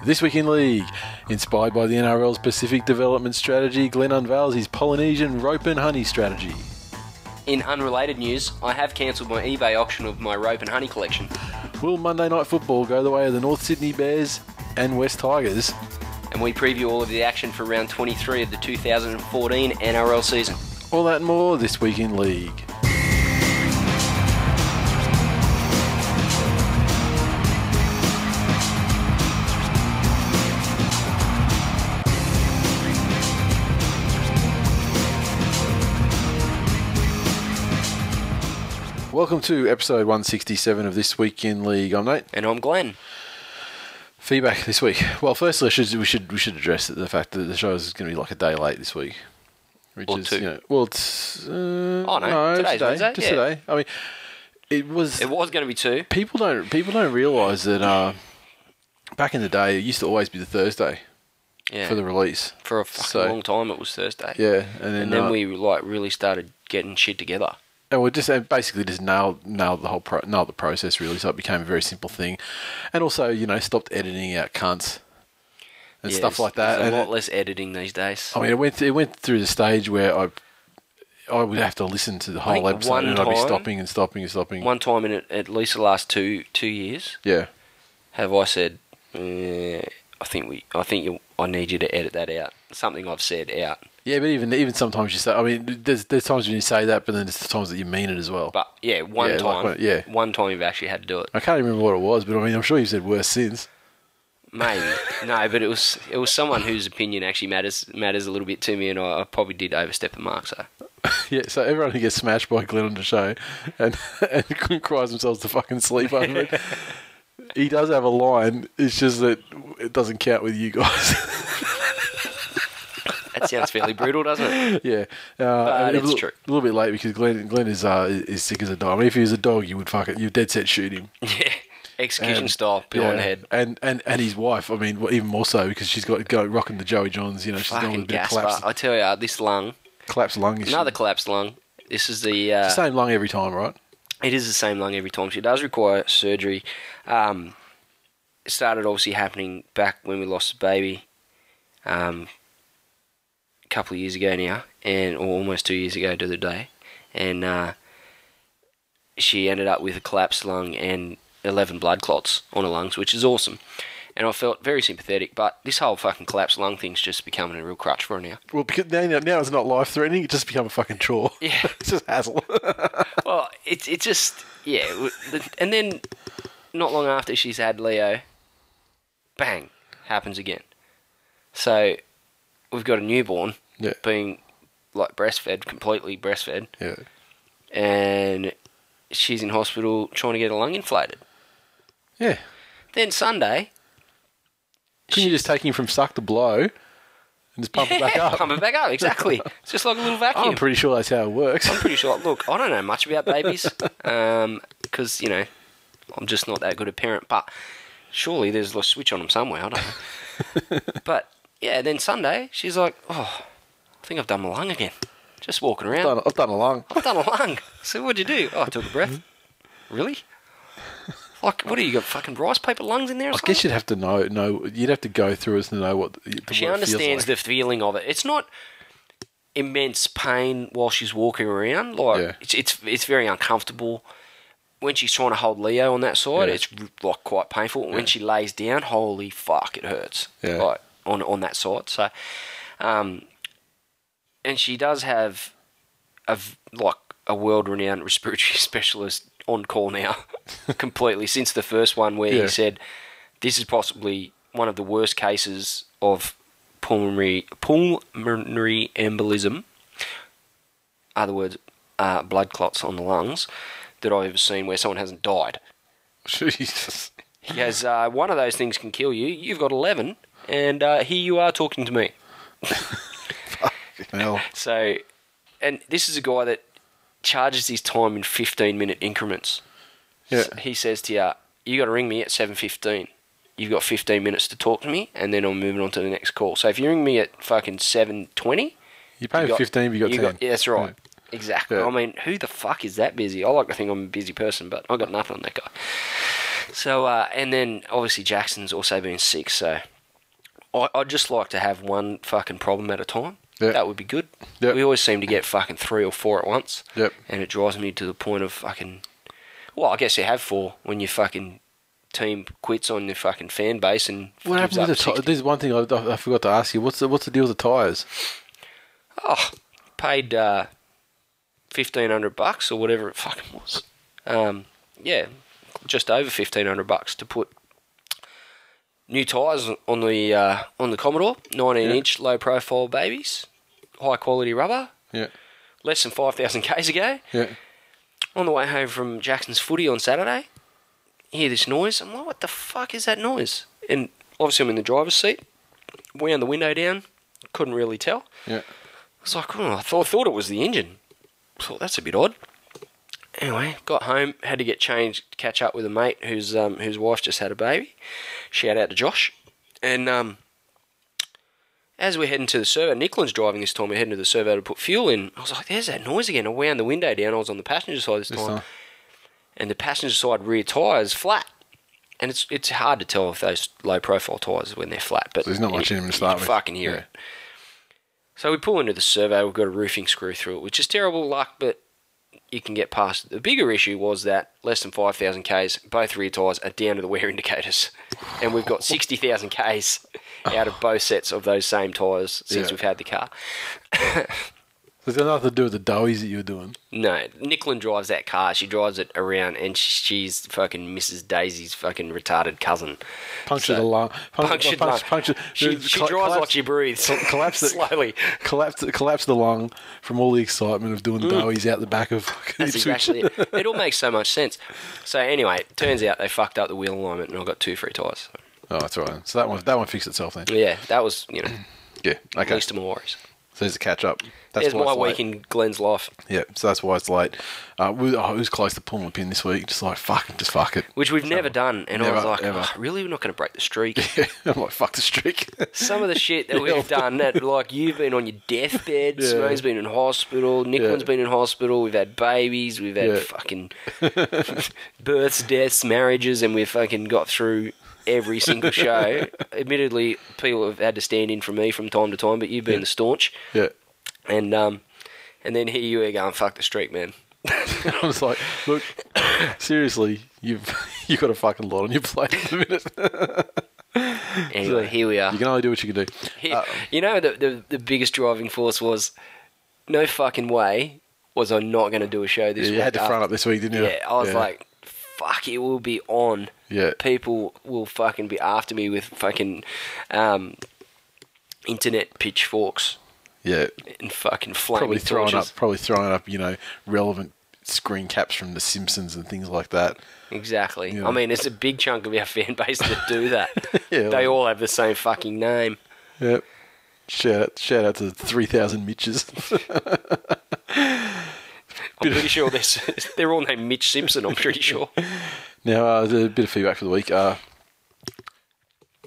This Week in League. Inspired by the NRL's Pacific Development Strategy, Glenn unveils his Polynesian rope and honey strategy. In unrelated news, I have cancelled my eBay auction of my rope and honey collection. Will Monday Night Football go the way of the North Sydney Bears and West Tigers? And we preview all of the action for round 23 of the 2014 NRL season. All that and more this week in League. Welcome to episode 167 of This Week in League. I'm Nate. And I'm Glenn. Feedback this week. Well, firstly, should, we should we should address the fact that the show is going to be like a day late this week. Which Or is, two. You know, well, it's uh, Oh, no, today's today, Wednesday, just yeah. today. I mean, it was. It was going to be two. people don't people don't realise that uh, back in the day it used to always be the Thursday Yeah. for the release. For a fucking So- long time, it was Thursday. Yeah, and then And then uh, we like really started getting shit together. And we just uh, basically just nailed nailed the whole pro- nailed the process really, so it became a very simple thing, and also you know stopped editing out cunts and Yeah, stuff like that. And a it- lot less editing these days. I mean, it went it went through the stage where I I would have to listen to the whole episode and I'd be stopping and stopping and stopping. One time in at- at least the last two two years, Yeah, have I said, eh, I think we, I think you, I need you to edit that out. Something I've said out. Yeah, but even even sometimes you say, I mean, there's there's times when you say that, but then there's times that you mean it as well. But yeah, one Yeah, like time, when- yeah. one time you've actually had to do it. I can't even remember what it was, but I mean, I'm sure you've said worse since. Maybe no, but it was it was someone whose opinion actually matters matters a little bit to me, and I, I probably did overstep the mark. So Yeah, so everyone who gets smashed by Glenn on the show and and cries themselves to fucking sleep over it. He does have a line. It's just that it doesn't count with you guys. That sounds fairly brutal, doesn't it? yeah, uh, and it's a little, true. A little bit late because Glenn Glenn is uh, is sick as a dog. I mean, if he was a dog, you would fucking you dead set shoot him. Yeah, execution And- style the Yeah, head. and and and his wife. I mean, even more so because she's got go rocking the Joey Johns. You know, she's going Fucking with a bit of gasper. I tell you, this lung, collapsed lung. issue. another collapsed lung. This is the uh, same lung every time, right? It is the same lung every time. She does require surgery. Um, it started obviously happening back when we lost the baby, um, couple of years ago now, and or almost two years ago to the day, and uh, she ended up with a collapsed lung and eleven blood clots on her lungs, which is awesome. And I felt very sympathetic, but this whole fucking collapsed lung thing's just becoming a real crutch for her now. Well, because now, now now it's not life threatening. It just become a fucking chore. Yeah. it's just hassle. Well, it's it just yeah, and then not long after she's had Leo, bang, happens again. So we've got a newborn yeah, being like breastfed, completely breastfed, yeah. and she's in hospital trying to get her lung inflated. Yeah. Then Sunday, Couldn't you just take him from suck to blow and just pump it back up? pump it back up. Exactly, it's just like a little vacuum. I'm pretty sure that's how it works. I'm pretty sure. Look, I don't know much about babies um, because you know I'm just not that good a parent. But surely there's a switch on them somewhere. I don't know. but yeah, then Sunday she's like, "Oh, I think I've done my lung again." Just walking around. I've done, I've done a lung. I've done a lung. So what'd you do? Oh, I took a breath. Mm-hmm. Really? Like, what do you got? Fucking rice paper lungs in there? Or I something? guess you'd have to know. know you'd have to go through it to know what. The, what she feels understands like. the feeling of it. It's not immense pain while she's walking around. Like Yeah. it's, it's it's very uncomfortable. When she's trying to hold Leo on that side, Yeah. it's like quite painful. When she lays down, holy fuck, it hurts. Yeah. Like on on that sort. So, um, and she does have a like a world renowned respiratory specialist on call now, completely since the first one where Yeah. he said this is possibly one of the worst cases of pulmonary pulmonary embolism. Other words, uh, blood clots on the lungs that I've ever seen where someone hasn't died. Jesus. He goes, uh, one of those things can kill you. You've got eleven, and uh, here you are talking to me. Hell. So, and this is a guy that charges his time in fifteen minute increments. Yeah. So he says to you, "You got to ring me at seven fifteen. You've got fifteen minutes to talk to me, and then I'm moving on to the next call. So if you ring me at fucking seven twenty, You pay you got- fifteen, but you got ten. yeah, that's right. Exactly. Yeah. I mean, who the fuck is that busy? I like to think I'm a busy person, but I got nothing on that guy. So, uh, and then obviously Jackson's also been sick, so I, I'd just like to have one fucking problem at a time. Yeah. That would be good. Yep. We always seem to get fucking three or four at once. Yep. And it drives me to the point of fucking. Well, I guess you have four when your fucking team quits on your fucking fan base and What happened up the? T- 60 there's one thing I, I forgot to ask you. What's the what's the deal with the tires? Oh, paid uh, fifteen hundred bucks or whatever it fucking was. Um, yeah, just over fifteen hundred bucks to put new tyres on the uh, on the Commodore, nineteen Yeah. inch low profile babies, high quality rubber. Yeah. Less than five thousand k's ago. Yeah. On the way home from Jackson's footy on Saturday, hear this noise. I'm like, what the fuck is that noise? And obviously I'm in the driver's seat. Wound the window down. Couldn't really tell. Yeah. I was like, oh, I thought, thought it was the engine. thought that's a bit odd. Anyway, got home, had to get changed, catch up with a mate whose um, whose wife just had a baby. Shout out to Josh. And um, as we're heading to the servo, Nicklin's driving this time. We're heading to the servo to put fuel in. I was like, "There's that noise again." I wound the window down. I was on the passenger side this This time, time. and the passenger side rear tire is flat. And it's it's hard to tell if those low profile tyres when they're flat, but There's not much you, in them to you start can with. fucking hear Yeah. it. So we pull into the servo. We've got a roofing screw through it, which is terrible luck, but you can get past. it. The bigger issue was that less than five thousand k's, both rear tyres are down to the wear indicators, and we've got sixty thousand k's out of both sets of those same tyres since Yeah. we've had the car. There's got nothing to do with the doughies that you were doing. No, Nicklin drives that car. She drives it around, and she's fucking Mrs. Daisy's fucking retarded cousin. Punctured So- the lung. Punct- Punctured lung. punctured- She, she colla- drives like she breathes. col- collapsed slowly. Collapsed, collapsed the lung from all the excitement of doing doughies out the back of fucking Mm. That's exactly it. It all makes so much sense. So anyway, turns out they fucked up the wheel alignment, and I got two free tyres. Oh, that's all right. So that one, that one fixed itself then. Yeah, that was you know Yeah. Okay. least of my worries. So there's a catch up. That's There's why my it's week in Glenn's life, Yeah. So that's why it's late. Uh, we, oh, it was close to pulling a pin this week. Just like fuck, just fuck it. which we've never done, and I was like, "Oh, really, we're not going to break the streak. I'm like fuck the streak. Some of the shit that Yeah. we've done, that like you've been on your deathbed, Yeah. Simone's been in hospital, Nicklin's Yeah. been in hospital, we've had babies, we've had Yeah. fucking births, deaths, marriages, and we've fucking got through every single show. Admittedly, people have had to stand in for me from time to time, but you've been Yeah. the staunch, yeah. and um, and then here you are going, fuck the streak, man. I was like, look, seriously, you've you got a fucking lot on your plate at the minute. Anyway, here we are. You can only do what you can do. He- Uh, you know, the, the the biggest driving force was no fucking way was I not going to do a show this yeah, week. you had to front up this week, didn't you? Yeah, I was like, fuck, it will be on. yeah, People will fucking be after me with fucking um, internet pitchforks yeah. and fucking flaming Probably throwing torches. up, probably throwing up, you know, relevant screen caps from The Simpsons and things like that. Exactly. Yeah. I mean, it's a big chunk of our fan base that do that. Yeah, they all have the same fucking name. Yep. Shout out, shout out to the three thousand Mitches. I'm pretty sure they're, they're all named Mitch Simpson, I'm pretty sure. Now, uh, a bit of feedback for the week. Uh,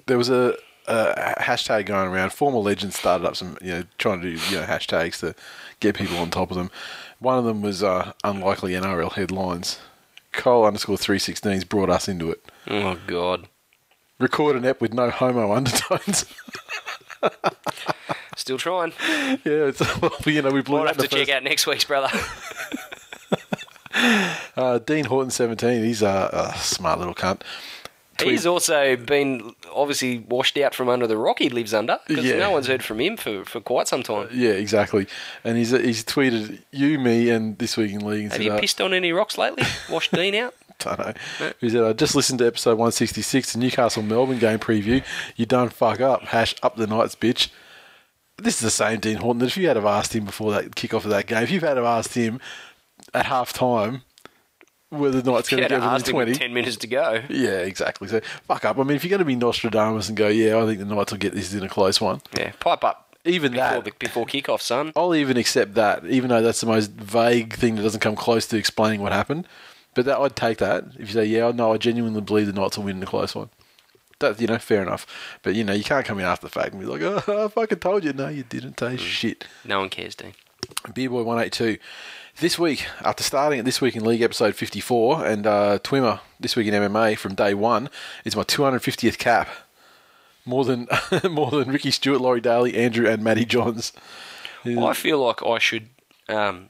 there was a, a hashtag going around. Former legends started up some, you know, trying to do you know hashtags to get people on top of them. One of them was uh, unlikely NRL headlines. Cole underscore three sixteens brought us into it. Oh, God. Record an app with no homo undertones. Still trying. yeah, it's, well, you know we blew Might have to check out next week's, brother. Uh, Dean Horton seventeen. He's a, a smart little cunt. He's also been obviously washed out from under the rock he lives under because Yeah. no one's heard from him for, for quite some time. Yeah, exactly. And he's he's tweeted you, me, and this week in league. Have said, you uh, pissed on any rocks lately? Washed Dean out? don't know. He said, I just listened to episode 166, the Newcastle Melbourne game preview. You done fuck up. Hash up the Knights, bitch. This is the same Dean Horton that if you had have asked him before that kick off of that game, if you've had have asked him at half time whether the Knights going to get within him with 20. 10 minutes to go. Yeah, exactly. So fuck up. I mean, if you're going to be Nostradamus and go, yeah, I think the Knights will get this in a close one. Yeah, pipe up Even before, that, the, before kickoff, son. I'll even accept that, even though that's the most vague thing that doesn't come close to explaining what happened. But that I'd take that if you say, "Yeah, no, I genuinely believe the Knights will win the close one." That you know, fair enough. But you know, you can't come in after the fact and be like, "Oh, I fucking told you." No, you didn't. Taste mm. shit. No one cares, Dean. Beer Boy one eight two. This week, after starting at this week in league episode fifty four, and uh, Twimmer this week in MMA from day one, is my two hundred fiftieth cap. More than more than Ricky Stuart, Laurie Daley, Andrew, and Matty Johns. I feel like I should. Um,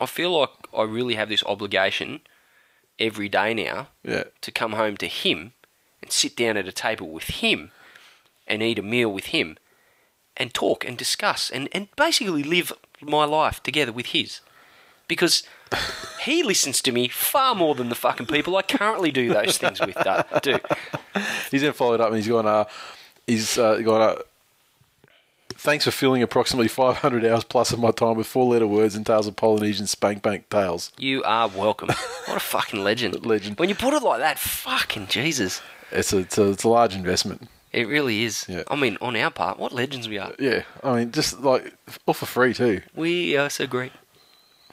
I feel like I really have this obligation every day now Yeah, to come home to him and sit down at a table with him and eat a meal with him and talk and discuss and, and basically live my life together with his. Because he listens to me far more than the fucking people I currently do those things with uh, do. he's then followed up and he's gone. Uh, he's uh, gone. Uh, Thanks for filling approximately 500 hours plus of my time with four-letter words and tales of Polynesian spank bank tales. You are welcome. What a fucking legend. Legend. When you put it like that, fucking Jesus. It's a, it's a, it's a large investment. It really is. Yeah. I mean, on our part, what legends we are. Yeah, I mean, just like all for free too. We are so great.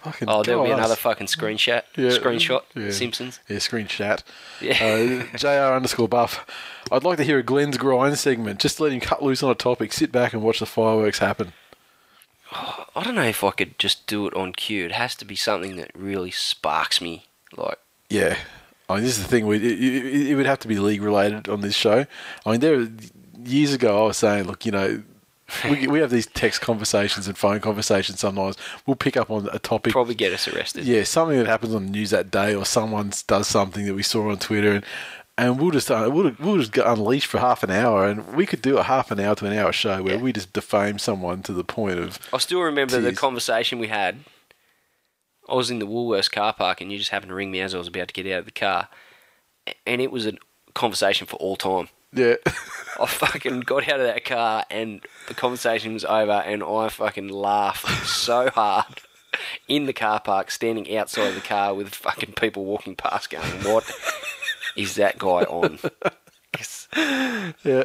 Fucking Oh, there'll be another fucking screenshot. Yeah. Screenshot. Yeah. Simpsons. Yeah, screenshot. Yeah. Uh, JR underscore buff. I'd like to hear a Glenn's grind segment. Just let him cut loose on a topic, sit back and watch the fireworks happen. I don't know if I could just do it on cue. It has to be something that really sparks me. Like, Yeah. I mean, this is the thing. We, it, it, it would have to be league related on this show. I mean, there years ago, I was saying, look, you know, we, we have these text conversations and phone conversations. Sometimes we'll pick up on a topic. probably get us arrested. Yeah, something that happens on the news that day, or someone does something that we saw on Twitter, and and we'll just uh, we'll, we'll just get unleashed for half an hour, and we could do a half an hour to an hour show where Yeah. we just defame someone to the point of I still remember the conversation we had. I was in the Woolworths car park and you just happened to ring me as I was about to get out of the car. And it was a conversation for all time. Yeah, I fucking got out of that car and the conversation was over and I fucking laughed so hard in the car park, standing outside the car with fucking people walking past going, What is that guy on? 'Cause- yeah,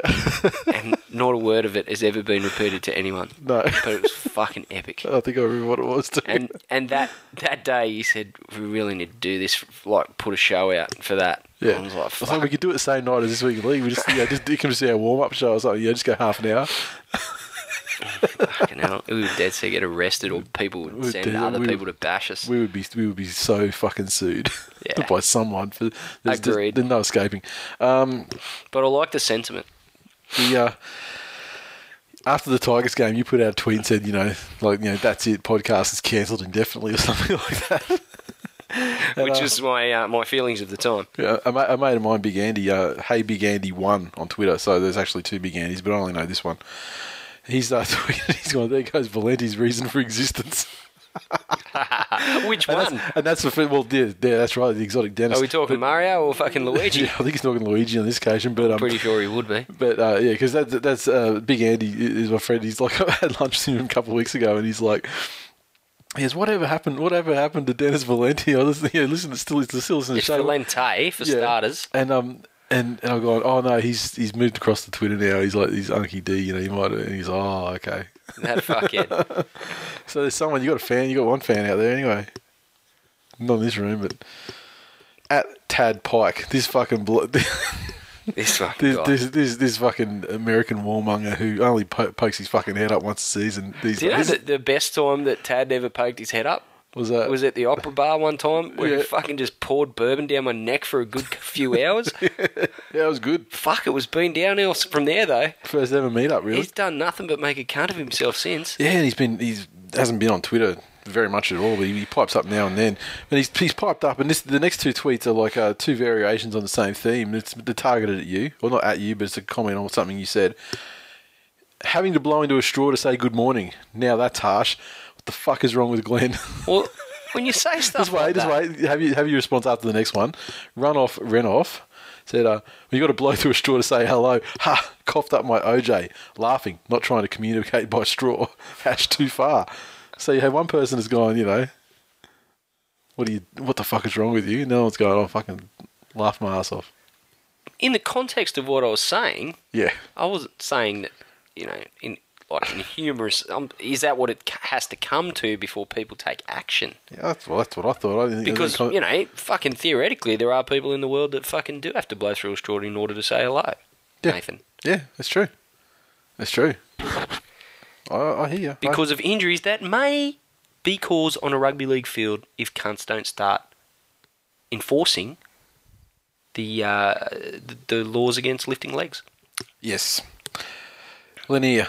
And not a word of it has ever been repeated to anyone. no, But it was fucking epic. I think I remember what it was too. And and that that day he said we really need to do this, like put a show out for that. yeah, I was like, I thought fuck. we could do it the same night as this week in league. We just yeah, just you can just see our warm up show or something. Yeah, just go half an hour. Fucking hell. We would dead set get arrested or people would would send dead- other we people would- to bash us. We would be we would be so fucking sued Yeah. by someone for there's, there's, Agreed. there's no escaping. Um, But I like the sentiment. the uh, after the Tigers game, you put out a tweet and said, you know, like you know, that's it, podcast is cancelled indefinitely or something like that. Which uh, was my uh, my feelings of the time. Yeah, a, ma- a mate of mine, Big Andy, uh, hey Big Andy one on Twitter. So there's actually two Big Andys, but I only know this one. He's uh, he's going, there goes Valenti's reason for existence. Which And one? that's, and that's the well, yeah, yeah, that's right, the exotic dentist. Are we talking Mario or fucking Luigi? Yeah, I think he's talking Luigi on this occasion, but I'm um, Pretty sure he would be. But uh, yeah, because that, that's uh, Big Andy is my friend. He's like I had lunch with him a couple of weeks ago, and he's like, "He goes, whatever happened? Whatever happened to Dennis Valenti? I listen, yeah, listen, to still, still listen to It's show." Valente for Yeah. starters. And um, and and I'm going, "Oh no, he's he's moved across to Twitter now. He's like he's Unky D, you know. He might." And he's, "Oh, okay." That fuckhead. So there's someone you got a fan. You got one fan out there anyway. Not in this room, but at Tad Pike, this fucking. Blo- this fucking This, this, this, this fucking American warmonger who only po- pokes his fucking head up once a season. These Do you know the, the best time that Tad ever poked his head up? Was that? was at the opera bar one time where Yeah. he fucking just poured bourbon down my neck for a good few hours. yeah, it was good. Fuck, it was been downhill from there though. First ever meet up, really. He's done nothing but make a cunt of himself since. yeah, and he's been he's hasn't been on Twitter very much at all. But he, he pipes up now and then. And he's he's piped up, and this the next two tweets are like uh, two variations on the same theme. It's they're targeted at you, well not at you, but it's a comment on something you said. Having to blow into a straw to say good morning. Now that's harsh. What the fuck is wrong with Glenn? Well, when you say stuff Just wait, like just wait. Have you have your response after the next one? Run off, ran off. Said, uh, well, you got to blow through a straw to say hello. Ha! Coughed up my OJ, laughing, not trying to communicate by straw. Hash too far. So you have one person has gone, you know, what do you? What the fuck is wrong with you? No one's going, oh, fucking laugh my ass off. in the context of what I was saying, Yeah, I wasn't saying that, you know, in like in humorous. Um, is that what it has to come to before people take action? yeah, that's, well, that's what I thought. I didn't think Because you know, fucking theoretically, there are people in the world that fucking do have to blow through a straw in order to say hello. Yeah. Nathan, yeah, that's true. That's true. I, I hear you. because of injuries that may be caused on a rugby league field if cunts don't start enforcing the uh, the, the laws against lifting legs. yes. Linear.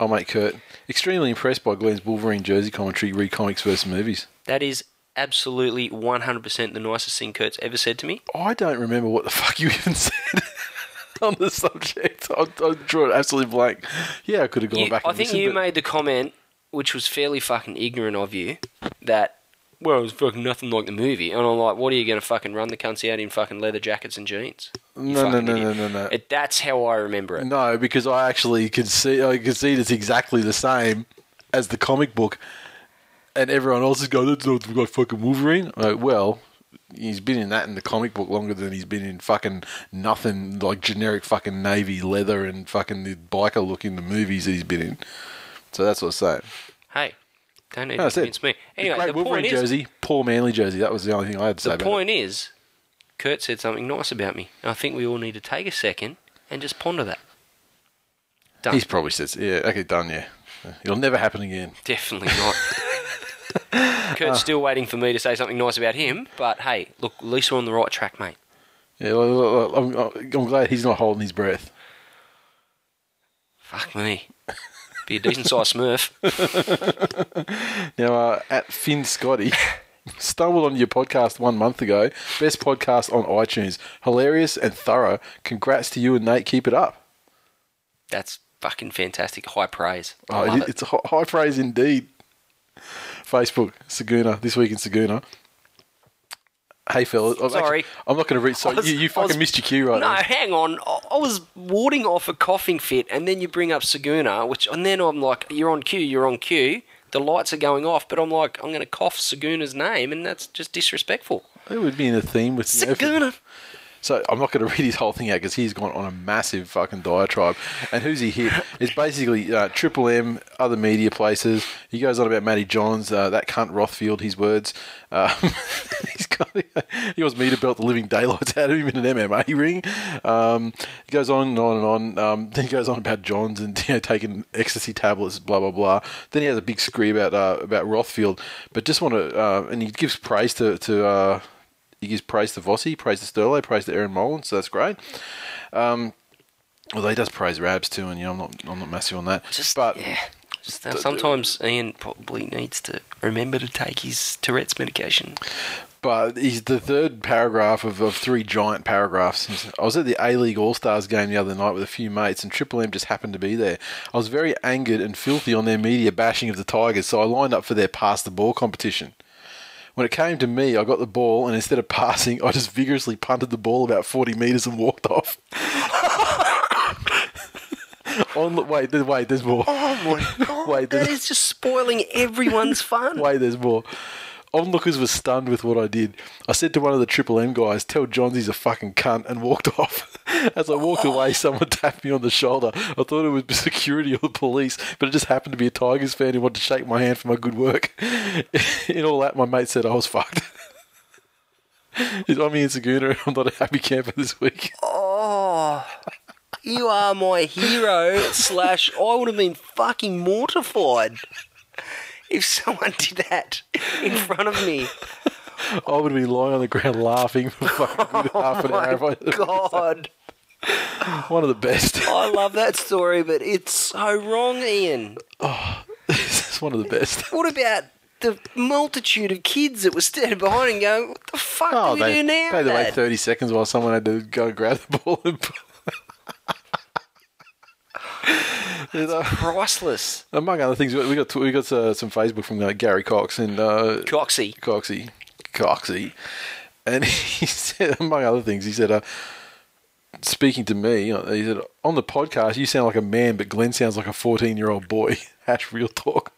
Oh, I'll make Kurt. Extremely impressed by Glenn's Wolverine jersey commentary, re comics versus movies. That is absolutely 100% the nicest thing Kurt's ever said to me. I don't remember what the fuck you even said on the subject. I, I drew it absolutely blank. Yeah, I could have gone You- back. I think listened, you made the comment, which was fairly fucking ignorant of you, that well, it was fucking nothing like the movie. And I'm like, what are you going to fucking run the cunts out in fucking leather jackets and jeans? You No, no, no, idiot. no, no, no. It, that's how I remember it. No, because I actually could see I could see it's exactly the same as the comic book, and everyone else is going, "That's not like fucking Wolverine." Like, well, he's been in that in the comic book longer than he's been in fucking nothing like generic fucking navy leather and fucking the biker look in the movies that he's been in. So that's what I'm saying. Hey, don't need No, to that's it. convince me. Anyway, Great the Wolverine point is, jersey, poor Manly jersey. That was the only thing I had to say the point is, Kurt said something nice about me. And I think we all need to take a second and just ponder that. Done. He's probably said, "Yeah, okay, done. Yeah, it'll never happen again." Definitely not. Kurt's ah. still waiting for me to say something nice about him, but hey, look, at least we're on the right track, mate. Yeah, well, well, I'm, uh, I'm glad he's not holding his breath. Fuck me. Be a decent sized smurf. Now, uh, at Finn Scotty, stumbled on your podcast one month ago. Best podcast on iTunes. Hilarious and thorough. Congrats to you and Nate. Keep it up. That's fucking fantastic. High praise. I Oh, it, it. it's hi- high praise indeed. Facebook, Saguna, this week in Saguna. Hey, fellas. I'm Sorry. actually- I'm not going to read. So you, you fucking was- missed your cue right No, there. hang on. I I was warding off a coughing fit, and then you bring up Saguna, which, and then I'm like, "You're on cue. You're on cue." The lights are going off, but I'm like, I'm going to cough Saguna's name, and that's just disrespectful. It would be in a theme with you know, Saguna. So I'm not going to read his whole thing out because he's gone on a massive fucking diatribe. And who's he hit? It's basically uh, Triple M, other media places. He goes on about Matty Johns, uh, that cunt Rothfield, his words. Um, he's got, he wants me to belt the living daylights out of him in an MMA ring. Um, he goes on and on and on. Um, then he goes on about Johns and you know, taking ecstasy tablets, blah blah blah. Then he has a big scree about uh, about Rothfield, but just want to uh, and he gives praise to to. He gives praise to Vossi, praise to Sterlo, praise to Aaron Molan, so that's great. Um, although he does praise Rabs too, and you know I'm not I'm not massive on that. Just but yeah. Just, uh, sometimes Ian probably needs to remember to take his Tourette's medication. but he's the third paragraph of, of three giant paragraphs. I was at the A League All Stars game the other night with a few mates, and Triple M just happened to be there. I was very angered and filthy on their media bashing of the Tigers, so I lined up for their pass the ball competition. When it came to me, I got the ball, and instead of passing, I just vigorously punted the ball about 40 metres and walked off. On, wait, there- wait, there's more. Oh my god! Wait, that there's- is just spoiling everyone's fun. Wait, there's more. Onlookers were stunned with what I did. I said to one of the Triple M guys, "Tell Johns he's a fucking cunt," and walked off. As I walked away, someone tapped me on the shoulder. I thought it was security or the police, but it just happened to be a Tigers fan who wanted to shake my hand for my good work. In all that, my mate said I was fucked. I'm Ian Saguna, and I'm not a happy camper this week. Oh, you are my hero. Slash, I would have been fucking mortified if someone did that in front of me. I would be lying on the ground laughing for fucking good oh half an hour. Oh my god, One of the best. I love that story, but it's so wrong, Ian. Oh, this is one of the best. What about the multitude of kids that were standing behind and going, "What the fuck Oh, do we they, do now?" they had to wait 30 seconds while someone had to go and grab the ball and You know, Priceless, among other things, we got we got uh, some Facebook from uh, Gary Cox and uh, Coxie. Coxie, Coxie, and he said, among other things, he said, uh, speaking to me, uh, he said, on the podcast, you sound like a man, but Glenn sounds like a fourteen-year-old boy. Hash real talk.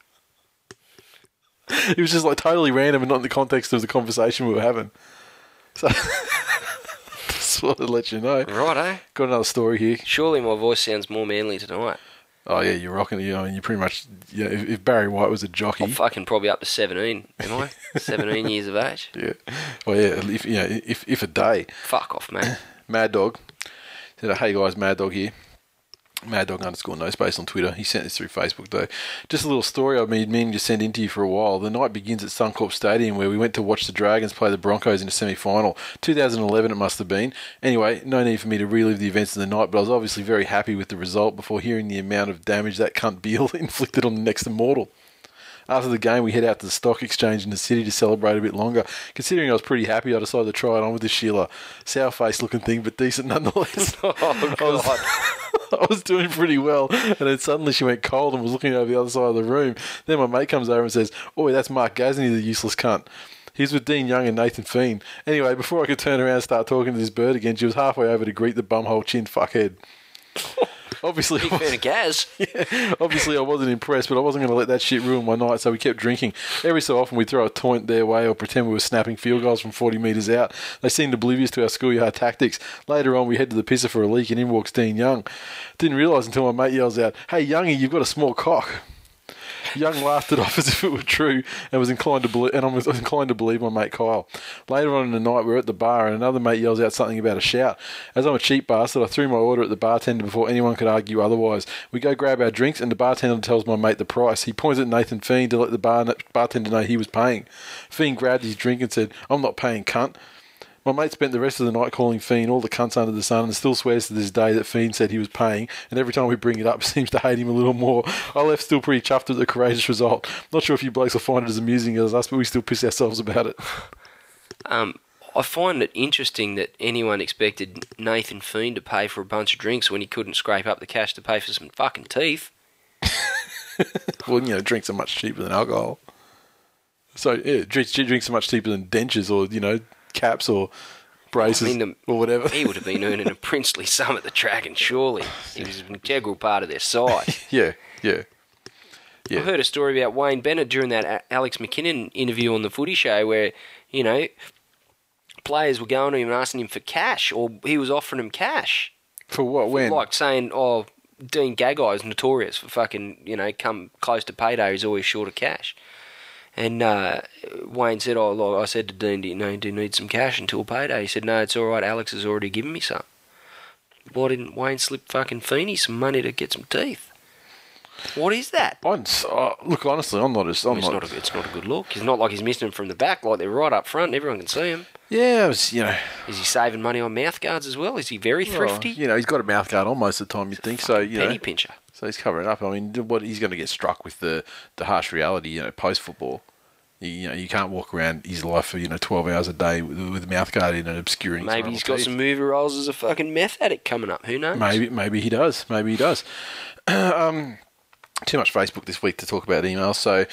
It was just like totally random and not in the context of the conversation we were having. So, just wanted to let you know. Righto. Eh? Got another story here. Surely my voice sounds more manly tonight. Oh yeah, you're rocking. You know, and you pretty much. Yeah, if, if Barry White was a jockey, I'm fucking probably up to 17, am I? 17 years of age. yeah. Well, yeah. If you know, if if a day, Fuck off, man. Mad Dog said, "Hey guys, Mad Dog here. Mad Dog underscore no space on Twitter. He sent this through Facebook though. Just a little story I've been meaning to send into you for a while. The night begins at Suncorp Stadium where we went to watch the Dragons play the Broncos in a semi final. 2011 it must have been. Anyway, no need for me to relive the events of the night, but I was obviously very happy with the result before hearing the amount of damage that cunt Beale inflicted on the next immortal. After the game, we head out to the stock exchange in the city to celebrate a bit longer. Considering I was pretty happy, I decided to try it on with the Sheila. Sour face looking thing, but decent nonetheless. Oh, I was, I was doing pretty well, and then suddenly she went cold and was looking over the other side of the room. Then my mate comes over and says, "Oh, that's Mark Gasnier, the useless cunt." He's with Dean Young and Nathan Fien. Anyway, before I could turn around and start talking to this bird again, she was halfway over to greet the bumhole chin fuckhead. Obviously, Big fan of Gaz. yeah, obviously I wasn't impressed, but I wasn't going to let that shit ruin my night, so we kept drinking. Every so often we'd throw a taunt their way or pretend we were snapping field goals from 40 metres out. They seemed oblivious to our schoolyard tactics. Later on, we head to the pisser for a leak, and in walks Dean Young. Didn't realise until my mate yells out, Hey, Youngie, you've got a small cock. Young laughed it off as if it were true, and was inclined to believe, and I was inclined to believe my mate Kyle. Later on in the night, we we're at the bar, and another mate yells out something about a shout. As I'm a cheap bastard, I threw my order at the bartender before anyone could argue otherwise. We go grab our drinks, and the bartender tells my mate the price. He points at Nathan Fien to let the bar, bartender know he was paying. Fien grabbed his drink and said, "I'm not paying, cunt." My mate spent the rest of the night calling Fien all the cunts under the sun and still swears to this day that Fien said he was paying, and every time we bring it up, seems to hate him a little more. I left still pretty chuffed at the courageous result. Not sure if you blokes will find it as amusing as us, but we still piss ourselves about it. Um, I find it interesting that anyone expected Nathan Fien to pay for a bunch of drinks when he couldn't scrape up the cash to pay for some fucking teeth. well, you know, drinks are much cheaper than alcohol. So, yeah, drinks, drinks are much cheaper than dentures or, you know, caps or braces I mean, the- or whatever. He would have been earning a princely sum at the Dragon, surely. He was an integral part of their side. yeah, yeah. Yeah. I heard a story about Wayne Bennett during that Alex McKinnon interview on the Footy Show, where you know players were going to him and asking him for cash, or he was offering him cash, For what? When? like saying, "Oh, Dean Gagai is notorious for fucking you know come close to payday, he's always short of cash." And uh, Wayne said, "Oh, look, I said to Dean, do you know, do you need some cash until payday?" He said, "No, it's all right. Alex has already given me some." Why didn't Wayne slip fucking Feeney some money to get some teeth? What is that? I'm uh, look, honestly, I'm not as. I'm It's not. not, a, it's not a good look. It's not like he's missing them from the back, like they're right up front. Everyone can see him. yeah, it was, you know. Is he saving money on mouth guards as well? Is he very well, thrifty? you know, he's got a mouth guard on most of the time, you'd think. So, you Penny know. pincher. So he's covering up. I mean, what he's going to get struck with the, the harsh reality, you know, post football. You, you know, you can't walk around his life for you know twelve hours a day with, with a mouth guard in and obscuring. Maybe he's got teeth. some movie roles as a fucking meth addict coming up. Who knows? Maybe, maybe he does. Maybe he does. um, too much Facebook this week to talk about emails. So,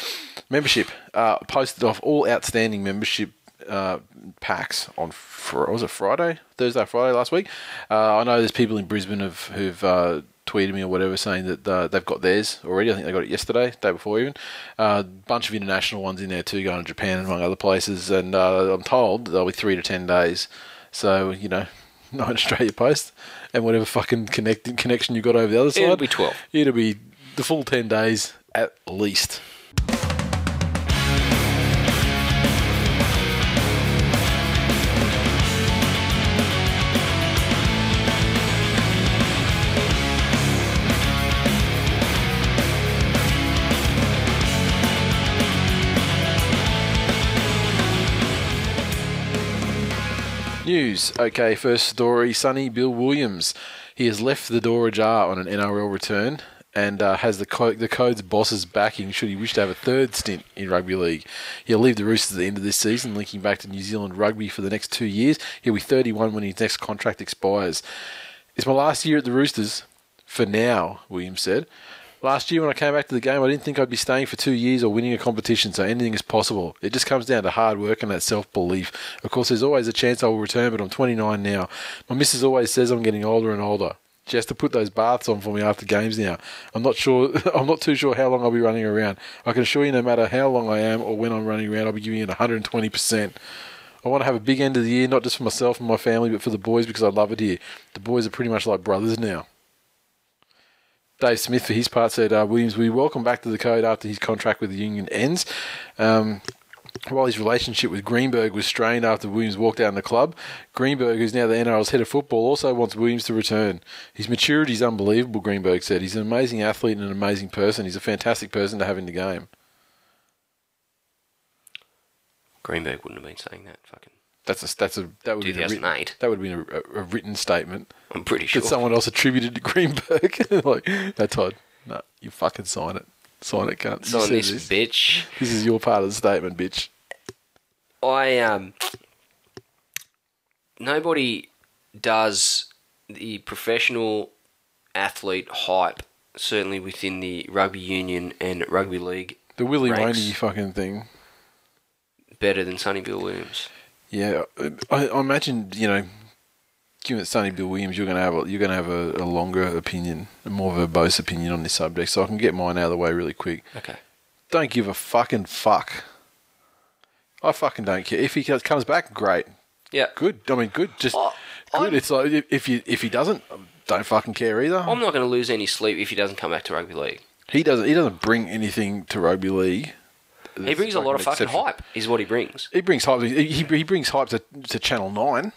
membership uh, posted off all outstanding membership uh, packs on fr- was it Friday, Thursday, Friday last week. Uh, I know there's people in Brisbane have, who've uh, tweeted me or whatever saying that uh, they've got theirs already. I think they got it yesterday, day before even. A uh, bunch of international ones in there too, going to Japan and among other places. And uh, I'm told they'll be three to ten days. So you know, not Australia Post and whatever fucking connect- connection you got over the other side. It'll be 12. It'll be the full 10 days at least. News. Okay, first story. Sonny Bill Williams. He has left the door ajar on an NRL return and uh, has the co- the code's boss's backing should he wish to have a third stint in rugby league. He'll leave the Roosters at the end of this season, linking back to New Zealand rugby for the next two years. He'll be 31 when his next contract expires. It's my last year at the Roosters, for now, Williams said. Last year when I came back to the game, I didn't think I'd be staying for two years or winning a competition, so anything is possible. It just comes down to hard work and that self belief. Of course, there's always a chance I will return, but I'm 29 now. My missus always says I'm getting older and older. She has to put those baths on for me after games now. I'm not sure. I'm not too sure how long I'll be running around. I can assure you, no matter how long I am or when I'm running around, I'll be giving it 120 percent. I want to have a big end of the year, not just for myself and my family, but for the boys because I love it here. The boys are pretty much like brothers now. Dave Smith, for his part, said, uh, Williams, we welcome back to the code after his contract with the union ends. Um, While his relationship with Greenberg was strained after Williams walked out in the club, Greenberg, who's now the NRL's head of football, also wants Williams to return. His maturity is unbelievable, Greenberg said. He's an amazing athlete and an amazing person. He's a fantastic person to have in the game. Greenberg wouldn't have been saying that. Fucking, That's a that's a that would be a written, 2008. that would be a, a, written statement I'm pretty sure. that someone else attributed to Greenberg. like that's Todd. No, you fucking sign it. Sign it, cunt. Sign this, this. bitch. This is your part of the statement, bitch. I um. Nobody does the professional athlete hype, certainly within the rugby union and rugby league, The Willie Ranks. Rainey fucking thing. better than Sonny Bill Williams. Yeah, I, I imagine you know, given it's Sonny Bill Williams, you're going to have a, you're going to have a, a longer opinion, a more verbose opinion on this subject. So I can get mine out of the way really quick. Okay. Don't give a fucking fuck. I fucking don't care if he comes back. Great, Yeah. good. I mean, good. Just Oh, good. I'm- It's like if- if you if he doesn't, don't fucking care either. I'm not going to lose any sleep if he doesn't come back to rugby league. he doesn't. He doesn't bring anything to rugby league. He brings a lot of fucking hype. Is what he brings, He brings hype. He, he, he brings hype to, to Channel Nine.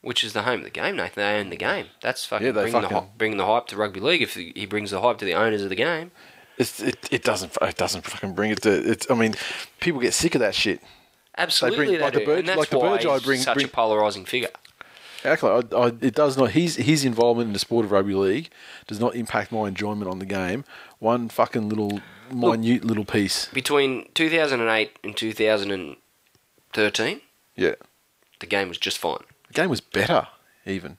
which is the home of the game. Nathan, they own the game. That's fucking, Yeah, they bringing, the, fucking- hy- bringing the hype to rugby league. If he brings the hype to the owners of the game, It's, it, it doesn't it doesn't fucking bring it to it's I mean people get sick of that shit. absolutely bring- they, like the bird, and that's like the why Burge bring- such bring- a polarizing figure. Actually, I, I, it does not. His his involvement in the sport of rugby league does not impact my enjoyment on the game. One fucking little minute little piece. Between 2008 and 2013, Yeah, the game was just fine. the game was better even.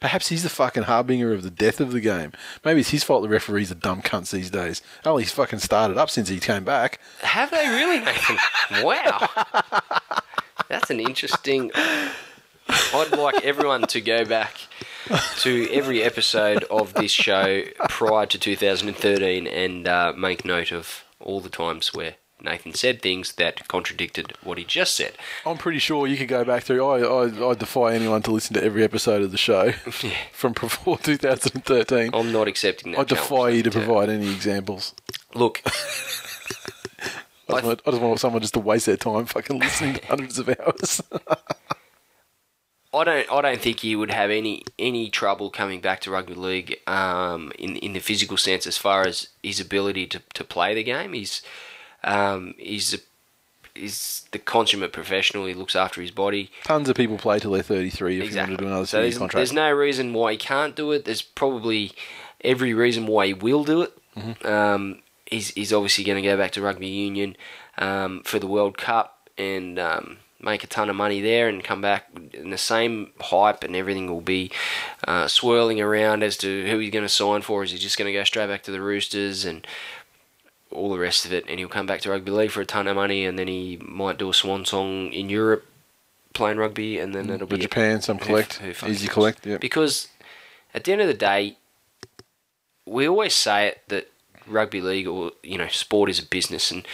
Perhaps he's the fucking harbinger of the death of the game. Maybe it's his fault the referees are dumb cunts these days. Oh, he's fucking started up since he came back. Have they really, Nathan? wow. That's an interesting. I'd like everyone to go back to every episode of this show prior to 2013 and uh, make note of all the times where Nathan said things that contradicted what he just said. I'm pretty sure you could go back through. I, I, I defy anyone to listen to every episode of the show from before 2013. I'm not accepting that. I defy you to provide any examples. Look, I just, want, I just want someone just to waste their time fucking listening to hundreds of hours. I don't. I don't think he would have any any trouble coming back to rugby league um, in in the physical sense, as far as his ability to, to play the game. He's um, he's a, he's the consummate professional. He looks after his body. Tons of people play till they're 33 if exactly. you want to do another so there's, contract. there's no reason why he can't do it. There's probably every reason why he will do it. Mm-hmm. Um, he's he's obviously going to go back to rugby union um, for the World Cup and um, make a ton of money there and come back and the same hype and everything will be uh, swirling around as to who he's going to sign for. Is he just going to go straight back to the Roosters and all the rest of it? And he'll come back to rugby league for a ton of money and then he might do a swan song in Europe playing rugby and then it'll But be Japan, some who- collect. who fucking Easy collect, yeah. Because at the end of the day, we always say it that rugby league or you know sport is a business, and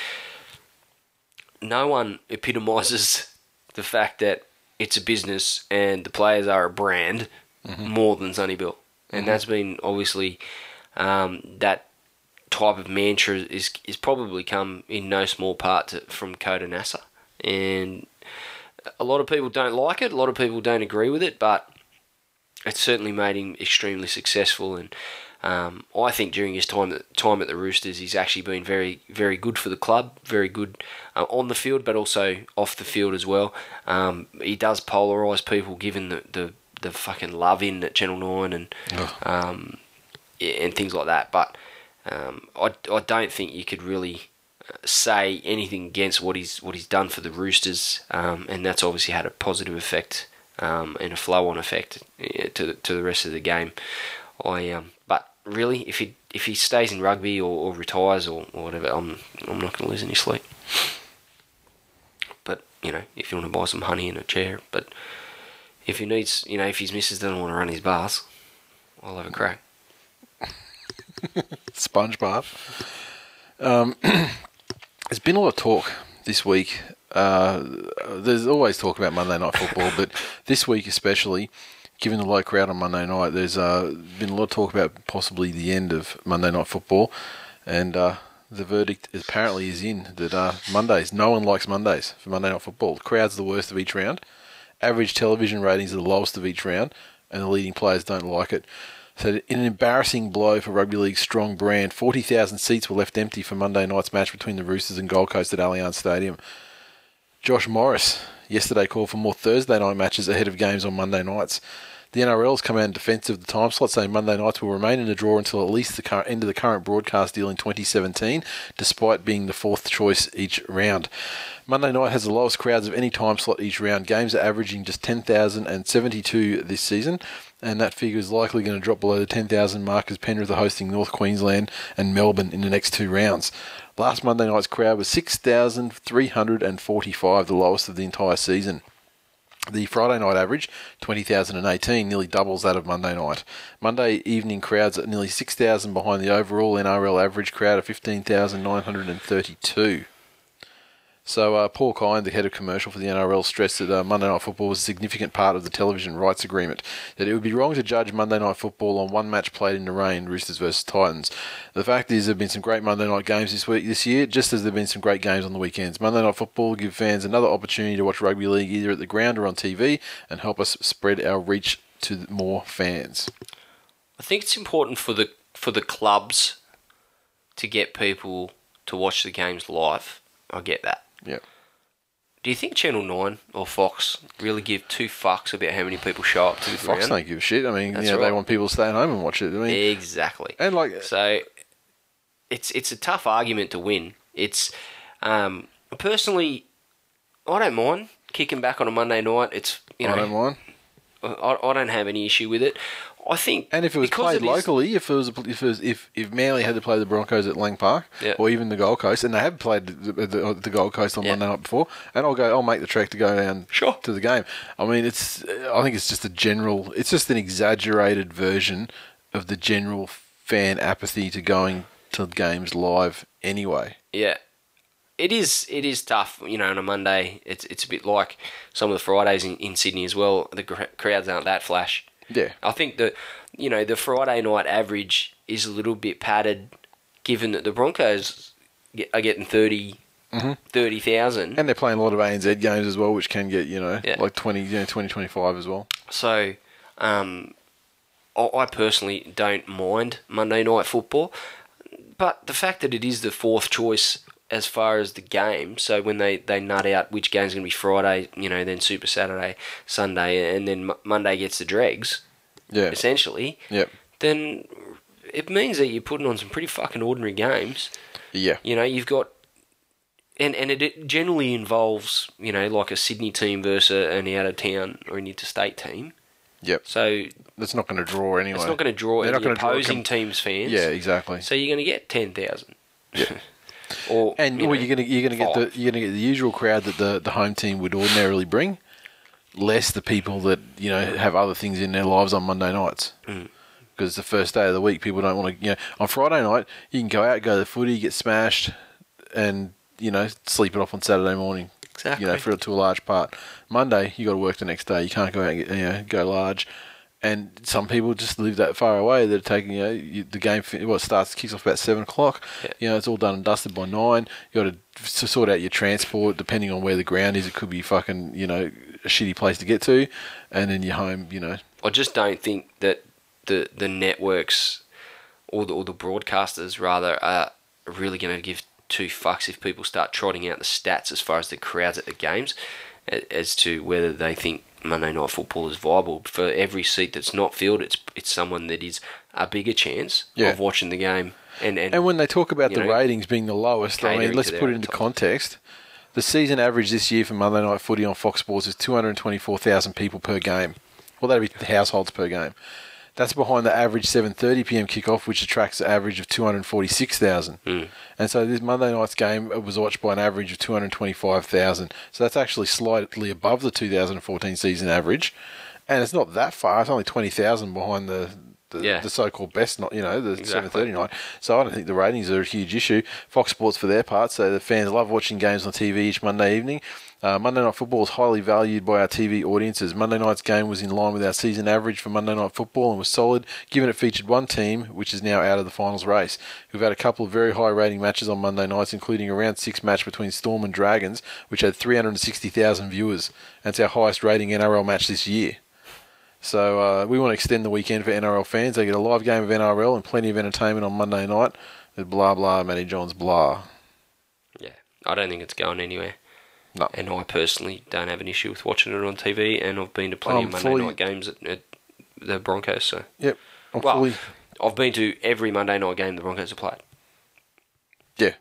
no one epitomises the fact that it's a business and the players are a brand more than Sonny Bill, and that's been obviously um, that type of mantra is is probably come in no small part to, from Khoder Nasser, and a lot of people don't like it. A lot of people don't agree with it, but it's certainly made him extremely successful. And um, I think during his time at, time at the Roosters, he's actually been very very good for the club. Very good uh, on the field, but also off the field as well. Um, he does polarise people, given the, the the fucking love in at Channel Nine and um, and things like that. But um, I, I don't think you could really uh, say anything against what he's what he's done for the Roosters, um, and that's obviously had a positive effect um, and a flow-on effect uh, to the, to the rest of the game. I um, really, if he if he stays in rugby or, or retires or, or whatever, I'm I'm not going to lose any sleep. But you know, if you want to buy some honey and a chair, but if he needs, you know, if his missus doesn't want to run his bars, I'll have a crack. SpongeBob. Um, there's been a lot of talk this week. Uh, there's always talk about Monday Night Football, but this week especially, given the low crowd on Monday night, there's uh, been a lot of talk about possibly the end of Monday Night Football, and uh, the verdict apparently is in that uh, Mondays. No one likes Mondays for Monday Night Football. The crowd's the worst of each round. Average television ratings are the lowest of each round, and the leading players don't like it. So, in an embarrassing blow for rugby league's strong brand, 40,000 seats were left empty for Monday night's match between the Roosters and Gold Coast at Allianz Stadium. Josh Morris yesterday called for more Thursday night matches ahead of games on Monday nights. The NRL's come out in defence of the time slot, saying Monday nights will remain in the draw until at least the end of the current broadcast deal in 2017, despite being the fourth choice each round. Monday night has the lowest crowds of any time slot each round. Games are averaging just 10,072 this season, and that figure is likely going to drop below the 10,000 mark as Penrith are hosting North Queensland and Melbourne in the next two rounds. Last Monday night's crowd was 6,345, the lowest of the entire season. The Friday night average, 20,018, nearly doubles that of Monday night. Monday evening crowds at nearly 6,000 behind the overall NRL average crowd of 15,932. So, uh, Paul Kind, the head of commercial for the NRL, stressed that uh, Monday Night Football was a significant part of the television rights agreement. That it would be wrong to judge Monday Night Football on one match played in the rain, Roosters versus Titans. The fact is, there have been some great Monday night games this week, this year, just as there have been some great games on the weekends. Monday Night Football will give fans another opportunity to watch rugby league either at the ground or on TV, and help us spread our reach to more fans. I think it's important for the for the clubs to get people to watch the games live. I get that. Yep. Do you think Channel Nine or Fox really give two fucks about how many people show up to the Fox ground? don't give a shit. I mean, That's you know, they right. want people to stay at home and watch it. I mean, Exactly. and like, So it's it's a tough argument to win. It's um, personally, I don't mind kicking back on a Monday night. It's you know I don't mind. I, I don't have any issue with it. I think And if it was played locally, if it was if it was, if if Manly had to play the Broncos at Lang Park, Yeah. or even the Gold Coast, and they have played the, the, the Gold Coast on Yeah. Monday night before, and I'll go, I'll make the trek to go down Sure. to the game. I mean, it's I think it's just a general, it's just an exaggerated version of the general fan apathy to going to games live anyway. Yeah, it is. It is tough. You know, on a Monday, it's it's a bit like some of the Fridays in, in Sydney as well. The cr- crowds aren't that flash. Yeah, I think that you know the Friday night average is a little bit padded, given that the Broncos get, are getting 30 Mhm. 30,000. and they're playing a lot of ANZ games as well, which can get you know Yeah. like 20, you know, 20, 25 as well. So, um, I, I personally don't mind Monday night football, but the fact that it is the fourth choice as far as the game, so when they, they nut out which game's going to be Friday, you know, then Super Saturday, Sunday, and then Mo- Monday gets the dregs, Yeah, essentially, Yep. then it means that you're putting on some pretty fucking ordinary games. yeah, You know, you've got. And, and it generally involves, you know, like a Sydney team versus an out of town or an interstate team. yep. So That's not going to draw anyway. it's not going to draw They're any not gonna draw opposing com- teams' fans. Yeah, exactly. So you're going to get ten thousand. Yeah. or And you well, know, you're gonna you're gonna get the you're gonna get the usual crowd that the, the home team would ordinarily bring, less the people that you know have other things in their lives on Monday nights. Mm. Because it's the first day of the week, people don't want to. You know, on Friday night you can go out, go to the footy, get smashed, and you know sleep it off on Saturday morning. exactly. You know, for to a large part. Monday you got to work the next day. You can't go out and get, you know go large. And some people just live that far away. They're taking you know you, the game. What starts kicks off about seven o'clock. Yeah. You know it's all done and dusted by nine. You got to sort out your transport depending on where the ground is. It could be fucking you know a shitty place to get to, and then you're home. You know I just don't think that the the networks or the or the broadcasters rather are really going to give two fucks if people start trotting out the stats as far as the crowds at the games, as to whether they think Monday night football is viable. For every seat that's not filled, it's it's someone that is a bigger chance Yeah. of watching the game. And and, And when they talk about the know, ratings being the lowest, I mean, let's put it into context. The season average this year for Monday Night Footy on Fox Sports is 224,000 people per game. Well, that'd be households per game. That's behind the average 7:30 p.m. kickoff, which attracts an average of 246,000. Mm. And so this Monday night's game was watched by an average of 225,000. So that's actually slightly above the 2014 season average, and it's not that far. It's only 20,000 behind the the, Yeah. the so-called best night, you know, the Exactly. seven thirty night. So I don't think the ratings are a huge issue. Fox Sports, for their part, say the fans love watching games on TV each Monday evening. Uh, Monday Night Football is highly valued by our TV audiences. Monday night's game was in line with our season average for Monday Night Football and was solid, given it featured one team which is now out of the finals race. We've had a couple of very high rating matches on Monday nights, including a round six match between Storm and Dragons, which had 360,000 viewers. That's our highest rating NRL match this year. So uh, we want to extend the weekend for NRL fans. They get a live game of NRL and plenty of entertainment on Monday night. Blah blah, Matty Johns blah. Yeah, I don't think it's going anywhere. No. And I personally don't have an issue with watching it on TV, and I've been to plenty I'm of Monday fully- night games at, at the Broncos. So, Yep. I'm well, fully I've been to every Monday night game the Broncos have played. yeah.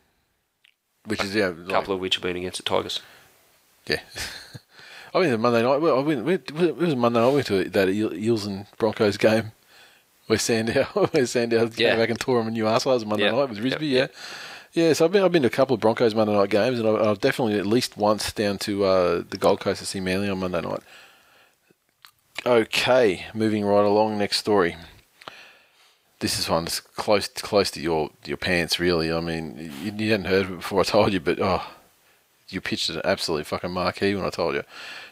Which is yeah, A like, couple of which have been against the Tigers. yeah. I mean the Monday night. Well, I went, we, it was Monday night. We went to that Eel- Eels and Broncos game. Where Sandow, where Sandow Yeah. came back and tore him a new arsehole. It was Monday Yeah. night with Risby. Yep. Yeah. Yeah, so I've been I've been to a couple of Broncos Monday night games, and I've, I've definitely at least once down to uh, the Gold Coast to see Manly on Monday night. Okay, moving right along. Next story. This is one that's close close to your your pants, really. I mean, you, you hadn't heard of it before I told you, but oh, you pitched an absolute fucking marquee when I told you.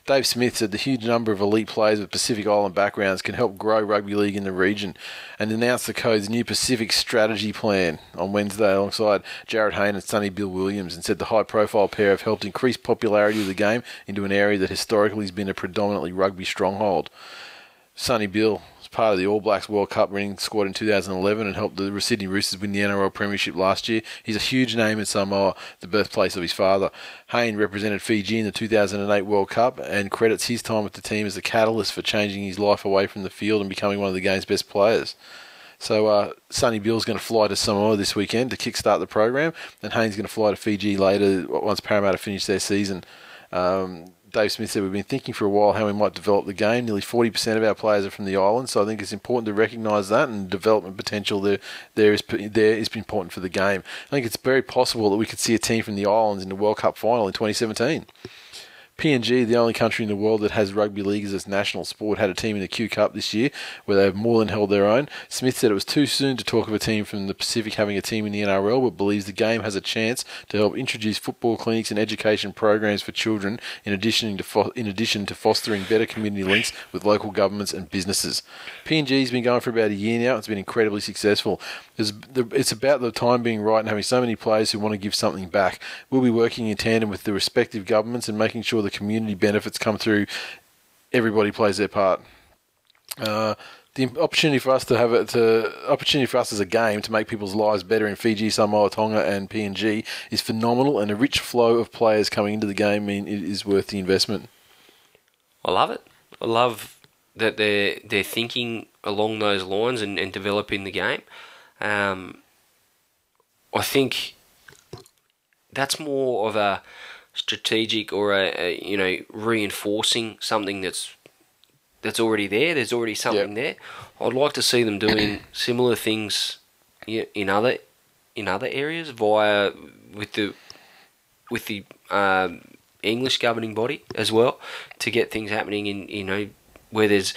Dave Smith said the huge number of elite players with Pacific Island backgrounds can help grow rugby league in the region and announced the code's new Pacific strategy plan on Wednesday alongside Jarryd Hayne and Sonny Bill Williams and said the high profile pair have helped increase popularity of the game into an area that historically has been a predominantly rugby stronghold. Sonny Bill part of the All Blacks World Cup winning squad in 2011 and helped the Sydney Roosters win the NRL Premiership last year. He's a huge name in Samoa, the birthplace of his father. Hayne represented Fiji in the 2008 World Cup and credits his time with the team as the catalyst for changing his life away from the field and becoming one of the game's best players. So uh, Sonny Bill's going to fly to Samoa this weekend to kickstart the program, and Hayne's going to fly to Fiji later once Parramatta finish their season. Um, Dave Smith said we've been thinking for a while how we might develop the game. Nearly 40% of our players are from the island, so I think it's important to recognise that and development potential there there is there is important for the game. I think it's very possible that we could see a team from the islands in the World Cup final in 2017. PNG, the only country in the world that has rugby league as its national sport, had a team in the Q Cup this year where they have more than held their own. Smith said it was too soon to talk of a team from the Pacific having a team in the NRL, but believes the game has a chance to help introduce football clinics and education programs for children, in addition to fo- in addition to fostering better community links with local governments and businesses. PNG's been going for about a year now. It's been incredibly successful. It's, it's about the time being right and having so many players who want to give something back. We'll be working in tandem with the respective governments and making sure the community benefits come through. Everybody plays their part. Uh, the opportunity for us to have it to opportunity for us as a game to make people's lives better in Fiji, Samoa, Tonga, and PNG is phenomenal, and a rich flow of players coming into the game mean it is worth the investment. I love it. I love that they're they're thinking along those lines and, and developing the game. Um, I think that's more of a strategic or a, a you know reinforcing something that's that's already there. There's already something there. I'd like to see them doing similar things in other in other areas via with the with the um, English governing body as well to get things happening in you know where there's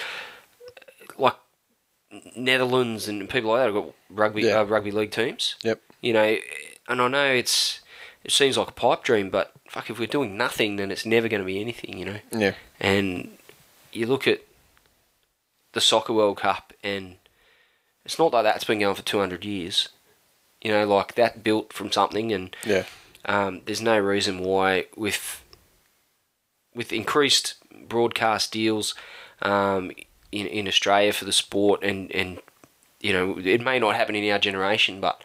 Netherlands and people like that have got rugby Yeah. uh, rugby league teams. Yep. You know, and I know it's it seems like a pipe dream, but fuck, if we're doing nothing, then it's never going to be anything. You know. Yeah. And you look at the Soccer World Cup, and it's not like that's been going for 200 years. You know, like that built from something, and Yeah. um, there's no reason why, with with increased broadcast deals um, in in Australia for the sport, and and you know, it may not happen in our generation, but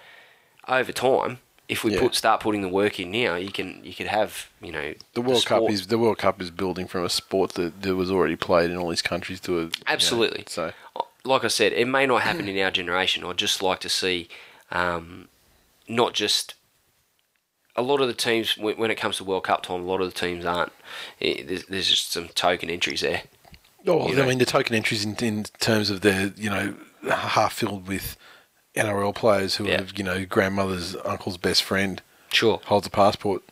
over time, if we Yeah. put start putting the work in now, you can you could have you know The World Cup sport- is the World Cup is building from a sport that, that was already played in all these countries to a you know, Absolutely. so like I said, it may not happen in our generation. I'd just like to see, um, not just a lot of the teams when, it comes to World Cup time. A lot of the teams aren't. eh, there's, there's just some token entries there. Oh, you I mean the token entries in, in terms of their you know half filled with NRL players who Yeah. have you know grandmother's uncle's best friend Sure, holds a passport.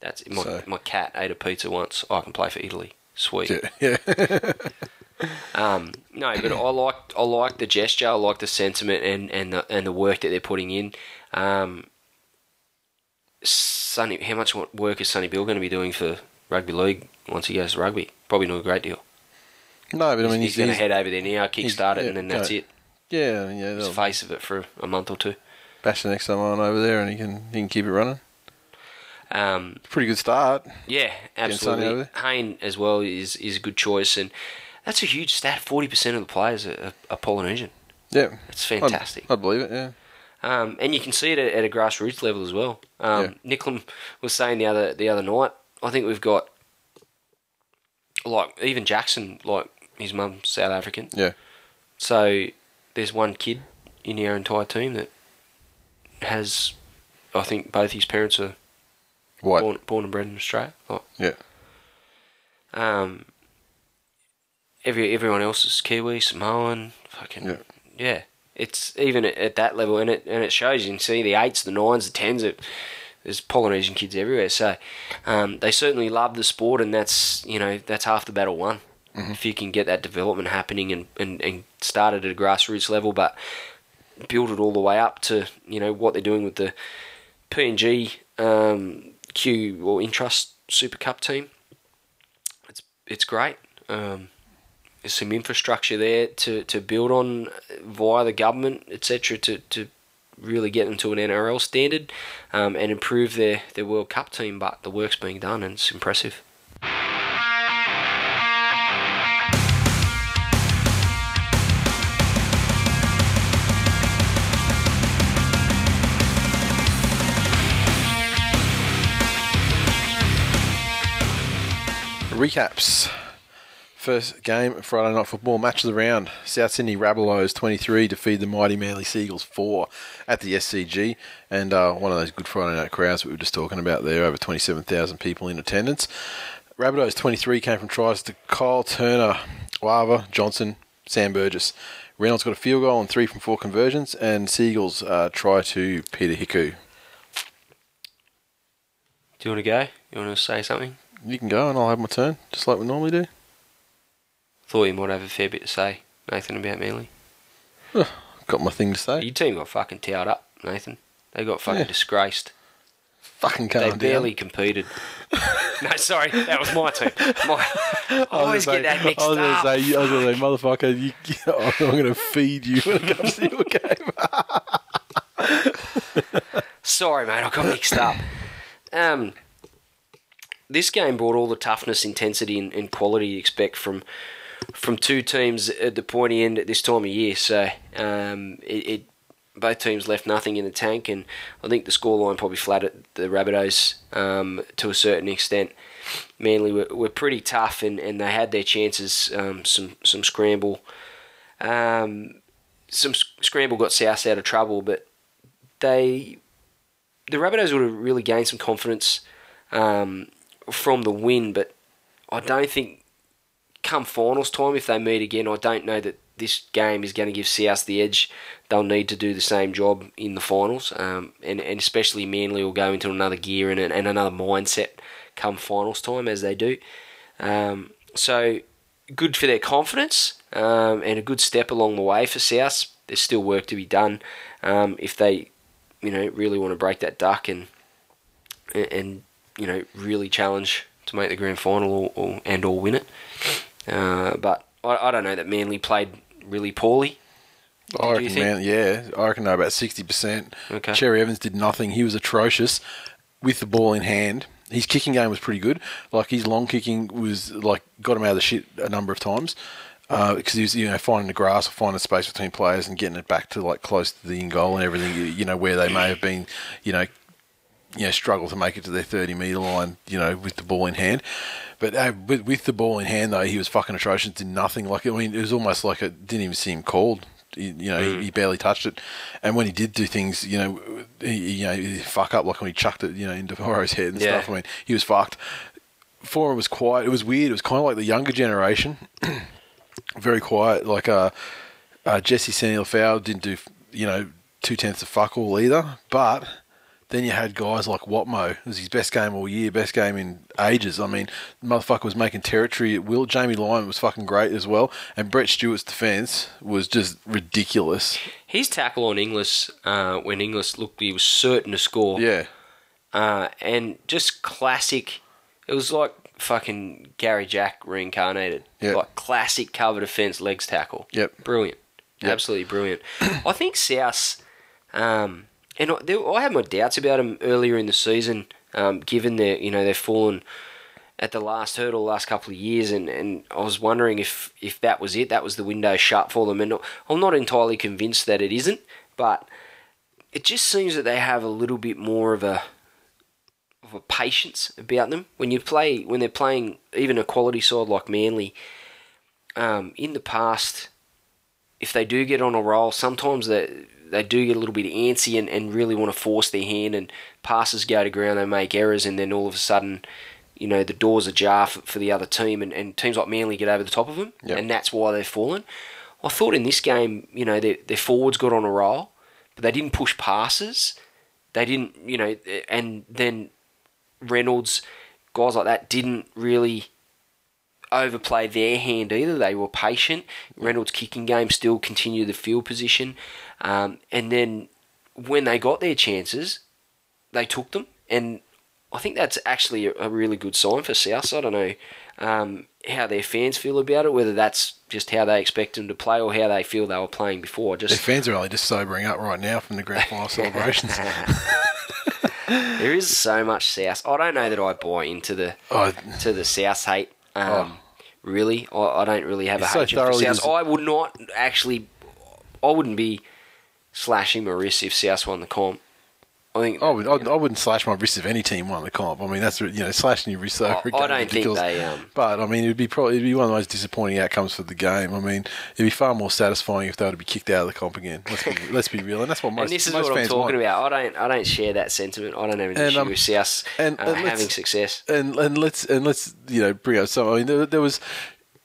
that's my So- my cat ate a pizza once. I can play for Italy. Sweet. Yeah, yeah. Um, no, but I like I like the gesture, I like the sentiment, and, and the and the work that they're putting in. Um, Sonny, how much work is Sonny Bill going to be doing for rugby league once he goes to rugby? Probably not a great deal. No, but I mean, he's, he's, going to head over there now, kickstart it, yeah, and then that's it. yeah, yeah, He's they'll face of it for a month or two. bash the next time on over there, and he can he can keep it running. Um, Pretty good start. Yeah, absolutely. Hayne as well is is a good choice, and that's a huge stat. Forty percent of the players are, are Polynesian. Yeah, It's fantastic. I believe it. Yeah, Um, and you can see it at, at a grassroots level as well. Um, Nicklum was saying the other the other night. I think we've got like even Jackson, like his mum's South African. yeah, So there's one kid in our entire team that has, I think both his parents are white. born, born and bred in Australia. Like, Yeah, Um, every everyone else is Kiwi, Samoan, fucking Yeah. yeah. It's even at, at that level, and it and it shows. You can see the eights, the nines, the tens. It, there's Polynesian kids everywhere, so um, they certainly love the sport, and that's you know that's half the battle won. If you can get that development happening and, and, and start it at a grassroots level, but build it all the way up to you know what they're doing with the PNG um, Q or Intrust Super Cup team. It's it's great. Um, there's some infrastructure there to, to build on via the government, etc. To, to really get them to an NRL standard um, and improve their, their World Cup team. But the work's being done and it's impressive. recaps. First game, of Friday night football match of the round. South Sydney Rabbitohs 23 defeat the mighty Manly Sea Eagles 4 at the SCG, and uh, one of those good Friday night crowds we were just talking about there. Over 27,000 people in attendance. Rabbitohs 23 came from tries to Kyle Turner, Wava, Johnson, Sam Burgess. Reynolds got a field goal and three from four conversions, and Sea Eagles uh, try to Peter Hiku. Do you want to go? You want to say something? You can go, and I'll have my turn, just like we normally do. Thought you might have a fair bit to say, Nathan, about Manly. Got my thing to say. Your team got fucking towed up, Nathan. They got fucking Yeah. disgraced. Fucking They down. barely competed. no, sorry, that was my team. My, I I was always gonna get that say- mixed I was up. gonna say, I was gonna say, motherfucker, you, I'm gonna feed you when it comes to your game. Sorry, mate, I got mixed up. Um, this game brought all the toughness, intensity, and, and quality you expect from from two teams at the pointy end at this time of year. So um, it, it both teams left nothing in the tank, and I think the scoreline probably flattered the Rabbitohs um, to a certain extent. Manly were, were pretty tough, and, and they had their chances. Um, some some scramble, um, some scramble got South out of trouble, but they the Rabbitohs would have really gained some confidence um, from the win, but I don't think come finals time, if they meet again, I don't know that this game is going to give South the edge. They'll need to do the same job in the finals, um, and, and especially Manly will go into another gear and, and another mindset come finals time as they do. Um, so good for their confidence um, and a good step along the way for South. There's still work to be done um, if they, you know, really want to break that duck and and you know really challenge to make the grand final or, or and or win it. Uh, but I, I don't know that Manly played really poorly. I reckon, man, yeah, I reckon about sixty percent. Okay. Cherry Evans did nothing. He was atrocious with the ball in hand. His kicking game was pretty good. Like his long kicking was like got him out of the shit a number of times because he was you know finding the grass or finding space between players and getting it back to like close to the in goal and everything. You know where they may have been, you know, you know, struggle to make it to their 30 metre line, you know, with the ball in hand. But uh, with, with the ball in hand, though, he was fucking atrocious, did nothing. Like, I mean, it was almost like it didn't even see him called. You, you know, he, he barely touched it. And when he did do things, you know, he, you know, he'd fuck up, like when he chucked it, you know, into Horo's head and Yeah. stuff. I mean, he was fucked. Foran was quiet. It was weird. It was kind of like the younger generation. Very quiet. Like, uh, uh, Jesse Sene-Lefao didn't do, you know, two tenths of fuck all either. But Then you had guys like Watmough. It was his best game all year, best game in ages. I mean, the motherfucker was making territory at will. Jamie Lyon was fucking great as well. And Brett Stewart's defence was just ridiculous. His tackle on Inglis, uh, when Inglis looked, he was certain to score. Yeah. Uh, and just classic. It was like fucking Gary Jack reincarnated. Yep. Like classic cover defence legs tackle. Yep. Brilliant. Yep. Absolutely brilliant. I think South, um, and I, there, I had my doubts about them earlier in the season, um, given their you know they've fallen at the last hurdle the last couple of years, and, and I was wondering if if that was it, that was the window shut for them, and I'm not entirely convinced that it isn't, but it just seems that they have a little bit more of a of a patience about them when you play when they're playing even a quality side like Manly. Um, in the past, if they do get on a roll, sometimes they they do get a little bit antsy and, and really want to force their hand and passes go to ground, they make errors, and then all of a sudden, you know, the doors ajar for, for the other team, and, and teams like Manly get over the top of them, Yep. and that's why they've fallen. I thought in this game, you know, their, their forwards got on a roll, but they didn't push passes. They didn't, you know, and then Reynolds, guys like that, didn't really overplay their hand either. They were patient. Reynolds' kicking game still continued the field position. Um, and then when they got their chances, they took them. And I think that's actually a, really good sign for South. I don't know um, how their fans feel about it, whether that's just how they expect them to play or how they feel they were playing before. Their Just fans are only just sobering up right now from the grand final celebrations. there is so much South. I don't know that I buy into the Oh, to the South hate. Um, Really, I, I don't really have It's a so hatred for South. I would not actually. I wouldn't be slashing my wrists if South won the comp. I think. I, would, I, I wouldn't slash my wrist if any team won the comp. I mean, that's you know slashing your wrist. I- I don't think they, um, But I mean, it'd be probably it'd be one of the most disappointing outcomes for the game. I mean, it'd be far more satisfying if they were to be kicked out of the comp again. Let's be, let's be real, and that's what most and this is what I'm talking want. about. I don't. I don't share that sentiment. I don't have an And, issue um, with South and- uh, and having success. and and let's and let's you know bring up some. I mean, there, there was,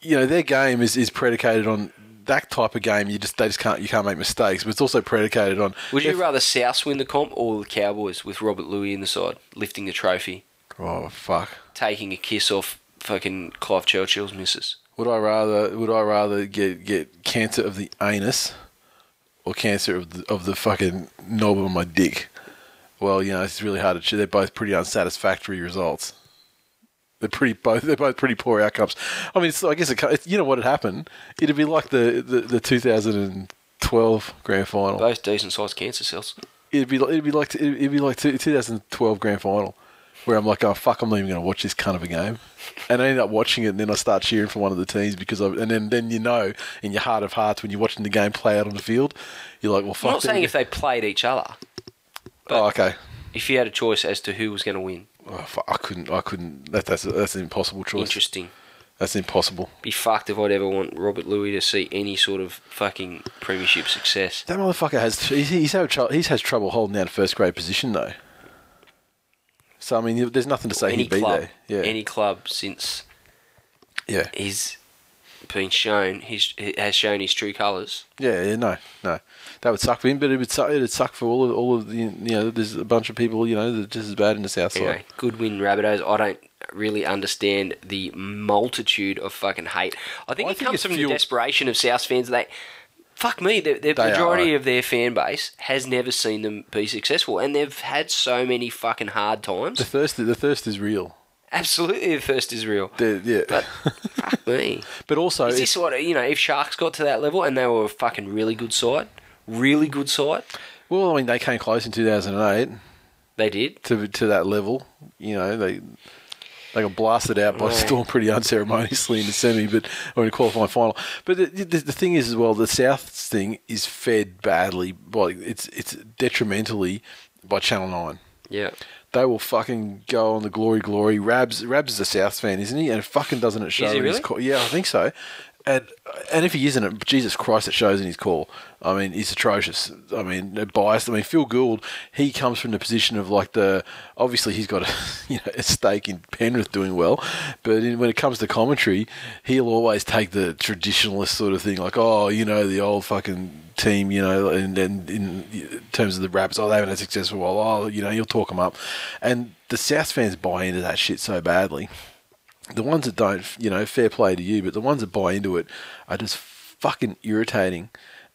you know, their game is, is predicated on that type of game. You just they just can't you can't make mistakes, but it's also predicated on. Would you if- rather South win the comp or the Cowboys with Robert Lui in the side, lifting the trophy, Oh fuck! taking a kiss off fucking Clive Churchill's missus? Would I rather would I rather get get cancer of the anus or cancer of the of the fucking knob on my dick? Well, you know, it's really hard to choose. They're both pretty unsatisfactory results. They're pretty both. They're both pretty poor outcomes. I mean, it's, I guess it, you know what had happened. It'd be like the the, the 2012 grand final. Both decent sized cancer cells. It'd be like- it'd be like it'd be like 2012 grand final, where I'm like, oh fuck, I'm not even going to watch this kind of a game, and I end up watching it, and then I start cheering for one of the teams because of, and then then you know in your heart of hearts when you're watching the game play out on the field, you're like, well fuck. I'm not saying if they played each other. oh okay. If you had a choice as to who was going to win, Oh, fuck, I couldn't. I couldn't. That, that's that's an impossible choice. interesting. That's impossible. Be fucked if I'd ever want Robert Lui to see any sort of fucking premiership success. That motherfucker has he's, he's had trouble. He's has trouble holding down a first grade position though. So I mean, there's nothing to say any he'd be club, there. Yeah, any club since yeah, he's been shown, he's he has shown his true colours. yeah, yeah. No, no, that would suck for him, but it would suck. It'd suck for all of all of the you know. There's a bunch of people you know that are just as bad in the south side. Anyway, good win, Rabbitohs. I don't really understand the multitude of fucking hate. I think I it think comes from the desperation of South fans. They, fuck me, the, the They are, majority of their fan base has never seen them be successful, and they've had so many fucking hard times. The thirst, the thirst is real. Absolutely, the first is real. The, yeah, But fuck me. but also Is this what you know? If Sharks got to that level and they were a fucking really good side, really good side, well, I mean, they came close in 2008 they did. to to that level. You know, they they got blasted out by Right. Storm pretty unceremoniously in the semi, but or in the qualifying final. But the, the, the thing is, as well, the South thing is fed badly. By, it's it's detrimentally by Channel Nine. Yeah. They will fucking go on the glory, glory. Rabs, Rabs is a South fan, isn't he? And fucking doesn't it show? Is he in his really? co- yeah, I think so. And and if he isn't, it, Jesus Christ, it shows in his call. I mean, he's atrocious. I mean, biased. I mean, Phil Gould, he comes from the position of like the obviously he's got a you know a stake in Penrith doing well, but in, when it comes to commentary, he'll always take the traditionalist sort of thing, like oh, you know, the old fucking team, you know, and, in terms of the Raps, oh, they haven't had success for a while. Oh, you know, you'll talk them up, and the South fans buy into that shit so badly the ones that don't, you know, fair play to you, but the ones that buy into it are just fucking irritating.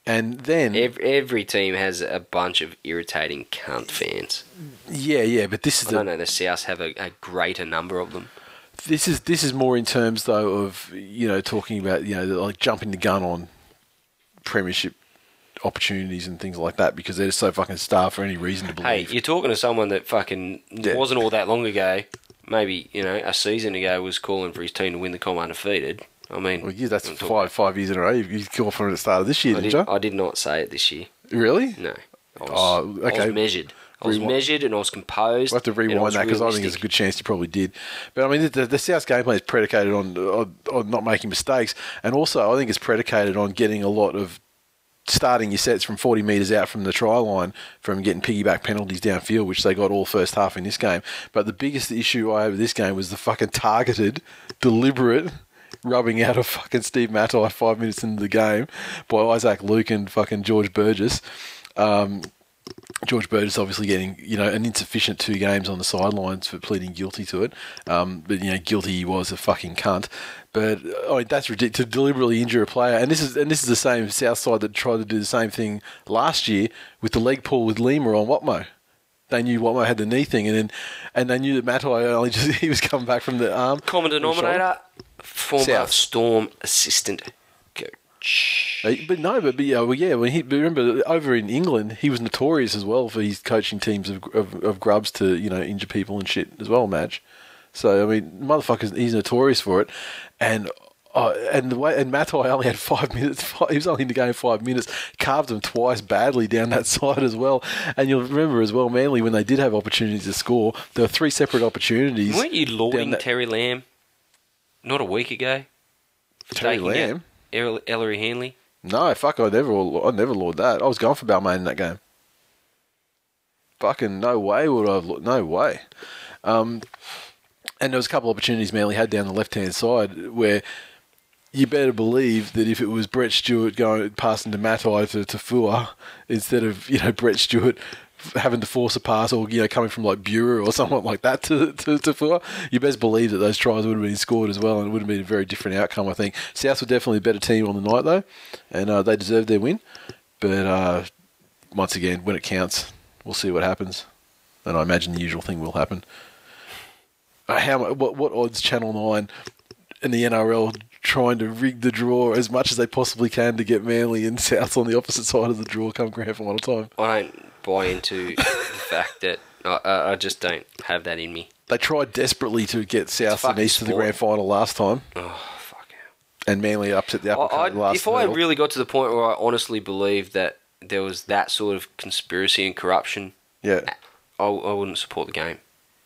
And then every, every team has a bunch of irritating cunt fans. Yeah, yeah, but this is I the, don't know the South have a, a greater number of them. This is this is more in terms though of you know talking about you know like jumping the gun on premiership opportunities and things like that because they're just so fucking starved for any reason to believe. Hey, you're talking to someone that fucking Yeah. wasn't all that long ago. Maybe you know a season ago was calling for his team to win the comp undefeated. I mean, well, yeah, that's I'm talking- five five years in a row. You, you called for it at the start of this year, I didn't did, you? I did not say it this year. really? No. I was, Oh, I okay. was measured. I was measured and I was composed. We'll have to rewind that because I think there's a good chance you probably did. But I mean, the, the South's game plan is predicated on, on on not making mistakes, and also I think it's predicated on getting a lot of starting your sets from 40 metres out from the try line from getting piggyback penalties downfield, which they got all first half in this game. But the biggest issue I had with this game was the fucking targeted, deliberate rubbing out of fucking Steve Matai five minutes into the game by Isaac Luke and fucking George Burgess. Um, George Bird is obviously getting you know an insufficient two games on the sidelines for pleading guilty to it, um, but you know guilty he was a fucking cunt. But oh, that's ridiculous to deliberately injure a player, and this is and this is the same South side that tried to do the same thing last year with the leg pull with Lima on Watmough. They knew Watmough had the knee thing, and then and they knew that Matai only just he was coming back from the arm. Common from the shoulder. denominator, former South. Storm assistant coach. Uh, But no, but, but yeah, well, yeah. When he but remember over in England, he was notorious as well for his coaching teams of, of, of grubs to you know injure people and shit as well. Match. So I mean, motherfuckers, he's notorious for it, and. Uh, and the way and Matai only had five minutes. Five, he was only in the game five minutes. Carved them twice badly down that side as well. And you'll remember as well, Manly when they did have opportunities to score, there were three separate opportunities. Weren't you lauding Terry Lamb not a week ago? Terry Lamb? Ellery Hanley. No, fuck, I never, I never lord that. I was going for Balmain in that game. Fucking no way would I have, no way. Um, and there was a couple of opportunities Manly had down the left hand side where you better believe that if it was Brett Stewart going passing to Matai to, to Fua instead of you know Brett Stewart having to force a pass or you know coming from like Bureau or someone like that to to, to Fua, you best believe that those tries would have been scored as well and it would have been a very different outcome. I think South were definitely a better team on the night though, and uh, they deserved their win. But uh, once again, when it counts, we'll see what happens, and I imagine the usual thing will happen. Uh, how what what odds Channel Nine and the NRL trying to rig the draw as much as they possibly can to get Manly and South on the opposite side of the draw come grand final time. I don't buy into the fact that I, I just don't have that in me. They tried desperately to get South and East to the grand final last time, Oh fuck. Yeah. And Manly upset the apple I, last if I really got to the point where I honestly believed that there was that sort of conspiracy and corruption, yeah. I, I wouldn't support the game.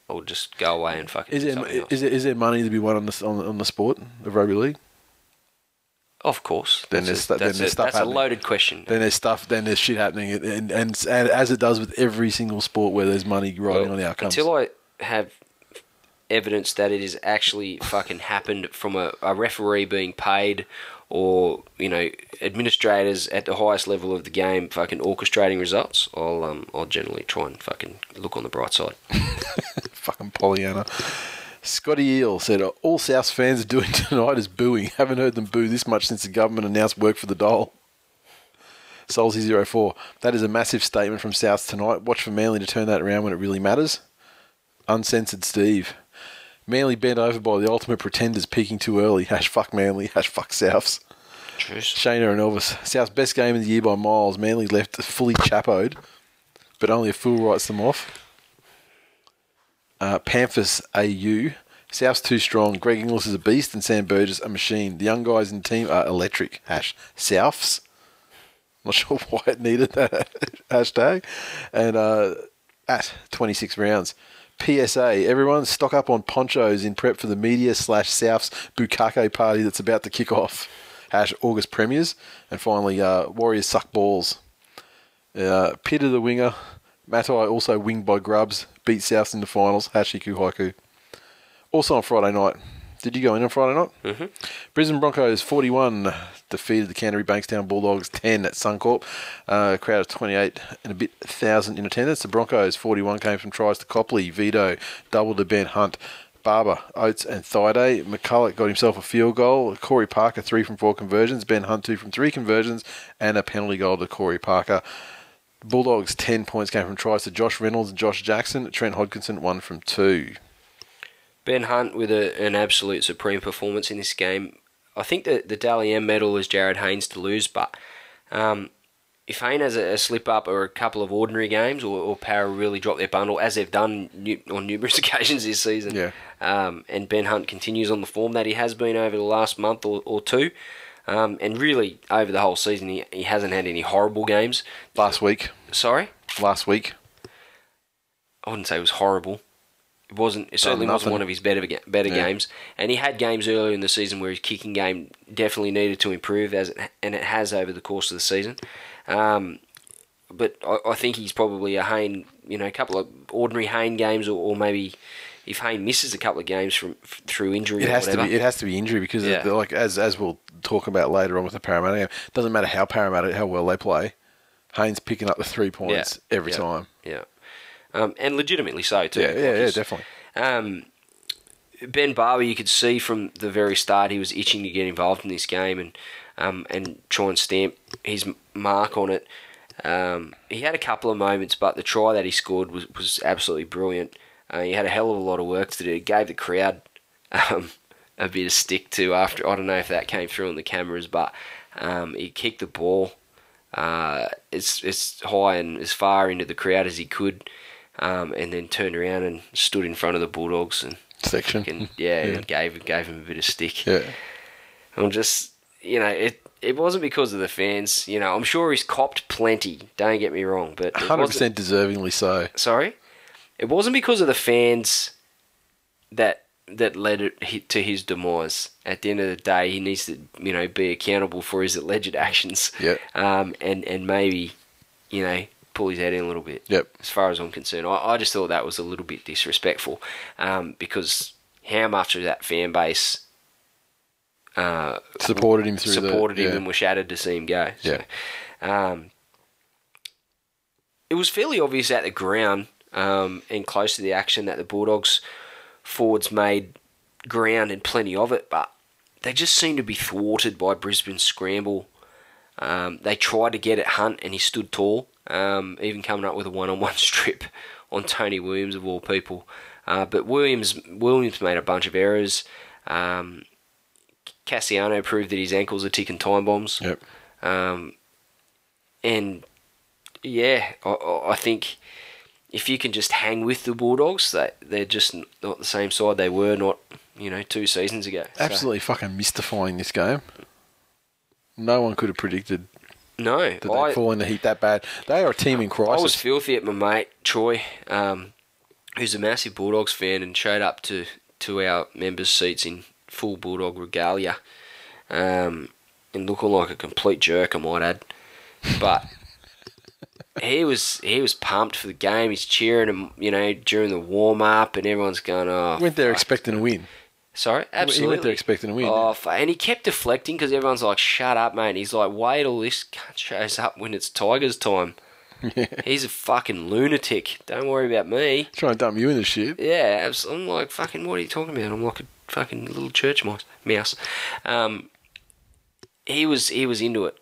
I would just go away and fucking Is there, is, there, is there money to be won on the, on the, on the sport of rugby league? Of course. Then That's there's a, then there's a, stuff that's a happening. loaded question. Then there's stuff. Then there's shit happening, and and, and, and as it does with every single sport where there's money riding Well, on the outcomes. Until I have evidence that it has actually fucking happened from a, a referee being paid or, you know, administrators at the highest level of the game fucking orchestrating results, I'll um I'll generally try and fucking look on the bright side. Fucking Pollyanna. Scotty Eel said, All South fans are doing tonight is booing. Haven't heard them boo this much since the government announced work for the dole. Solzy04. That is a massive statement from South tonight. Watch for Manly to turn that around when it really matters. Uncensored Steve. Manly bent over by the ultimate pretenders peaking too early. Hash fuck Manly. Hash fuck Souths. Cheers. Shayna and Elvis. South's best game of the year by miles. Manly left fully chapoed, but only a fool writes them off. Uh, AU. South's too strong. Greg Inglis is a beast and Sam Burgess a machine. The young guys in team are electric. Hash. Souths. Not sure why it needed that hashtag. And uh, at 26 rounds. PSA, everyone stock up on ponchos in prep for the media slash South's Bukake party that's about to kick off. Hash August premiers, and finally uh, Warriors suck balls. Uh, of the winger. Matai also winged by Grubs beat South in the finals. Hashiku Haiku. Also on Friday night. Did you go in on Friday night? Mm-hmm. Brisbane Broncos 41 defeated the Canterbury Bankstown Bulldogs 10 at Suncorp. Uh, a crowd of 28 and a bit thousand in attendance. The Broncos 41 came from tries to Copley, Vito, double to Ben Hunt. Barba, Oates, and Thaiday. McCullough got himself a field goal. Corey Parker, three from four conversions. Ben Hunt, two from three conversions. And a penalty goal to Corey Parker. Bulldogs, 10 points came from tries to Josh Reynolds and Josh Jackson. Trent Hodkinson, one from two. Ben Hunt with a, an absolute supreme performance in this game. I think that the Dally M medal is Jarryd Haynes to lose, but um, if Hayne has a, a, slip up or a couple of ordinary games, or, or Para really drop their bundle, as they've done nu- on numerous occasions this season, Yeah. um, and Ben Hunt continues on the form that he has been over the last month or, or two, um, and really over the whole season, he, he hasn't had any horrible games. Last week. Sorry? Last week. I wouldn't say it was horrible. It wasn't. It certainly wasn't one of his better better Yeah. games. And he had games earlier in the season where his kicking game definitely needed to improve, as it, and it has over the course of the season. Um, but I, I think he's probably a Hayne, You know, a couple of ordinary Hayne games, or, or maybe if Hayne misses a couple of games from f- through injury It or has whatever. to be. It has to be injury because, Yeah. the- like as as we'll talk about later on with the Parramatta game, doesn't matter how Parramatta how well they play. Haynes picking up the three points every Yeah. time. yeah, um, and legitimately so too. Yeah, yeah, yeah, definitely. Um, ben Barba, you could see from the very start he was itching to get involved in this game and um, and try and stamp his mark on it. Um, he had a couple of moments, but the try that he scored was, was absolutely brilliant. Uh, he had a hell of a lot of work to do. He gave the crowd um, a bit of stick to after. I don't know if that came through on the cameras, but um, he kicked the ball uh, as, as high and as far into the crowd as he could, um, and then turned around and stood in front of the Bulldogs and, Section. and yeah, Yeah. and gave gave him a bit of stick. Yeah. I'm just, you know, it it wasn't because of the fans. You know, I'm sure he's copped plenty. Don't get me wrong, but 100 percent deservingly so. Sorry, it wasn't because of the fans that that led it to his demise. At the end of the day, he needs to, you know, be accountable for his alleged actions. Yep. Um, and and maybe, you know, pull his head in a little bit. Yep. As far as I'm concerned, I, I just thought that was a little bit disrespectful, um, because how much of that fan base uh, Supported him through supported the, him yeah. and were shattered to see him go. So, um, it was fairly obvious at the ground um, and close to the action that the Bulldogs forwards made ground and plenty of it, but they just seem to be thwarted by Brisbane's scramble. Um, they tried to get at Hunt and he stood tall, um, even coming up with a one-on-one strip on Tony Williams of all people. Uh, but Williams Williams made a bunch of errors. Um, Kasiano proved that his ankles are ticking time bombs. Yep. Um, and yeah, I- I, I think if you can just hang with the Bulldogs, they they're just not the same side they were not you know two seasons ago. So- Absolutely fucking mystifying this game. No one could have predicted no, that they'd fall in the heat that bad. They are a team in crisis. I was filthy at my mate Troy, um, who's a massive Bulldogs fan and showed up to to our members' seats in full Bulldog regalia, um, and looking like a complete jerk, I might add. But he was he was pumped for the game. He's cheering him, you know, during the warm up, and everyone's going, "Oh, went there expecting to win. Sorry, absolutely. He went there expecting to win. Oh, and he kept deflecting because everyone's like, "Shut up, mate." He's like, "Wait till this cunt shows up when it's Tigers time." He's a fucking lunatic. Don't worry about me. Trying to dump you in the shit. Yeah, I'm like, fucking, what are you talking about? I'm like a fucking little church mouse. mouse. Um, he was he was into it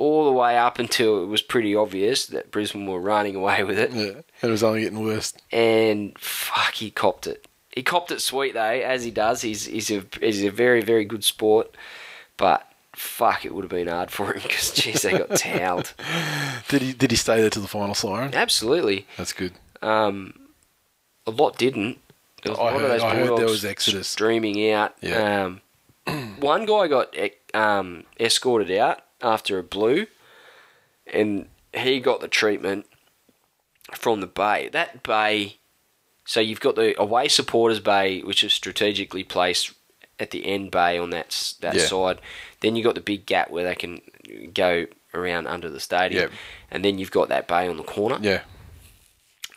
all the way up until it was pretty obvious that Brisbane were running away with it, Yeah. And it was only getting worse. and fuck, he copped it. He copped it sweet though, as he does. He's he's a he's a very very good sport, but fuck, it would have been hard for him because jeez, they got towed. Did he did he stay there till the final siren? Absolutely. That's good. Um, a lot didn't. There was a I lot heard- of those I heard there was exodus. streaming out. Yeah. Um, one guy got um, escorted out after a blue, and he got the treatment from the bay. That bay. So you've got the away supporters bay, which is strategically placed at the end bay on that that Yeah. side. Then you've got the big gap where they can go around under the stadium, Yeah. and then you've got that bay on the corner, Yeah,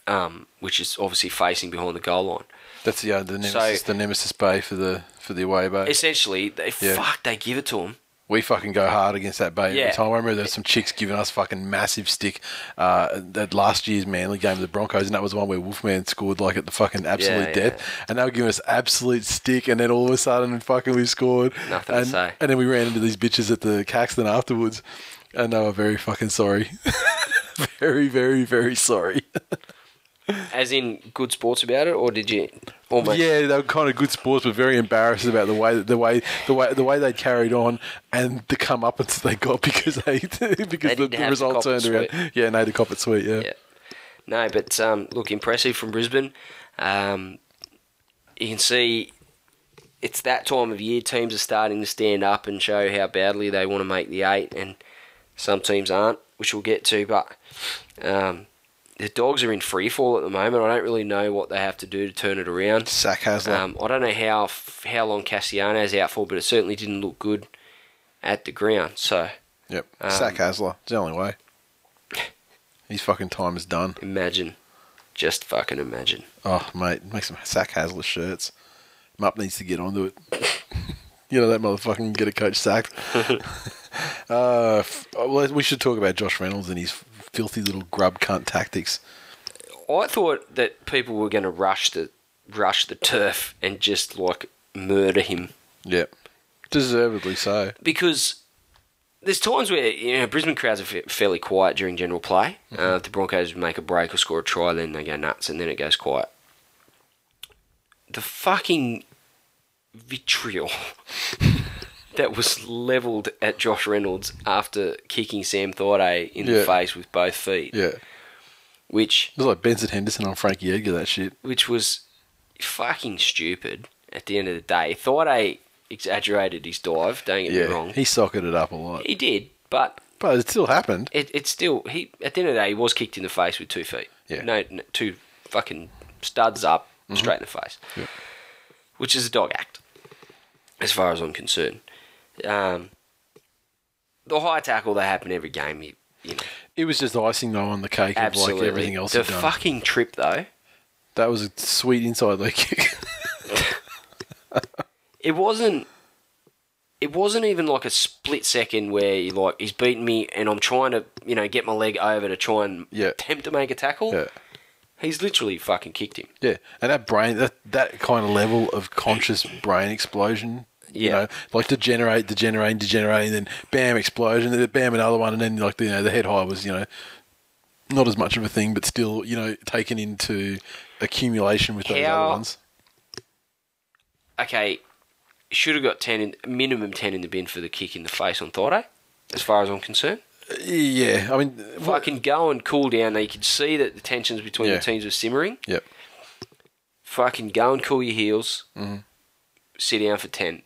um, which is obviously facing behind the goal line. that's the uh, the nemesis, the nemesis bay for the for the away bay. Essentially, they Yeah. fuck they give it to them. We fucking go hard against that bay Yeah. every time. I remember there was some chicks giving us fucking massive stick uh, at last year's Manly game of the Broncos, and that was the one where Wolfman scored like at the fucking absolute Yeah, death, and they were giving us absolute stick, and then all of a sudden, fucking we scored. Nothing to and, say. And then we ran into these bitches at the Caxton afterwards, and they were very fucking sorry. very, very, very sorry. As in good sports about it, or did you almost? Yeah, they were kind of good sports, but very embarrassed about the way the way the way the way they carried on and the comeuppance they got because they because the, didn't the result the cop turned around. Yeah, no, the cop it sweet. Yeah. Yeah. No, but um, look, impressive from Brisbane. Um, you can see it's that time of year. Teams are starting to stand up and show how badly they want to make the eight, and some teams aren't, which we'll get to. But um, the Dogs are in free fall at the moment. I don't really know what they have to do to turn it around. Sack Hasler. Um, I don't know how how long Kasiano's out for, but it certainly didn't look good at the ground. So yep. um, Sack Hasler. It's the only way. His fucking time is done. imagine, just fucking imagine. Oh, mate, make some Sack Hasler shirts. Mup needs to get onto it. you know that motherfucker can get a coach sacked. uh, f- well, we should talk about Josh Reynolds and his filthy little grub cunt tactics. I thought that people were going to rush the rush the turf and just like murder him Yep. Deservedly so. because there's times where you know Brisbane crowds are fa- fairly quiet during general play. Uh, if the Broncos make a break or score a try, then they go nuts, and then it goes quiet. The fucking vitriol that was levelled at Josh Reynolds after kicking Sam Thaiday in Yeah. the face with both feet, Yeah. which It was like Benson Henderson on Frankie Edgar, that shit. which was fucking stupid at the end of the day. Thaiday exaggerated his dive, don't get Yeah. me wrong. He socketed it up a lot. He did, but But it still happened. it, it's still he at the end of the day he was kicked in the face with two feet. Yeah. Mm-hmm. No, two fucking studs up straight in the face. Yeah. Which is a dog act, as far as I'm concerned. Um, the high tackle that happened every game, you, you know, It was just icing though on the cake of like everything else the fucking trip though, that was a sweet inside leg kick. it wasn't. It wasn't even like a split second where you like he's beating me and I'm trying to you know get my leg over to try and Yeah. attempt to make a tackle. yeah. He's literally fucking kicked him. Yeah. And that brain that that kind of level of conscious brain explosion. You Yeah. know, like degenerate, degenerate, degenerate, and then bam, explosion, then bam, another one, and then like the, you know the head high was you know not as much of a thing, but still you know taken into accumulation with those How- other ones. okay, should have got ten in minimum ten in the bin for the kick in the face on Thaiday, as far as I'm concerned. Yeah, I mean, what- can go and cool down. Now you could see that the tensions between Yeah. the teams were simmering. Yep. Fucking go and cool your heels. Mm-hmm. Sit down for ten.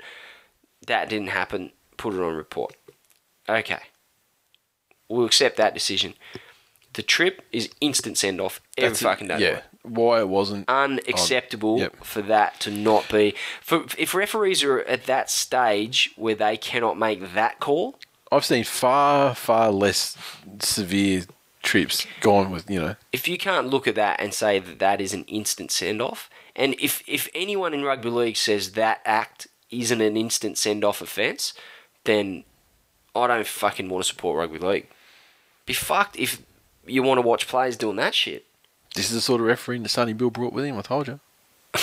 That didn't happen. Put it on report. Okay. We'll accept that decision. The trip is instant send off every That's fucking day. Yeah, why it wasn't? unacceptable Yep. for that to not be. For if referees are at that stage where they cannot make that call, I've seen far, far less severe trips gone with you know. if you can't look at that and say that that is an instant send off, and if if anyone in rugby league says that act isn't an instant send off offence, then I don't fucking want to support rugby league. Be fucked if you want to watch players doing that shit. This is the sort of refereeing the Sonny Bill brought with him. I told you.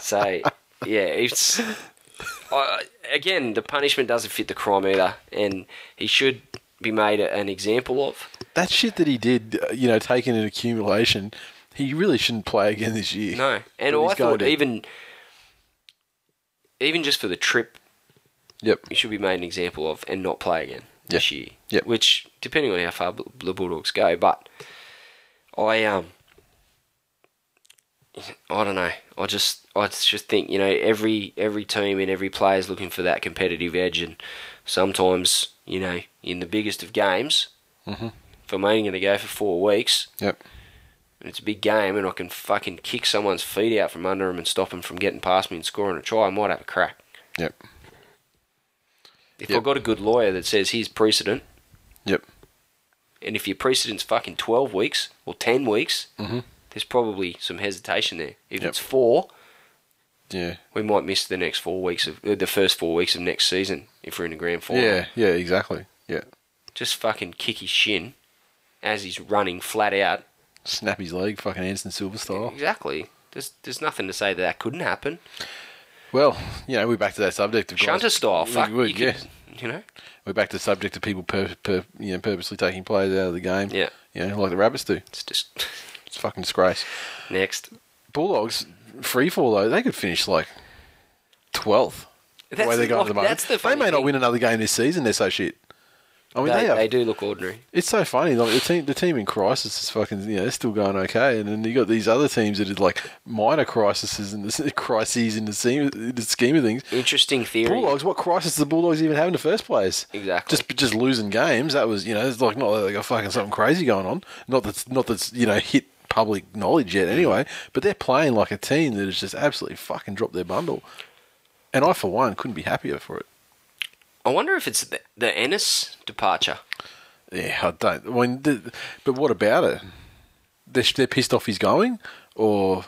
So yeah, it's I again the punishment doesn't fit the crime either, and he should be made an example of. That shit that he did, uh, you know, taken an accumulation, he really shouldn't play again this year. No, and I thought to. even even just for the trip, Yep. he should be made an example of and not play again this year. Yep. Which, depending on how far the Bulldogs go, but I um. I don't know. I just, I just think you know every every team and every player is looking for that competitive edge, and sometimes you know in the biggest of games, Mhm. if I'm only going to go for four weeks, Yep. And it's a big game, and I can fucking kick someone's feet out from under them and stop them from getting past me and scoring a try, I might have a crack. Yep. If Yep. I've got a good lawyer that says here's precedent, Yep. and if your precedent's fucking 12 weeks or 10 weeks, Mhm. there's probably some hesitation there. If Yep. it's four, Yeah. we might miss the next four weeks of uh, the first four weeks of next season if we're in the grand final. Yeah. Yeah. Exactly. Yeah. Just fucking kick his shin as he's running flat out. Snap his leg, fucking Anderson Silva style. Exactly. There's there's nothing to say that that couldn't happen. Well, you know, we're back to that subject of guys- Shunter style. we- Fuck. we- you, yeah. could, you know. We're back to the subject of people per, per, you know, purposely taking players out of the game. Yeah. You know, like the Rabbits do. It's just It's fucking disgrace. next. Bulldogs, free fall though, they could finish like 12th. the way they're the- going at the moment. the they may not win another game this season, they're so shit. I mean, they, they, they do look ordinary. It's so funny. Like the team, the team in crisis is fucking. You know, they're still going okay, and then you got these other teams that are like minor crises in the crises in the scheme, in the scheme of things. Interesting theory. Bulldogs, what crisis the Bulldogs even have in the first place? Exactly. Just just losing games. That was you know, it's like not that they got fucking something crazy going on. Not that's not that's you know hit public knowledge yet anyway. But they're playing like a team that has just absolutely fucking dropped their bundle. And I, for one, couldn't be happier for it. I wonder if it's the, the Ennis departure. Yeah, I don't. I mean, the, but what about it? They're, they're pissed off he's going, or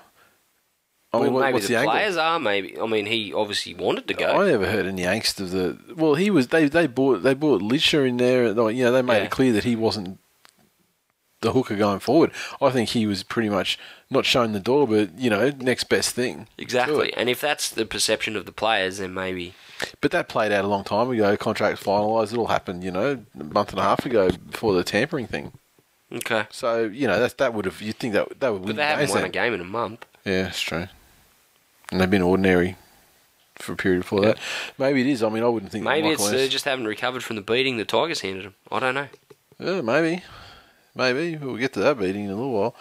I mean, well, what- maybe the, the, players are. Maybe. I mean, he obviously wanted to go. I never heard any angst of the. Well, he was. They they bought they bought Lichaa in there. and, You know, they made Yeah. it clear that he wasn't the hooker going forward. I think he was pretty much not shown the door, but you know, next best thing. exactly. And if that's the perception of the players, then maybe. But that played out a long time ago. Contract finalised. It all happened, you know, a month and a half ago before the tampering thing. Okay. So you know that that would have. You think that that would But win they haven't won then. a game in a month. Yeah, it's true. And they've been ordinary for a period before that. Maybe it is. I mean, I wouldn't think. Maybe it's uh, Ennis- just haven't recovered from the beating the Tigers handed them. I don't know. Yeah, maybe. Maybe. We'll get to that beating in a little while.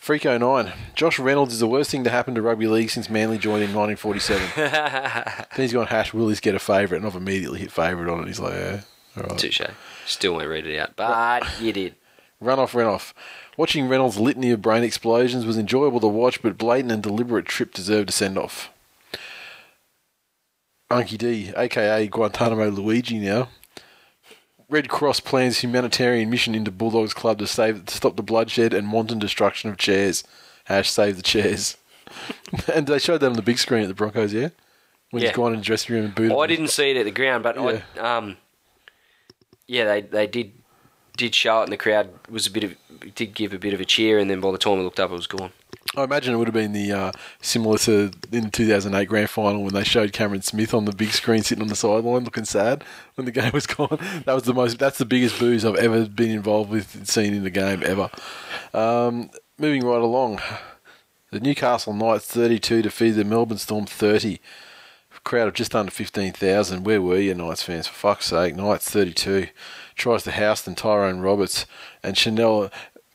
Freako 9. Josh Reynolds is the worst thing to happen to rugby league since Manly joined in 1947. then he's gone, hash, will he get a favourite? And I've immediately hit favourite on it. He's like, yeah, all right. Touche. Still won't read it out, but you did. Run off, run off. Watching Reynolds' litany of brain explosions was enjoyable to watch, but blatant and deliberate trip deserved a send off. Unky D, aka Guantanamo Luigi now. Red Cross plans humanitarian mission into Bulldogs Club to save to stop the bloodshed and wanton destruction of chairs. Hash save the chairs. and they showed that on the big screen at the Broncos, yeah? When Yeah. he's gone in the dressing room and booted. I didn't see it at the ground, but I, um, yeah, they they did did show it, and the crowd was a bit of did give a bit of a cheer, and then by the time I looked up, it was gone. I imagine it would have been the uh, similar to in the 2008 grand final when they showed Cameron Smith on the big screen sitting on the sideline looking sad when the game was gone. That was the most. That's the biggest booze I've ever been involved with seen in the game ever. Um, moving right along, the Newcastle Knights 32 defeated the Melbourne Storm 30. Crowd of just under 15,000. Where were you, Knights fans? For fuck's sake, Knights 32 tries to Houston, Tyrone Roberts, and Chanel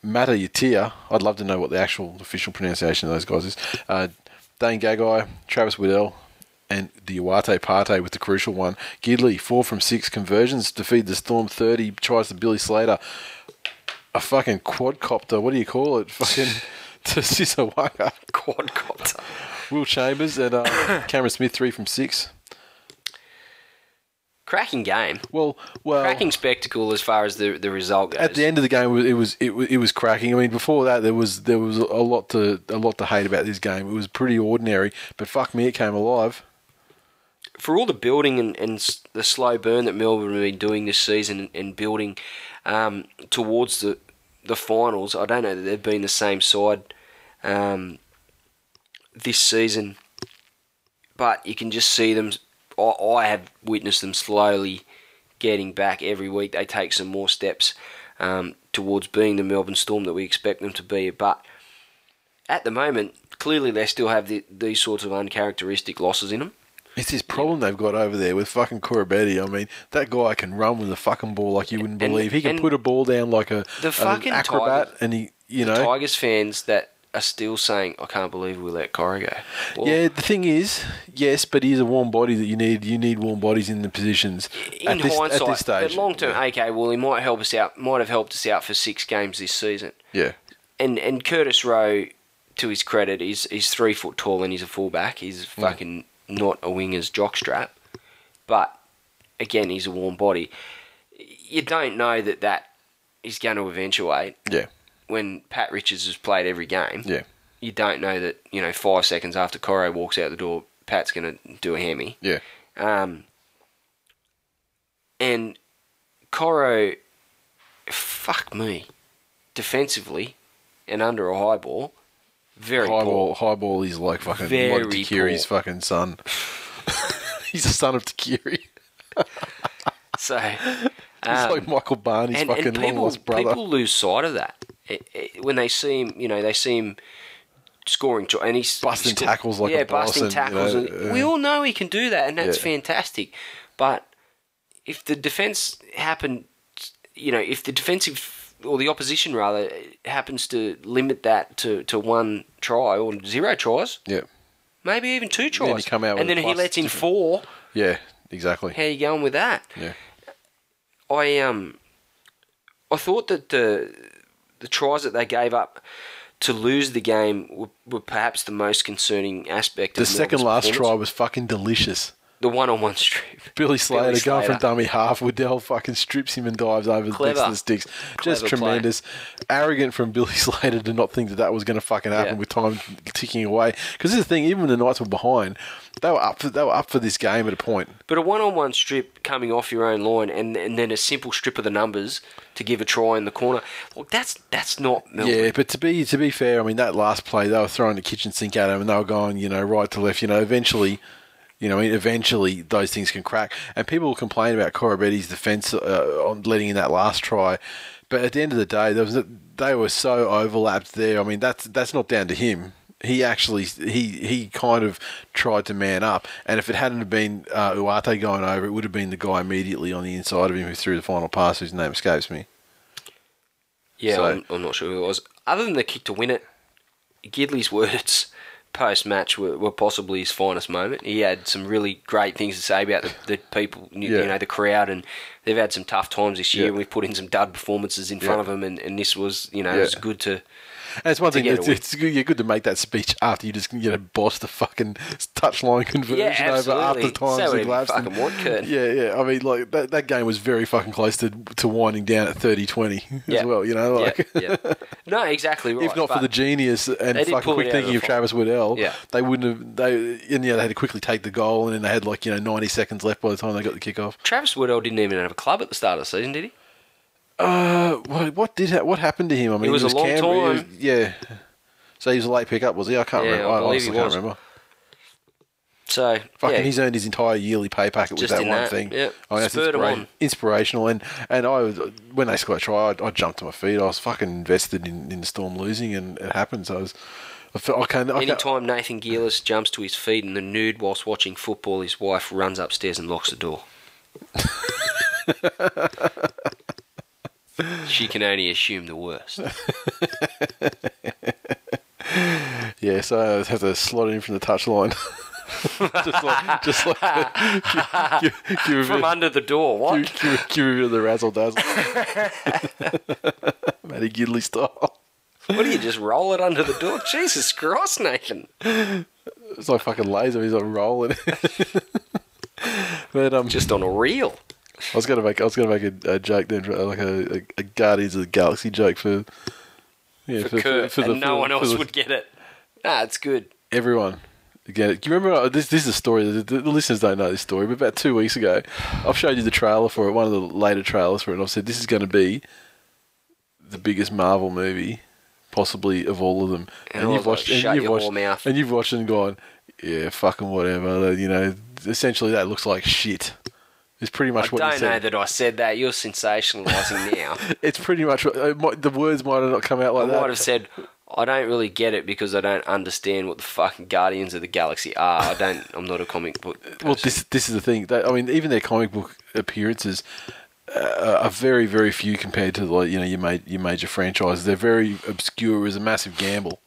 Matayatia. I'd love to know what the actual official pronunciation of those guys is. Uh, Dane Gagai, Travis Waddell, and the Uate Parte with the crucial one. Gidley, four from six conversions, to feed the Storm 30, tries to Billy Slater. A fucking quadcopter, what do you call it? Fucking to Sisa Waqa. Quadcopter. Will Chambers and uh, Cameron Smith, three from six. Cracking game. Well, well, Cracking spectacle as far as the the result goes. at the end of the game, it was it was it was cracking. I mean, before that, there was there was a lot to a lot to hate about this game. It was pretty ordinary, but fuck me, it came alive. for all the building and, and the slow burn that Melbourne have been doing this season and, building um, towards the the finals, I don't know that they've been the same side um, this season, but you can just see them. I, I have witnessed them slowly getting back every week. They take some more steps um, towards being the Melbourne Storm that we expect them to be, but at the moment, clearly they still have the, these sorts of uncharacteristic losses in them. It's this problem they've got over there with fucking Koroibete. I mean, that guy can run with a fucking ball like you wouldn't And- believe. He can put a ball down like a the an fucking acrobat, Tiger- and he, you the know, Tigers fans that are still saying, "I can't believe we let Corrie go." Well, yeah. The thing is, yes, but he's a warm body that you need. You need warm bodies in the positions in at this, hindsight, at this stage. but long term, okay, well, he might help us out. Might have helped us out for six games this season. Yeah, and and Curtis Rowe, to his credit, he's he's three foot tall and he's a fullback. He's mm. fucking not a winger's jockstrap, but again, he's a warm body. You don't know that that is going to eventuate Yeah, when Pat Richards has played every game. yeah, You don't know that you know five seconds after Coro walks out the door, Pat's going to do a hammy. yeah. Um, and Coro, fuck me, defensively and under a high ball, very High poor. ball, high ball is like fucking Very like Tuqiri's poor. fucking son. He's the son of Takiri. So, He's um, like Michael Barney's and, fucking and long lost brother. people lose sight of that It- it- when they see him. You know, they see him scoring and he's Busting he's tackles like yeah, busting and, you tackles. know, and uh, we all know he can do that, and that's Yeah. fantastic. But if the defense happen, you know, if the defensive or the opposition rather happens to limit that to, to one try or zero tries, yeah, maybe even two Then tries, you come out and then he lets in different- four. yeah, exactly. How are you going with that? Yeah, I um, I thought that the the tries that they gave up to lose the game were, were perhaps the most concerning aspect. the of second last try was fucking delicious. The one-on-one strip. Billy Slater going Slater. from dummy half. Waddell fucking strips him and dives over the Clever. next the sticks. Just Clever play. tremendous. Arrogant from Billy Slater to not think that that was going to fucking happen Yeah. with time ticking away. Because this is the thing. Even when the Knights were behind, they were up. For, they were up for this game at a point. But a one-on-one strip coming off your own line, and and then a simple strip of the numbers to give a try in the corner. Look, that's that's not Melbourne. Yeah, but to be to be fair, I mean that last play they were throwing the kitchen sink at him and they were going, you know, right to left. You know, eventually, you know, eventually those things can crack. And people will complain about Koroibete's defence uh, on letting in that last try, but at the end of the day, there was a, they were so overlapped there. I mean, that's that's not down to him. He actually he he kind of tried to man up, and if it hadn't have been uh, Uate going over, it would have been the guy immediately on the inside of him who threw the final pass, whose name escapes me. Yeah, So- I'm, I'm not sure who it was. Other than the kick to win it, Gidley's words post match were, were possibly his finest moment. He had some really great things to say about the, the people, you, Yeah. you know, the crowd, and they've had some tough times this year. Yeah. And we've put in some dud performances in front of them, and, and this was, you know, it was good to. And it's one thing. It's, it's good, you're good to make that speech after you just you know boss the fucking touchline conversion Yeah, over after times Say have whatever you elapsed. fucking Kurt. Yeah, yeah. I mean, like that, that game was very fucking close to to winding down at 30-20 as well. You know, like yeah, yeah. No, exactly right. if not for the genius and fucking quick of thinking the of. Travis Waddell, Yeah. they wouldn't have. They and yeah, they had to quickly take the goal, and then they had like you know ninety seconds left by the time they got the kick off. Travis Waddell didn't even have a club at the start of the season, did he? Uh, what, what did ha- what happened to him? I mean, It was he a long Canberra- he was- yeah. So he was a late pickup, was he? I can't Yeah, remember. I I, honestly can't was. remember. So Fucking, yeah, he's earned his entire yearly pay packet with that one that, thing. yeah. I mean, that's inspira- inspirational. And and I was when they scored a try, I, I jumped to my feet. I was fucking invested in, in the Storm losing, and it happened. So I was. I, felt, I can't. I can't Anytime Nathan Gillis jumps to his feet in the nude whilst watching football, his wife runs upstairs and locks the door. she can only assume the worst. yeah, so I have to slot in from the touchline. just like, just like, give, give, give, From bit, under the door, what? give, give, give a bit of the razzle dazzle. Matty Gidley style. What do you just roll it under the door? Jesus Christ, Nathan. It's like fucking laser. He's like rolling. but um, Just on a reel. I was gonna make I was gonna make a, a joke then, like a, a, a Guardians of the Galaxy joke for yeah For, Kurt, and no for- one else the- would get it. Nah, it's good. everyone. Get it. Do you remember uh, this? This is a story. The, the the listeners don't know this story, but about two weeks ago, I've showed you the trailer for it. One of the later trailers for it. and I've said this is going to be the biggest Marvel movie, possibly of all of them. And I was like, "Shut you've watched, mouth." and you've watched and gone, yeah, fucking whatever. You know, essentially that looks like shit. It's pretty much I what you don't know that I said that. You're sensationalising now. It's pretty much what uh, might- the words might have not come out I like that. I might have said, I don't really get it because I don't understand what the fucking Guardians of the Galaxy are. I don't. I'm not a comic book. Well, this this is the thing. That, I mean, even their comic book appearances uh, are very very few compared to like you know your ma- your major franchises. They're very obscure. It was a massive gamble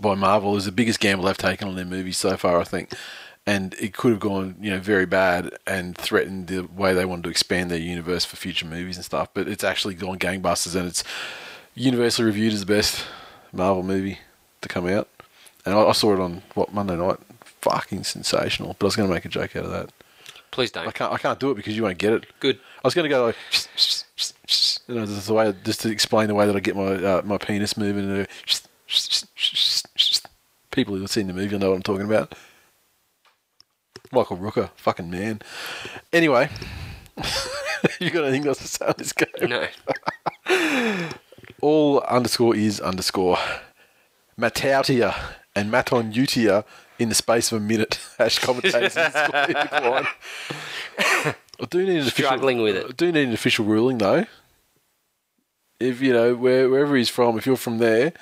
by Marvel. It was the biggest gamble they've taken on their movies so far, I think. And it could have gone, you know, very bad and threatened the way they wanted to expand their universe for future movies and stuff. But it's actually gone gangbusters, and it's universally reviewed as the best Marvel movie to come out, and I, I saw it on what Monday night. Fucking sensational! But I was going to make a joke out of that. Please don't. I can't. I can't do it because you won't get it. Good. I was going to go like, you know, just the way, just to explain the way that I get my uh, my penis moving. And people who've seen the movie will know what I'm talking about. Michael Rooker, fucking man. Anyway, you got anything else to say on this game? No. All underscore is underscore Matautia and Maton Utia in the space of a minute. Hash commentators in decline. I do need an official, with it. I do need an official ruling though. If you know where, wherever he's from, if you're from there,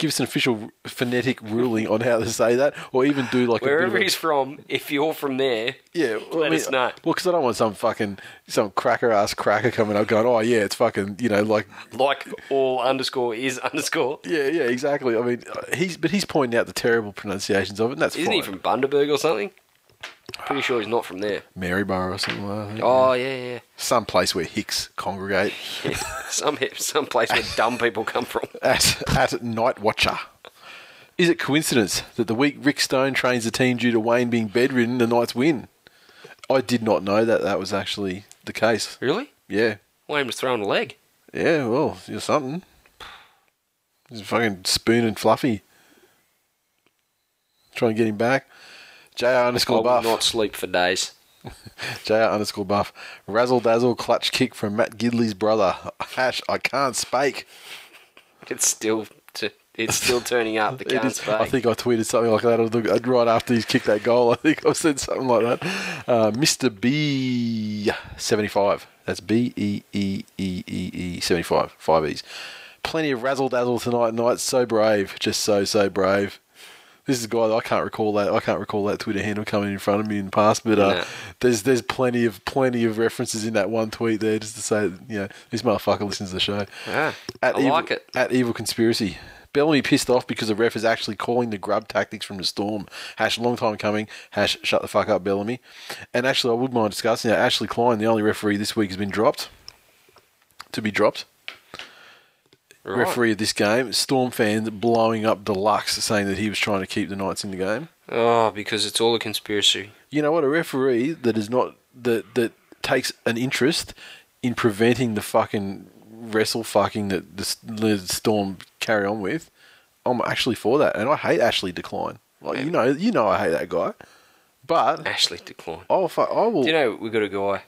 give us an official phonetic ruling on how to say that, or even do like a Wherever of he's from, if you're from there, yeah. Well, let us know. Well, because I don't want some fucking some cracker ass cracker coming up going, oh yeah, it's fucking you know like like all underscore is underscore. Yeah, yeah, exactly. I mean, uh, he's but he's pointing out the terrible pronunciations of it, and that's Isn't fine. he from Bundaberg or something? Pretty sure he's not from there. Maryborough or something like that? Oh yeah, yeah. Some place where Hicks congregate yeah. some some place where dumb people come from. at at Night Watcher. Is it coincidence that the week Rick Stone trains the team due to Wayne being bedridden, the Knights win? I did not know that that was actually the case. Really? Yeah, Wayne was throwing a leg. yeah. Well, you're something. He's fucking spoon and fluffy. Trying to get him back. JR underscore buff. I will not sleep for days. JR underscore buff. Razzle dazzle clutch kick from Matt Gidley's brother. Hash, I can't spake. It's still t- it's still turning up. The can't is- I think I tweeted something like that right after he's kicked that goal. I think I said something like that. Uh, Mr. B seventy five. That's B E E E E E seventy five. Five E's. Plenty of razzle dazzle tonight. Night so brave, just so so brave. This is a guy that I can't recall that I can't recall that Twitter handle coming in front of me in the past, but uh, No. there's there's plenty of plenty of references in that one tweet there just to say that, you know this motherfucker listens to the show. Yeah, At I evil, like it. At Evil Conspiracy. Bellamy pissed off because the ref is actually calling the grub tactics from the Storm. Hash, long time coming. Hash, shut the fuck up, Bellamy. And actually, I would mind discussing that. Ashley Klein, the only referee this week, has been dropped. To be dropped. Right. Referee of this game. Storm fans blowing up Deluxe, saying that he was trying to keep the Knights in the game. Oh, because it's all a conspiracy. You know what? A referee that is not that that takes an interest in preventing the fucking wrestle fucking that the, the Storm carry on with. I'm actually for that, and I hate Ashley Decline. Like you know, you know, I hate that guy. But Ashley Decline. I'll fu- I will. Do you know we got a guy,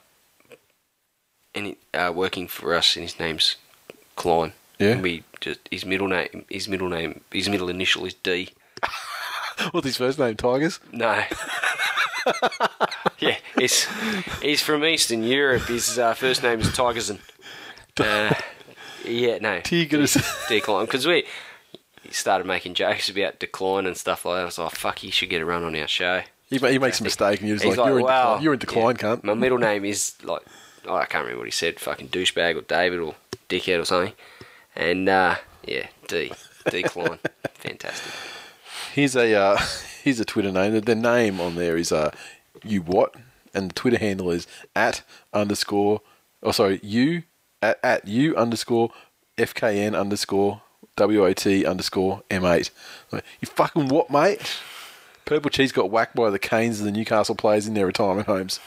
and he, uh, working for us, and his name's Klein. Yeah. We just his middle name, his middle name, his middle initial is D. what's his first name? Tigers. No. yeah, he's he's from Eastern Europe. His uh, first name is Tigerson. Uh, yeah, no. Tigers. Decline because we he started making jokes about decline and stuff like that. I was like, "Fuck, he should get a run on our show." He, he makes a mistake, and you're just He's like, you're, in "Wow, decline, you're in decline, yeah, cunt. My middle name is like oh, I can't remember what he said, fucking douchebag or David or dickhead or something. And uh, yeah, D decline, fantastic. Here's a uh, here's a Twitter name. The name on there is uh, you what, and the Twitter handle is at underscore. Oh, sorry, you at at you underscore fkn underscore wot underscore m8. Like, You fucking what, mate? Purple Cheese got whacked by the canes of the Newcastle players in their retirement homes.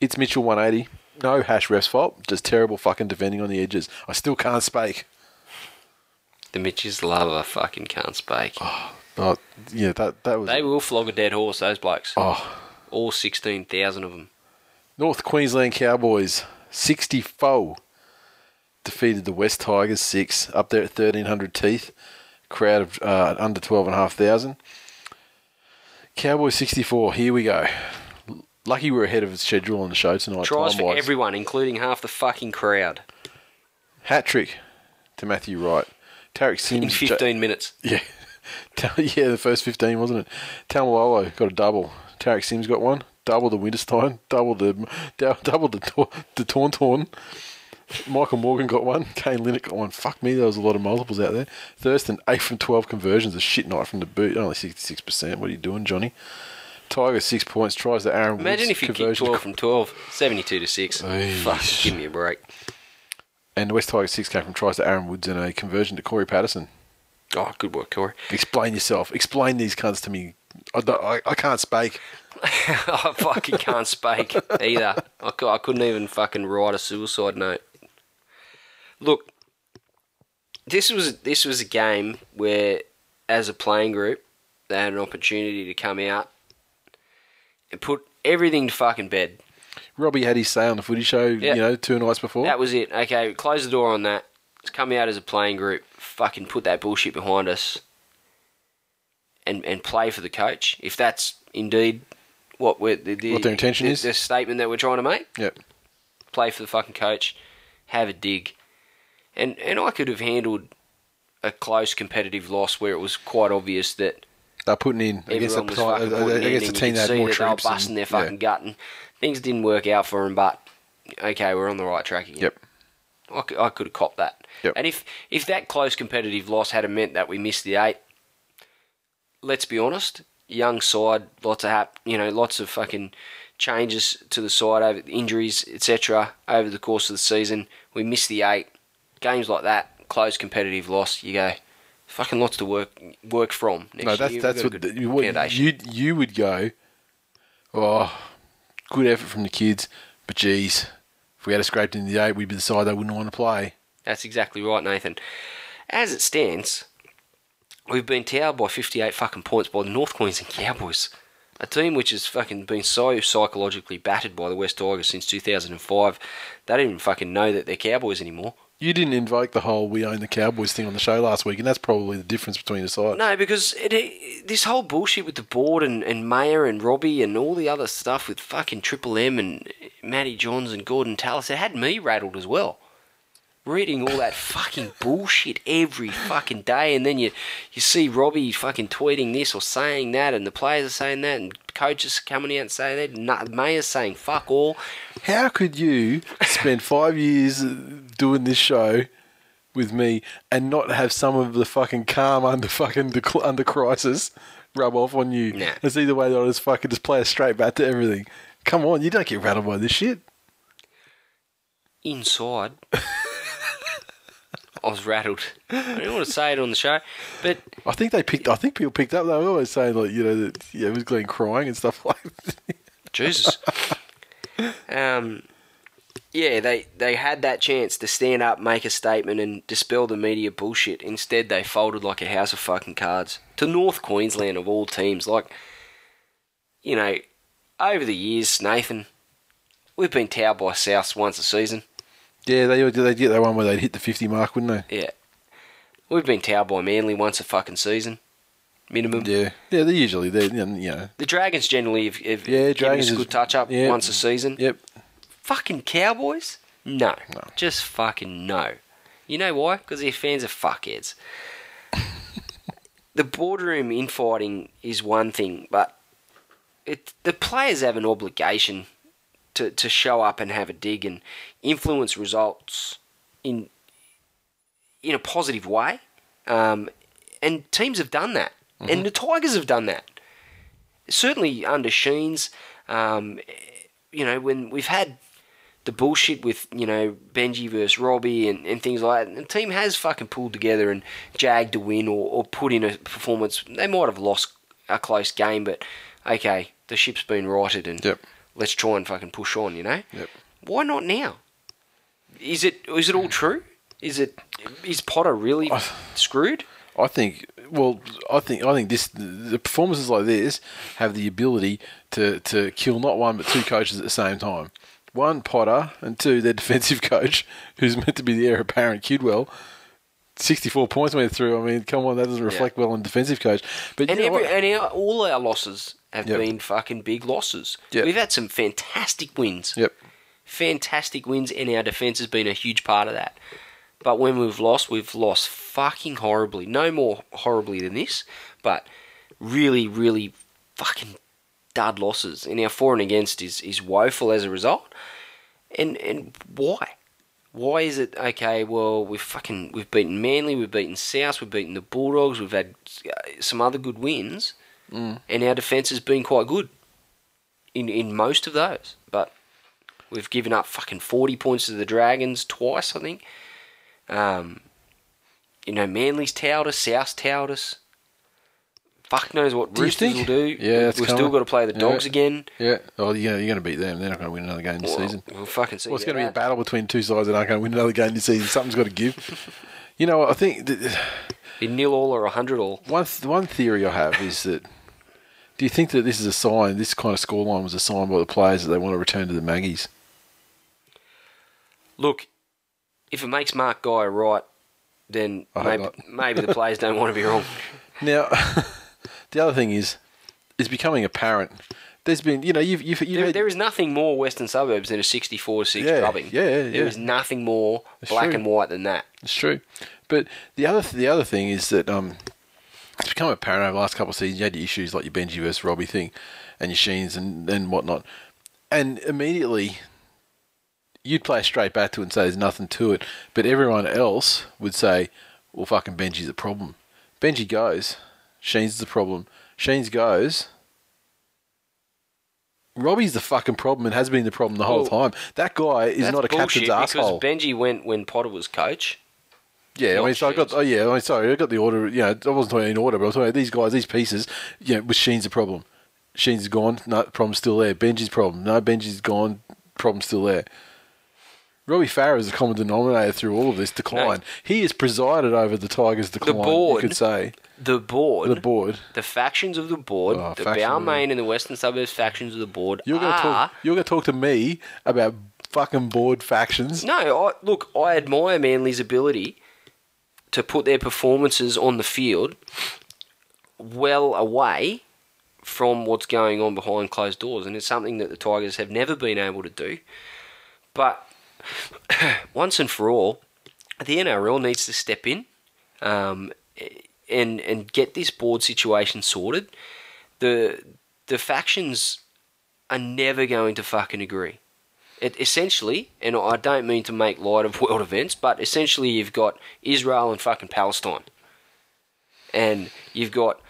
it's Mitchell 180. No hash ref's fault. Just terrible fucking defending on the edges. I still can't speak. The Mitches love a fucking can't speak. Oh, yeah, that that was. They will flog a dead horse. Those blokes, oh, all sixteen thousand of them. North Queensland Cowboys 64 defeated the West Tigers 6 up there at 1300 teeth crowd of uh, under 12,500 Cowboys 64 here we go lucky we're ahead of schedule on the show tonight Tries for everyone, including half the fucking crowd, hat trick to Matthew Wright Tariq Sims in fifteen minutes. Yeah. Yeah, the first 15, wasn't it? Tamalolo got a double. Tariq Sims got one. Double the Winterstein. Double the double the the Tauntaun. Michael Morgan got one. Kane Linnett got one. Fuck me, there was a lot of multiples out there. Thurston, 8 from 12 conversions. A shit night from the boot. Only 66%. What are you doing, Johnny? Tiger, 6 points. Tries the Aaron Imagine Woods if you kick twelve from 12, 72 to six. Eesh. Fuck, give me a break. And the West Tigers six came from tries to Aaron Woods and a conversion to Cory Paterson. Oh, good work, Corey. Explain yourself. Explain these cunts to me. I, I, I can't speak. I fucking can't speak either. I, I couldn't even fucking write a suicide note. Look, this was this was a game where, as a playing group, they had an opportunity to come out and put everything to fucking bed. Robbie had his say on the footy show, Yeah. you know, two nights before. That was it. Okay, close the door on that. Let's come out as a playing group. Fucking put that bullshit behind us. And and play for the coach. If that's indeed what we're the, the, What their intention the, is? the statement that we're trying to make. Yep. Play for the fucking coach. Have a dig. And and I could have handled a close competitive loss where it was quite obvious that They're putting in against everyone the, was fucking putting in, against a team that had more that they were busting and- their fucking yeah. gut, and things didn't work out for him, But okay, we're on the right track again. Yep. I could, I could have copped that. Yep. And if if that close competitive loss had meant that we missed the eight, let's be honest, young side, lots of hap, you know, lots of fucking changes to the side over injuries, etc. Over the course of the season, we missed the eight games like that. Close competitive loss, you go. Fucking lots to work work from. Next No, that's year. that's what good you what you you would go. Oh, good effort from the kids, but geez, if we had a scraped in the eight, we'd be the side they wouldn't want to play. That's exactly right, Nathan. As it stands, we've been towered by 58 fucking points by the North Queensland Cowboys. A team which has fucking been so psychologically battered by the West Tigers since 2005. They don't even fucking know that they're Cowboys anymore. You didn't invoke the whole "we own the Cowboys" thing on the show last week, and that's probably the difference between the sides. No, because it, it, this whole bullshit with the board and, and Mayer and Robbie and all the other stuff with fucking Triple M and Matty Johns and Gordon Tallis, it had me rattled as well. Reading all that fucking bullshit every fucking day, and then you you see Robbie fucking tweeting this or saying that, and the players are saying that, and coaches coming out and saying that, and Na- Mayer's saying fuck all. How could you spend five years doing this show with me and not have some of the fucking calm under fucking under crisis rub off on you? Nah. It's either way that I just fucking just play a straight bat to everything. Come on, you don't get rattled by this shit. Inside, I was rattled. I didn't want to say it on the show, but I think they picked. I think people picked up. They were always saying like you know that yeah, it was Glenn crying and stuff like. that. Jesus. um, yeah, they they had that chance to stand up, make a statement, and dispel the media bullshit. Instead, they folded like a house of fucking cards to North Queensland of all teams. Like, you know, over the years, Nathan, we've been towered by Souths once a season. Yeah, they they get that one where they'd hit the fifty mark, wouldn't they? Yeah, we've been towered by Manly once a fucking season, minimum. Yeah, yeah. they're usually they you know. The Dragons generally have, have Yeah, given Dragons us a good touch up yeah. once a season. Yep. Fucking Cowboys? No. No. Just fucking no. You know why? Because their fans are fuckheads. the boardroom infighting is one thing, but it, the players have an obligation to, to show up and have a dig and influence results in in a positive way. Um, and teams have done that. And the Tigers have done that. Certainly under Sheens, um, you know, when we've had the bullshit with, you know, Benji versus Robbie and, and things like that, and the team has fucking pulled together and jagged a win or, or put in a performance. They might have lost a close game, but okay, the ship's been righted and Yep. Let's try and fucking push on, you know? Yep. Why not now? Is it is it all true? Is it is Potter really screwed? I think. Well, I think I think this the performances like this have the ability to to kill not one but two coaches at the same time. One Potter and two their defensive coach, who's meant to be the heir apparent Kidwell. Sixty-four points went through. I mean, come on, that doesn't reflect well on defensive coach. But And every, and our, all our losses have Yep. been fucking big losses. Yep. We've had some fantastic wins. Yep. Fantastic wins, and our defence has been a huge part of that. But when we've lost, we've lost fucking horribly. No more horribly than this, but really, really fucking dud losses. And our for and against is, is woeful as a result. And and why? Why is it okay? Well, we've fucking we've beaten Manly, we've beaten South, we've beaten the Bulldogs, we've had uh, some other good wins, and our defence has been quite good in in most of those. But we've given up fucking forty points to the Dragons twice, I think. Um, you know, Manly's touted us, South's touted us. Fuck knows what Do Roosters will do. Yeah, We've still got to play the Yeah. Dogs again. Yeah. Oh, know, you're going to beat them. They're not going to win another game this Well, season. We'll fucking see. Well, it's going to be a battle between two sides that aren't going to win another game this season. Something's got to give. You know, I think Be nil all or a hundred all. one th- one theory I have is that do you think that this is a sign? This kind of scoreline was a sign by the players that they want to return to the Maggies. Look, if it makes Mark Guy right, then I maybe maybe the players don't want to be wrong. Now, the other thing is, it's becoming apparent. There's been, you know, you've you've, you've There, had, there is nothing more Western Suburbs than a 64 6 Yeah, drubbing. yeah, yeah, There yeah. is nothing more It's black true. and white than that. It's true, but the other the other thing is that um, it's become apparent over the last couple of seasons. You had your issues like your Benji versus Robbie thing, and your Sheens and and whatnot, and immediately you'd play straight back to it and say there's nothing to it, but everyone else would say, well, fucking Benji's a problem. Benji goes, Sheens is the problem. Sheens goes. Robbie's the fucking problem and has been the problem the whole Well, time. That guy is not a captain's asshole. because Benji went when Potter was coach. Yeah, I mean, so I got. Oh, yeah. I mean, sorry, I got the order. You know, I wasn't talking in order, but I was talking about these guys, these pieces. You know, with Sheen's a problem. Sheen's gone. No, problem's still there. Benji's problem. No, Benji's gone. Problem's still there. Robbie Farah is the common denominator through all of this decline. No. He has presided over the Tigers' decline. The board- you could say The board, the board. the factions of the board, Oh, the Balmain and the Western Suburbs factions of the board You're going to talk. You're going to talk to me about fucking board factions. No, I, look, I admire Manly's ability to put their performances on the field well away from what's going on behind closed doors, and it's something that the Tigers have never been able to do. But once and for all, the NRL needs to step in um, and and get this board situation sorted. The the factions are never going to fucking agree. It essentially, and I don't mean to make light of world events, but essentially you've got Israel and fucking Palestine, and you've got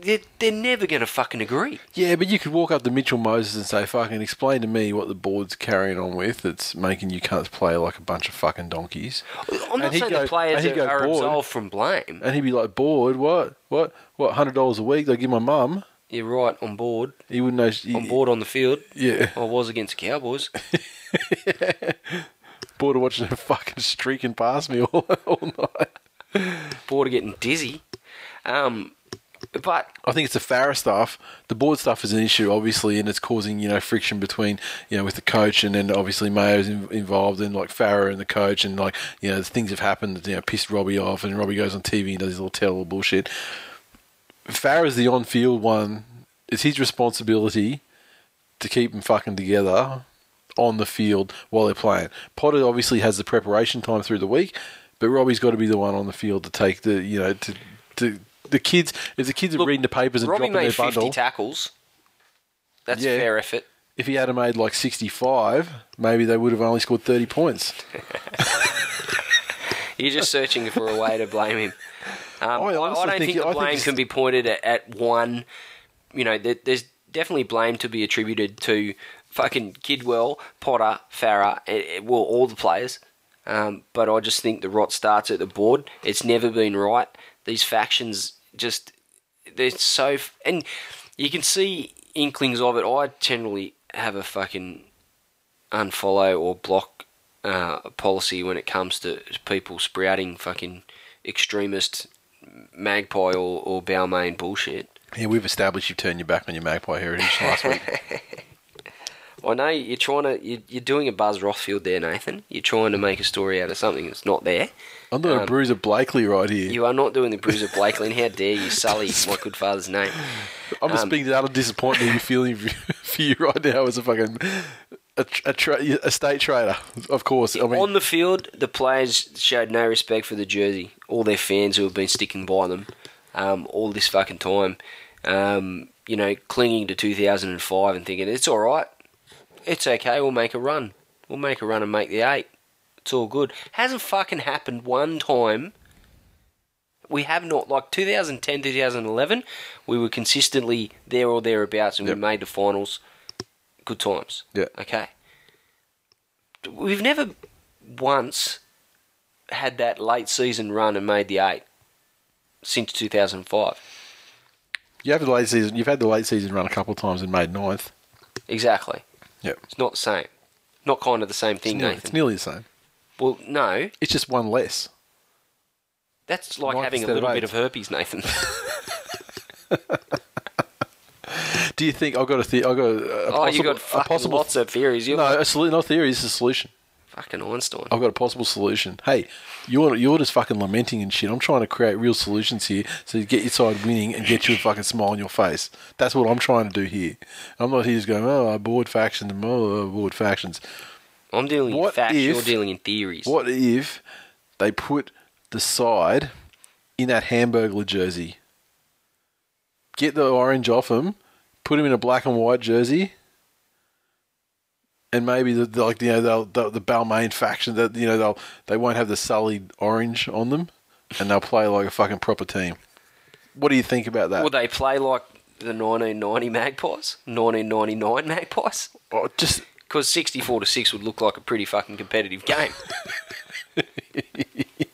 they're, they're never going to fucking agree. Yeah, but you could walk up to Mitchell Moses and say, "Fucking explain to me what the board's carrying on with. That's making you cunts play like a bunch of fucking donkeys." I'm not And saying go- the players are, are absolved from blame. And he'd be like, "Bored? What? What? What? Hundred dollars a week? They give my mum." You're right on board, He wouldn't know. She, on board on the field. Yeah, I was against the Cowboys. bored of watching her fucking streaking past me all, all night. bored of getting dizzy. Um, but I think it's the Farah stuff. The board stuff is an issue, obviously, and it's causing you know friction between you know with the coach, and then obviously Mayo's in, involved, and like Farah and the coach, and like you know things have happened that you know pissed Robbie off, and Robbie goes on TV and does his little tell bullshit. Farah's the on-field one. It's his responsibility to keep them fucking together on the field while they're playing. Potter obviously has the preparation time through the week, but Robbie's got to be the one on the field to take the you know to to the kids. If the kids are reading the papers and Robbie dropping their made 50 tackles. That's Yeah. fair effort. if he had made like sixty-five, maybe they would have only scored thirty points. You're just searching for a way to blame him. Um, I I, I don't think think, the blame it's- can be pointed at, at one. You know, there, there's definitely blame to be attributed to fucking Kidwell, Potter, Farah, eh, eh, well, all the players. Um, but I just think the rot starts at the board. It's never been right. These factions just they're so f- and you can see inklings of it. I generally have a fucking unfollow or block uh, policy when it comes to people sprouting fucking extremist magpie or, or Balmain bullshit. Yeah, we've established you've turned your back on your Magpie heritage last week. I know you're trying to you're, you're doing a Buzz Rothfield there, Nathan. You're trying to make a story out of something that's not there. I'm doing a Um, Bruiser Blakely right here. You are not doing the Bruiser Blakely, and how dare you sully my good father's name? I'm just um, out of disappointment you feeling for you right now as a fucking a, a, tra- a state trader. Of course, I mean, on the field, the players showed no respect for the jersey. All their fans who have been sticking by them um, all this fucking time, um, you know, clinging to 2005 and thinking it's all right, it's okay. We'll make a run. We'll make a run and make the eight. It's all good. Hasn't fucking happened one time. We have not like 2010, 2011. We were consistently there or thereabouts, and Yep. we made the finals. Good times. Yeah. Okay. We've never once had that late season run and made the eight since 2005. You have the late season. You've had the late season run a couple of times and made ninth. Exactly. Yep. It's not the same. Not kind of the same It's thing, nearly, Nathan. it's nearly the same. well, no, It's just one less. that's like Ninth having a instead of little bit of herpes, Nathan. Do you think I've got a the- I've got a, a oh, you got a fucking possible lots of theories. You're no a solu- not theory. It's a solution. fucking Einstein. I've got a possible solution. Hey, you're you're just fucking lamenting and shit. I'm trying to create real solutions here, so you get your side winning and get you a fucking smile on your face. That's what I'm trying to do here. I'm not here just going, oh, I bored factions, oh, I bored factions. I'm dealing in facts. if- you're dealing in theories. What if they put the side in that Hamburglar jersey? Get the orange off him, put him in a black and white jersey, and maybe the, the like you know they'll, the the Balmain faction that you know they'll they won't have the sullied orange on them, and they'll play like a fucking proper team. What do you think about that? Will they play like the 1990 Magpies? 1999 Magpies? Oh, just Because 64 to 6 would look like a pretty fucking competitive game.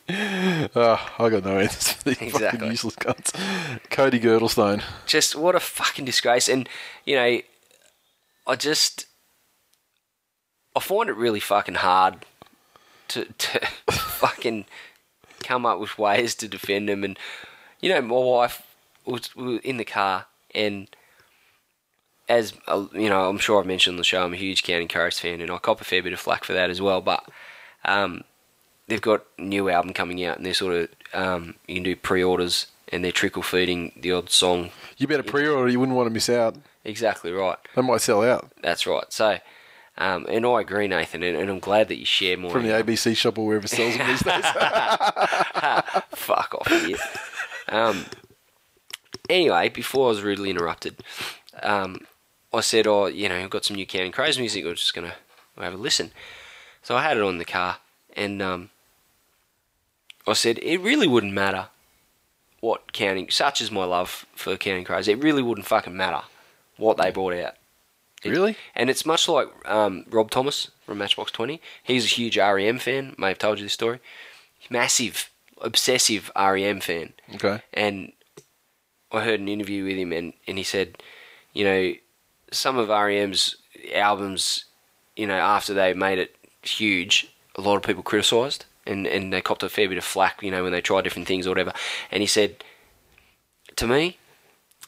oh, I got no answers for these Exactly. fucking useless cunts. Cody Girdlestone. just what a fucking disgrace. And, you know, I just. I find it really fucking hard to, to fucking come up with ways to defend him. And, you know, my wife was, was in the car and. As uh, you know, I'm sure I've mentioned on the show, I'm a huge Counting Crows fan, and I cop a fair bit of flack for that as well. But um, they've got a new album coming out, and they're sort of um, you can do pre-orders, and they're trickle feeding the odd song. You better pre-order. You wouldn't want to miss out. Exactly right. They might sell out That's right. So, um, and I agree, Nathan, and, and I'm glad that you share more. from the ABC shop or wherever sells them these days. Fuck off, idiot. um, anyway, before I was rudely interrupted, um, I said, "Oh, you know, I've got some new Counting Crows music. We're just gonna have a listen." So I had it on the car, and um, I said, "It really wouldn't matter what Counting, such as my love for Counting Crows, it really wouldn't fucking matter what they brought out." It- Really? And it's much like um, Rob Thomas from Matchbox 20. He's a huge REM fan. May have told you this story. Massive, obsessive REM fan. okay. And I heard an interview with him, and, and he said, you know, some of REM's albums, you know, after they made it huge, a lot of people criticised, and, and they copped a fair bit of flack, you know, when they tried different things or whatever. And he said, to me,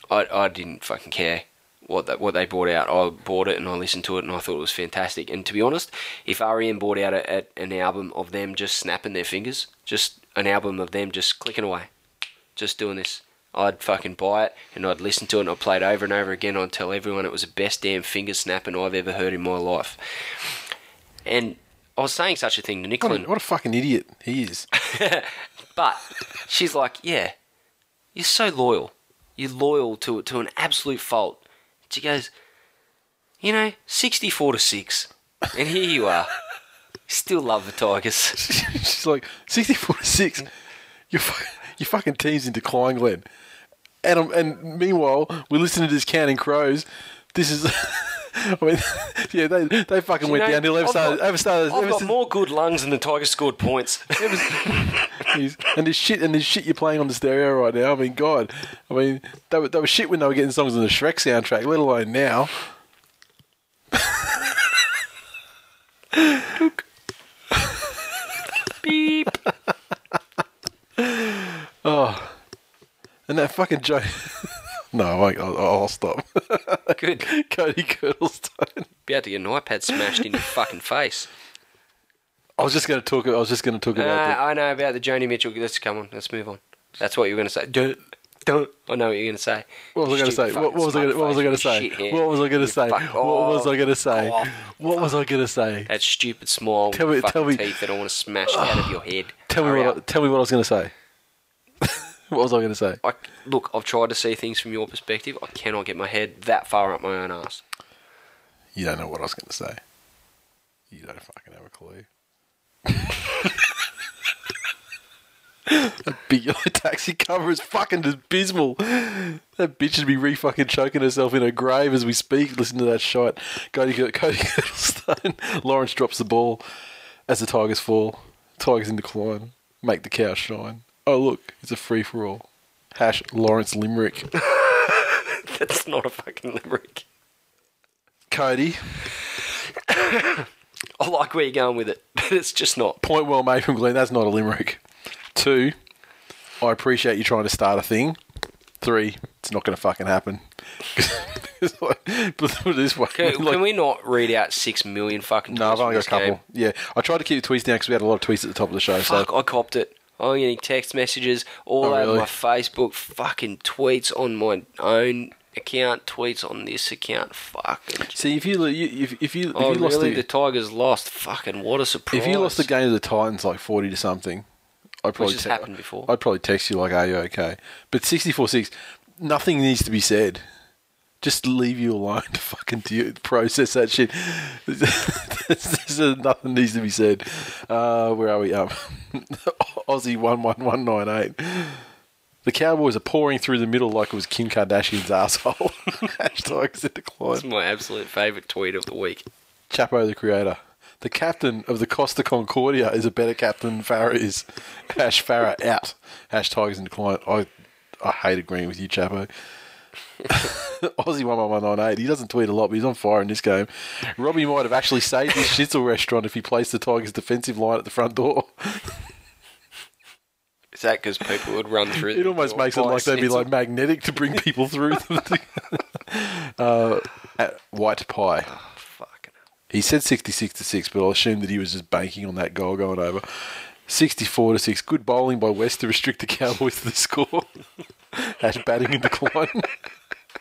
I, I didn't fucking care what that what they brought out. I bought it and I listened to it and I thought it was fantastic. And to be honest, if REM brought out a, a, an album of them just snapping their fingers, just an album of them just clicking away, just doing this, I'd fucking buy it and I'd listen to it and I'd play it over and over again. I'd tell everyone it was the best damn finger snapping I've ever heard in my life. And I was saying such a thing to What Nicklin. a, what a fucking idiot he is. But she's like, yeah, you're so loyal. You're loyal to to an absolute fault. She goes, you know, 64 to 6. And here you are. Still love the Tigers. She's like 64 to 6. Your, fu- your fucking team's in decline, Glenn. And, um, and meanwhile, we're listening to this Counting Crows. This is. I mean, yeah, they, they fucking You went know, downhill. Ever started, got- ever started, I've ever got since- more good lungs than the Tigers scored points. And this shit and this shit you're playing on the stereo right now. I mean, God, I mean, they were, they were shit when they were getting songs on the Shrek soundtrack, let alone now. Beep. Oh, and that fucking Joe. No, I I'll, I'll stop. Good. Cody Girdlestone. Be able to get an iPad smashed in your fucking face. I was just going to talk. I was just going to talk about. I know about the Joni Mitchell. Let's come on. Let's move on. That's what you were going to say. Don't. Don't. I know what you're going to say. What was I going to say? What, what was I? Gonna, what was I going to say? What was I going to say? What was I going to say? What was I going to say? That stupid smile Tell me- fucking tell me- teeth that I want to smash out of your head. Tell me Hurry what. I, up. tell me what I was going to say. What was I going to say? I, look, I've tried to see things from your perspective. I cannot get my head that far up my own ass. You don't know what I was going to say. You don't fucking have a clue. that big yellow taxi cover is fucking abysmal. That bitch should be re fucking choking herself in her grave as we speak. Listen to that shot. Cody, Cody Girdlestone. Lawrence drops the ball as the Tigers fall. Tigers in decline. Make the cow shine. Oh look, it's a free for all. Hash Lawrence Limerick. That's not a fucking limerick. Cody, I like where you're going with it, but it's just not. point well made from Glenn. That's not a limerick. Two, I appreciate you trying to start a thing. Three, it's not going to fucking happen. It's like- Put it this way. Can, like- can we not read out six million fucking? no, I've tweets only got a from this couple. game? Yeah, I tried to keep the tweets down because we had a lot of tweets at the top of the show. Fuck, So I copped it. Oh, I'm getting text messages all Oh, over really? my Facebook, fucking tweets on my own account, tweets on this account. Fucking. see if you, if, if you if Oh, you lost really? the, the Tigers lost. Fucking what a surprise! if you lost the game to the Titans like forty to something, I'd probably has te- happened before. I'd probably text you like, "Are you okay?" But sixty-four six, nothing needs to be said. Just leave you alone to fucking deal, process that shit. There's nothing needs to be said. Uh, where are we? Um, Aussie one one one nine eight. The Cowboys are pouring through the middle like it was Kim Kardashian's asshole. Hashtags in decline. It's my absolute favourite tweet of the week. Chapo the creator. The captain of the Costa Concordia is a better captain than Farah is. Hash Farah out. Hash Tigers in decline. I I hate agreeing with you, Chapo. Aussie one one one nine eight. He doesn't tweet a lot, but he's on fire in this game. Robbie might have actually saved his schnitzel restaurant if he placed the Tigers' defensive line at the front door. Is that because people would run through? It almost makes it like they'd be like magnetic to bring people through. uh, at white pie. Fucking hell. He said 66 to 6, but I'll assume that he was just banking on that goal going over. 64 to 6. Good bowling by West to restrict the Cowboys to the score. Hash batting in decline.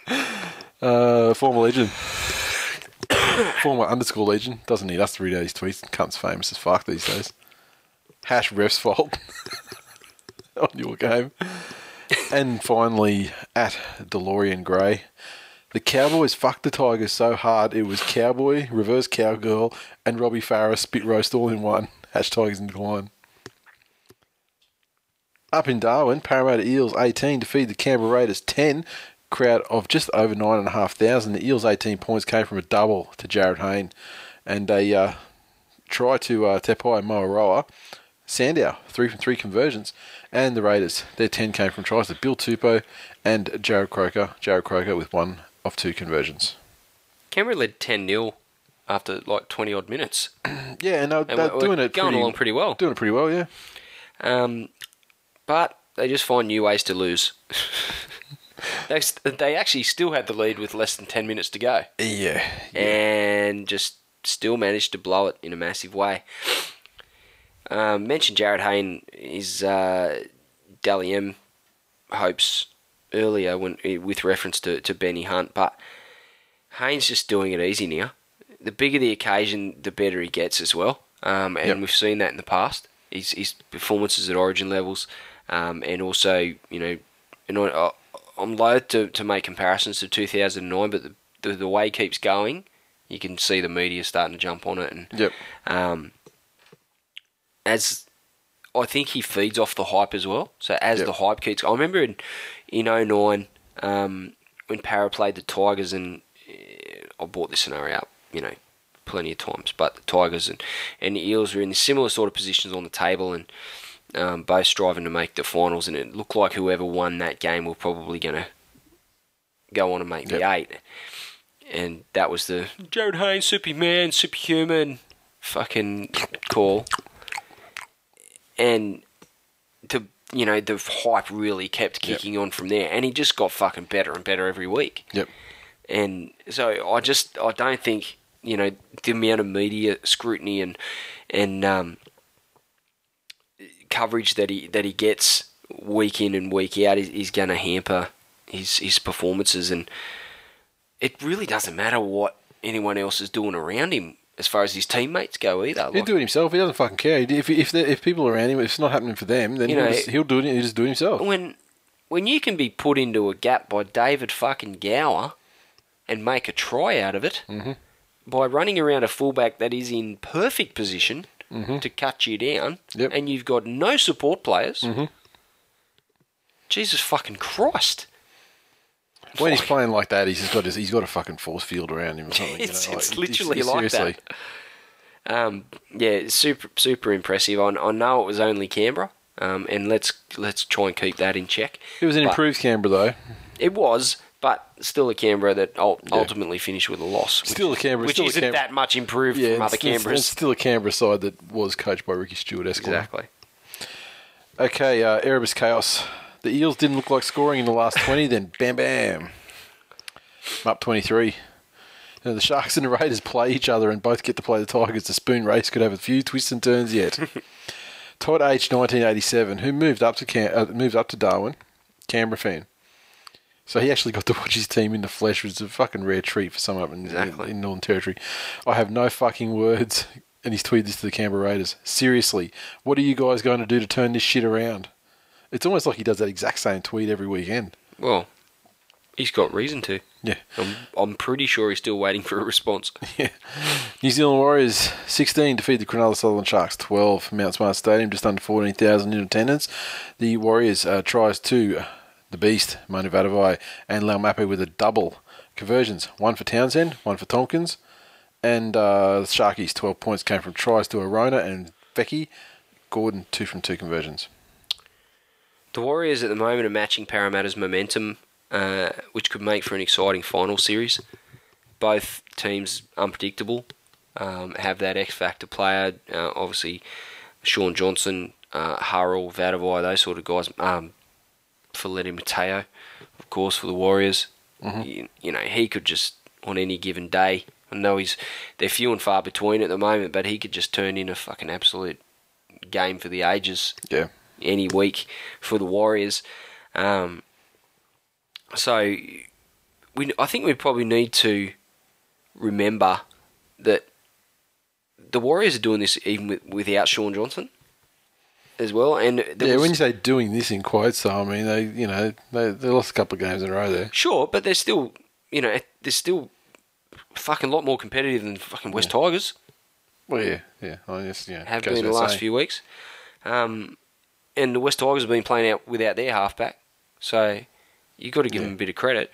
uh, former legend. former underscore legend. Doesn't need us to read out his tweets. Cunt's famous as fuck these days. Hash ref's fault. on your game. And finally, at DeLorean Grey. The Cowboys fucked the Tigers so hard it was Cowboy, Reverse Cowgirl, and Robbie Farah spit roast all in one. Hash Tigers in decline. Up in Darwin, Parramatta Eels 18 defeated the Canberra Raiders 10. Crowd of just over 9,500. The Eels' 18 points came from a double to Jarryd Hayne and a uh, try to uh, Tepai Moeroa. Sandow, three from three conversions. And the Raiders, their 10 came from tries to Bill Tupou and Jarrod Croker. Jarrod Croker with one of two conversions. Canberra led 10 0 after like 20 odd minutes. Yeah, and they're, And they're doing it going pretty, along pretty well. Doing it pretty well, yeah. Um, but they just find new ways to lose. they, they actually still had the lead with less than 10 minutes to go Yeah. and just still managed to blow it in a massive way. Um, mentioned Jarryd Hayne, his uh, Dally M hopes earlier when with reference to, to Benny Hunt, but Hayne's just doing it easy now. The bigger the occasion, the better he gets as well, um, and Yep. we've seen that in the past. His, his performances at Origin levels, um, and also you know, and I, I'm loath to, to make comparisons to 2009, but the, the the way keeps going, you can see the media starting to jump on it, and Yep. um, as I think he feeds off the hype as well. So as Yep. the hype keeps, I remember in in 09, um, when Para played the Tigers, and uh, I brought this scenario up, you know, plenty of times. But the Tigers and and the Eels were in similar sort of positions on the table, and um, both striving to make the finals. And it looked like whoever won that game were probably going to go on and make the eight. And that was the Jarryd Hayne's, Superman, Superhuman, fucking call. And the you know the hype really kept Yep. kicking on from there, and he just got fucking better and better every week. Yep. And so I just I don't think you know the amount of media scrutiny and and um, coverage that he that he gets week in and week out is, is going to hamper his his performances, and it really doesn't matter what anyone else is doing around him as far as his teammates go either. He'll do it himself. He doesn't fucking care. If if the, if people around him, if it's not happening for them, then You he'll, just, he'll do it. He'll just do it himself. when when you can be put into a gap by David fucking Gower and make a try out of it Mm-hmm. by running around a fullback that is in perfect position to cut you down, Mm-hmm. Yep. and you've got no support players. Mhm. Jesus fucking Christ! When he's playing like that, he's got his, he's got a fucking force field around him or something. It's- you know? it's like, literally like that. Um, yeah, super super impressive. I, I know it was only Canberra, um, and let's let's try and keep that in check. It was an But improved Canberra though. It was, but still a Canberra that ul- Yeah. ultimately finished with a loss. which- Still a Canberra. which isn't Canberra. that much improved yeah, from other Canberras. still a Canberra side that was coached by Ricky Stuart Esquire. exactly. Okay, uh, Erebus Chaos. The Eels didn't look like scoring in the last 20, then bam bam. Up 23. Now, the Sharks and the Raiders play each other and both get to play the Tigers. The spoon race could have a few twists and turns yet. Todd H. 1987, who moved up to Cam- uh, moved up to Darwin, Canberra fan. So he actually got to watch his team in the flesh, which is a fucking rare treat for someone up in, Exactly. in Northern Territory. I have no fucking words. And he's tweeted this to the Canberra Raiders. Seriously, what are you guys going to do to turn this shit around? It's almost like he does that exact same tweet every weekend. Well, he's got reason to. Yeah. I'm, I'm pretty sure he's still waiting for a response. Yeah. New Zealand Warriors 16 defeat the Cronulla Sutherland Sharks 12. Mount Smart Stadium just under 14,000 in attendance. The Warriors uh, tries to the Beast, Manu Vatuvei, and Laumape with a double conversions. One for Townsend, one for Tomkins. And uh, the Sharkies 12 points came from tries to Arona and Becky. Gordon two from two conversions. The Warriors at the moment are matching Parramatta's momentum, uh, which could make for an exciting final series. Both teams unpredictable, um, have that X factor player. Uh, obviously, Shaun Johnson, uh, Hurrell, Vatuvei, those sort of guys. Um, Feleti Mateo, of course, for the Warriors. You, you know, he could just on any given day. I know he's they're few and far between at the moment, but he could just turn in a fucking absolute game for the ages Yeah. any week for the Warriors. Um, so we, I think we probably need to remember that the Warriors are doing this even with, without Shaun Johnson as well. And Yeah, was- when you say doing this in quotes, though, I mean, they, you know, they, they lost a couple of games in a row there. sure, but they're still, you know, they're still fucking lot more competitive than fucking West Tigers Well, yeah, yeah. I guess, yeah. have been the last saying. few weeks. Um, and the West Tigers have been playing out without their halfback, so you have got to give Yeah. them a bit of credit.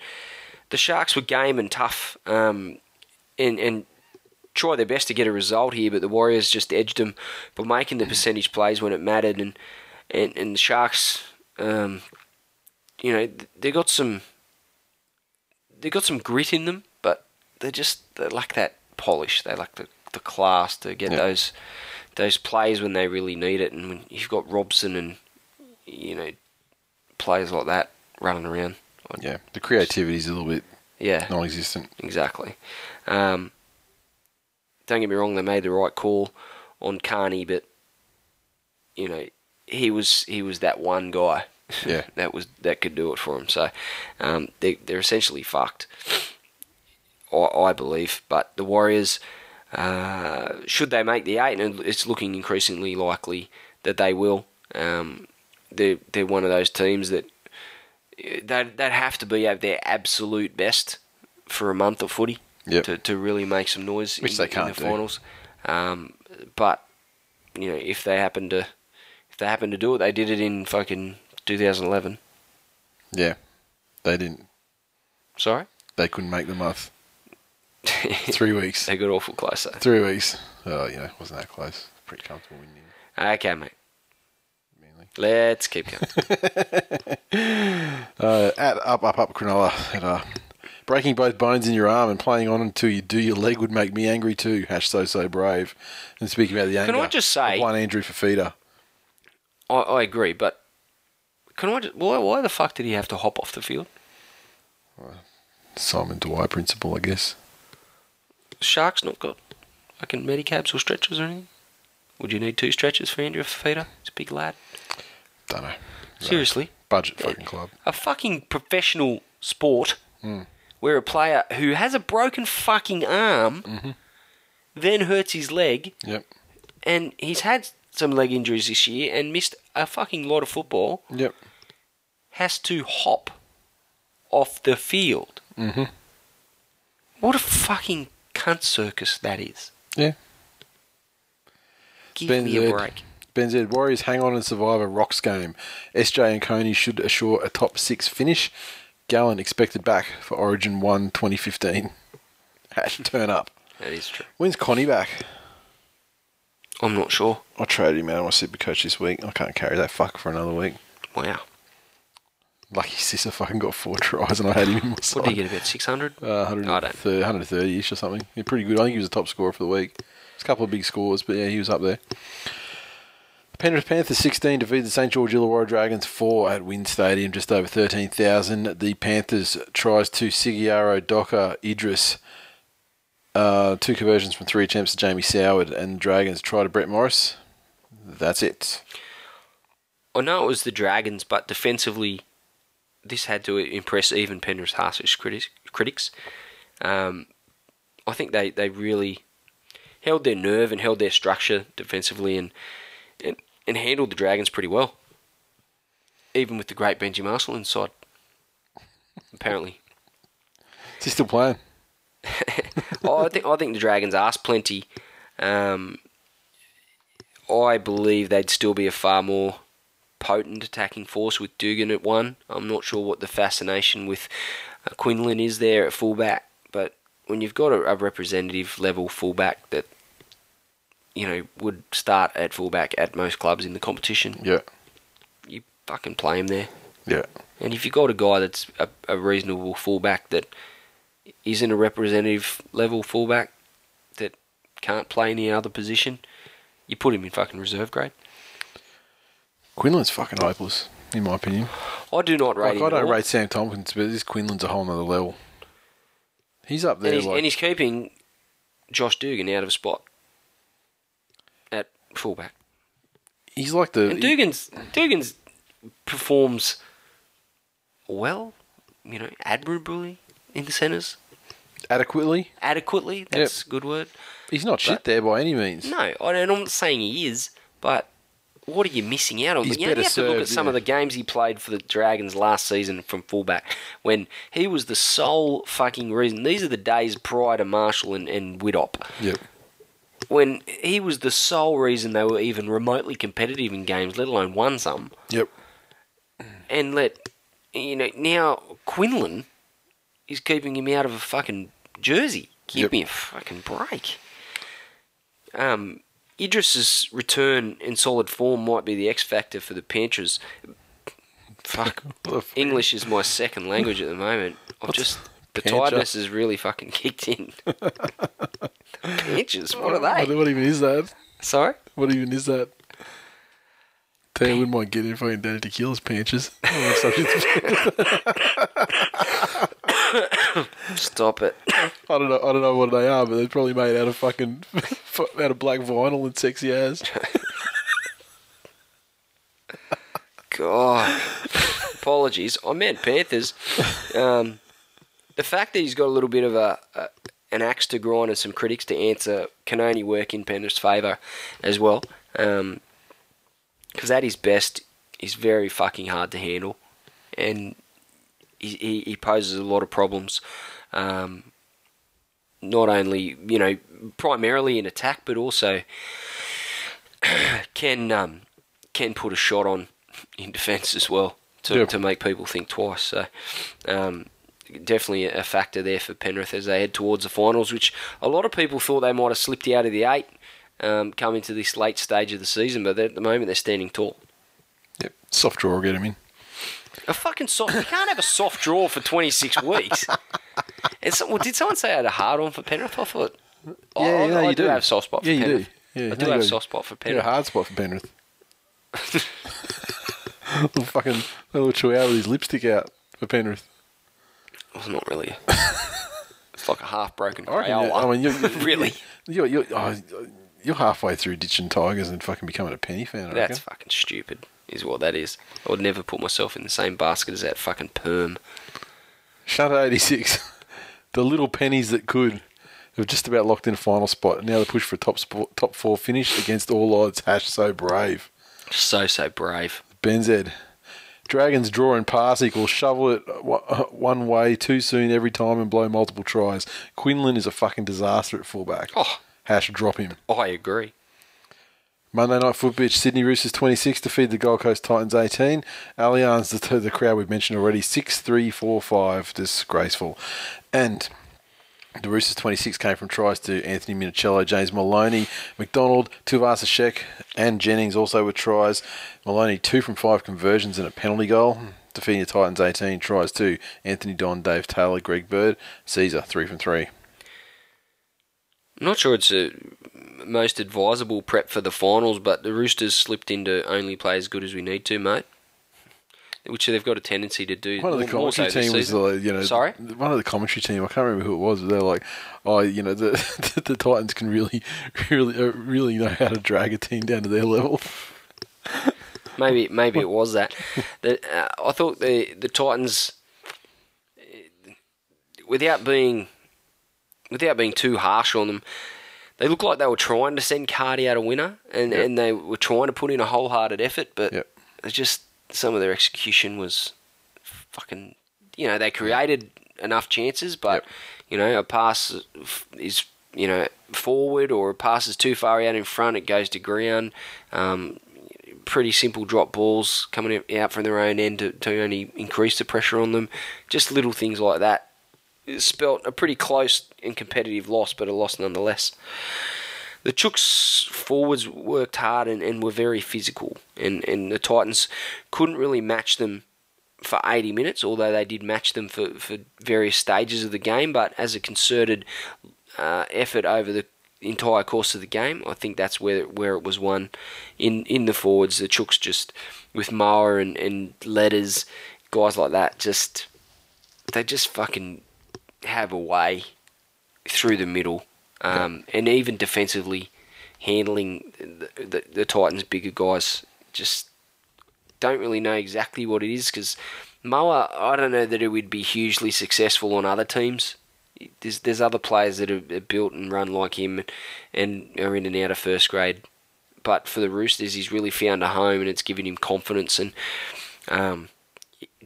The Sharks were game and tough, um, and and tried their best to get a result here, but the Warriors just edged them by making the percentage plays when it mattered, and and, and the Sharks, um, you know, they got some they got some grit in them, but they just they lack that polish. They lack the, the class to get Yeah. those those plays when they really need it. And when you've got Robson and you know players like that running around, Yeah, the creativity is a little bit yeah, non-existent. exactly. Um, don't get me wrong; they made the right call on Carney, but you know he was he was that one guy. Yeah. that was that could do it for him. So um, they they're essentially fucked, I, I believe. But the Warriors, uh, should they make the eight, and it's looking increasingly likely that they will. Um, they're they're one of those teams that they they'd have to be at their absolute best for a month of footy Yep. to, to really make some noise Which in, they can't the do. finals. Um, but you know, if they happen to if they happen to do it, they did it in fucking 2011. Yeah, they didn't. Sorry, They couldn't make the month. Three weeks. they got awful close though. Three weeks. Oh, you know, wasn't that close. Pretty comfortable winning. Okay, mate. Mainly. Let's keep going. Uh, at up, up, up, Cronulla. At, uh, breaking both bones in your arm and playing on until you do your leg would make me angry too. Hash so so brave. And speaking about the anger, Can I just say- one Andrew Fifita. I, I agree, but can I? Just, why? Why the fuck did he have to hop off the field? Simon Dwyer principle, I guess. Sharks not got fucking medicabs or stretchers or anything. Would you need two stretchers for Andrew Fifita? He's a big lad. Don't know. Seriously. Budget fucking club. a fucking professional sport hmm. Where a player who has a broken fucking arm then hurts his leg Yep. and he's had some leg injuries this year and missed a fucking lot of football Yep. has to hop off the field. Mhm. What a fucking cunt circus that is. Yeah. Give Ben me a break. Ben Z. Warriors hang on and survive a Rocks game. SJ and Coney should assure a top six finish. Gallen expected back for Origin 1 2015. Hash turn up. That is true. When's Connie back? I'm not sure. I traded him out of my super coach this week. I can't carry that fuck for another week. Wow. Lucky Sisa fucking got four tries and I had him in my side. What did he get? About 600? Uh, 130, 130 ish or something. Yeah, pretty good. I think he was the top scorer for the week. There's a couple of big scores, but yeah, he was up there. Penrith Panthers 16 defeated the St George Illawarra Dragons 4 at WIN Stadium, just over 13,000. The Panthers tries to Segeyaro, Docker, Idris. Uh, two conversions from three attempts to Jamie Soward, and Dragons try to Brett Morris. That's it. I know it was the Dragons, but defensively, this had to impress even Penrith's harshest critics. critics. Um, I think they, they really held their nerve and held their structure defensively and, and, and handled the Dragons pretty well. Even with the great Benji Marshall inside. Apparently. Is he still playing? oh, I think I think the Dragons asked plenty. Um, I believe they'd still be a far more potent attacking force with Dugan at one. I'm not sure what the fascination with uh, Quinlan is there at fullback, but when you've got a, a representative level fullback that you know would start at fullback at most clubs in the competition, Yeah. you fucking play him there. Yeah. And if you've got a guy that's a, a reasonable fullback that isn't a representative level fullback that can't play any other position, you put him in fucking reserve grade. Quinlan's fucking hopeless, in my opinion. I do not rate Like, him. I don't all. rate Sam Tomkins, but this Quinlan's a whole nother level. He's up there. and, he's, like, and he's keeping Josh Dugan out of a spot fullback. he's like the. And Dugan's Dugan's performs well, you know, admirably in the centres, adequately. adequately. That's a good word. He's not shit there by any means. No, I don't, I'm not saying he is, but what are you missing out on? He's you, know, you have to look at some of the games he played for the Dragons last season from fullback when he was the sole fucking reason. These are the days prior to Marshall and, and Widdop. Yep. When he was the sole reason they were even remotely competitive in games, let alone won some. Yep. And let, you know, now Quinlan is keeping him out of a fucking jersey. Give Yep. me a fucking break. Um, Idris's return in solid form might be the X factor for the Panthers. Fuck, What the f- English is my second language at the moment. I've just the Pancher? tiredness has really fucking kicked in. Panthers, what are they? what even is that? Sorry, What even is that? Tell you, I wouldn't mind getting in fucking Danny Tequila's panches. I stop it. I don't know. I don't know what they are, but they're probably made out of fucking out of black vinyl and sexy as. God, apologies. I meant Panthers. Um, the fact that he's got a little bit of a, a an axe to grind and some critics to answer can only work in Penrith's favour as well. Because at his best, he's very fucking hard to handle, and he, he, he poses a lot of problems. Um, not only you know primarily in attack, but also can um, can put a shot on in defence as well to, Yep. to make people think twice. So um, definitely a factor there for Penrith as they head towards the finals, which a lot of people thought they might have slipped out of the eight um, coming to this late stage of the season, but at the moment they're standing tall. Yep. Soft draw will get him in. A fucking soft. You can't have a soft draw for 26 weeks. And so, well, did someone say I had a hard on for Penrith? I thought. I, Yeah, I, no, I you do do. have a soft spot for Penrith. Yeah, you do. Yeah, I do have a soft spot for You're a Penrith. hard spot for Penrith. little fucking little chihuahua with his lipstick out for Penrith. Well, not really. it's like a half broken I. Crayola. I mean, you're, really? You're, you're, oh, you're halfway through ditching Tigers and fucking becoming a penny fan. I That's reckon. fucking stupid, is what that is. I would never put myself in the same basket as that fucking perm. Shutter 86. the little pennies that could have just about locked in a final spot. Now they push for a top sport, top four finish against all odds. Hash so brave. So, so brave. Benzed. Dragons draw and pass equals shovel it wa- one way too soon every time and blow multiple tries. Quinlan is a fucking disaster at fullback. Oh. Hash drop him. Oh, I agree. Monday night football, Sydney Roosters 26 defeat the Gold Coast Titans 18. Allianz, the, the crowd we've mentioned already, 6 3 4 5. Disgraceful. And The Roosters 26 came from tries to Anthony Minichiello, James Maloney, McDonald, Tuivasa-Sheck, and Jennings also with tries. Maloney, two from five conversions and a penalty goal. Defeating the Titans 18 tries to Anthony Don, Dave Taylor, Greg Bird, Sezer, three from three. I'm not sure it's a most advisable prep for the finals, but the Roosters slipped into only play as good as we need to, mate. Which they've got a tendency to do. One of the more so commentary team was, like, you know, Sorry? one of the commentary team. I can't remember who it was. But they're like, oh, you know, the the Titans can really, really, uh, really know how to drag a team down to their level. Maybe maybe it was that. the, uh, I thought the the Titans, without being without being too harsh on them, they looked like they were trying to send Cardi out a winner, and, Yep. and they were trying to put in a wholehearted effort, but Yep. it's just some of their execution was fucking. You know, they created enough chances, but Yep. you know, a pass is you know forward or a pass is too far out in front, it goes to ground. Um, pretty simple drop balls coming out from their own end to, to only increase the pressure on them. Just little things like that. It spelt a pretty close and competitive loss, but a loss nonetheless. The Chooks forwards worked hard and, and were very physical, and, and the Titans couldn't really match them for 80 minutes, although they did match them for, for various stages of the game. But as a concerted uh, effort over the entire course of the game, I think that's where where it was won. In in the forwards, the Chooks just with Moa and, and Letters, guys like that, just they just fucking have a way through the middle, um, and even defensively handling the, the, the Titans' bigger guys. Just don't really know exactly what it is because Moa, I don't know that it would be hugely successful on other teams. There's there's other players that are are built and run like him, and are in and out of first grade. But for the Roosters, he's really found a home, and it's given him confidence. And um,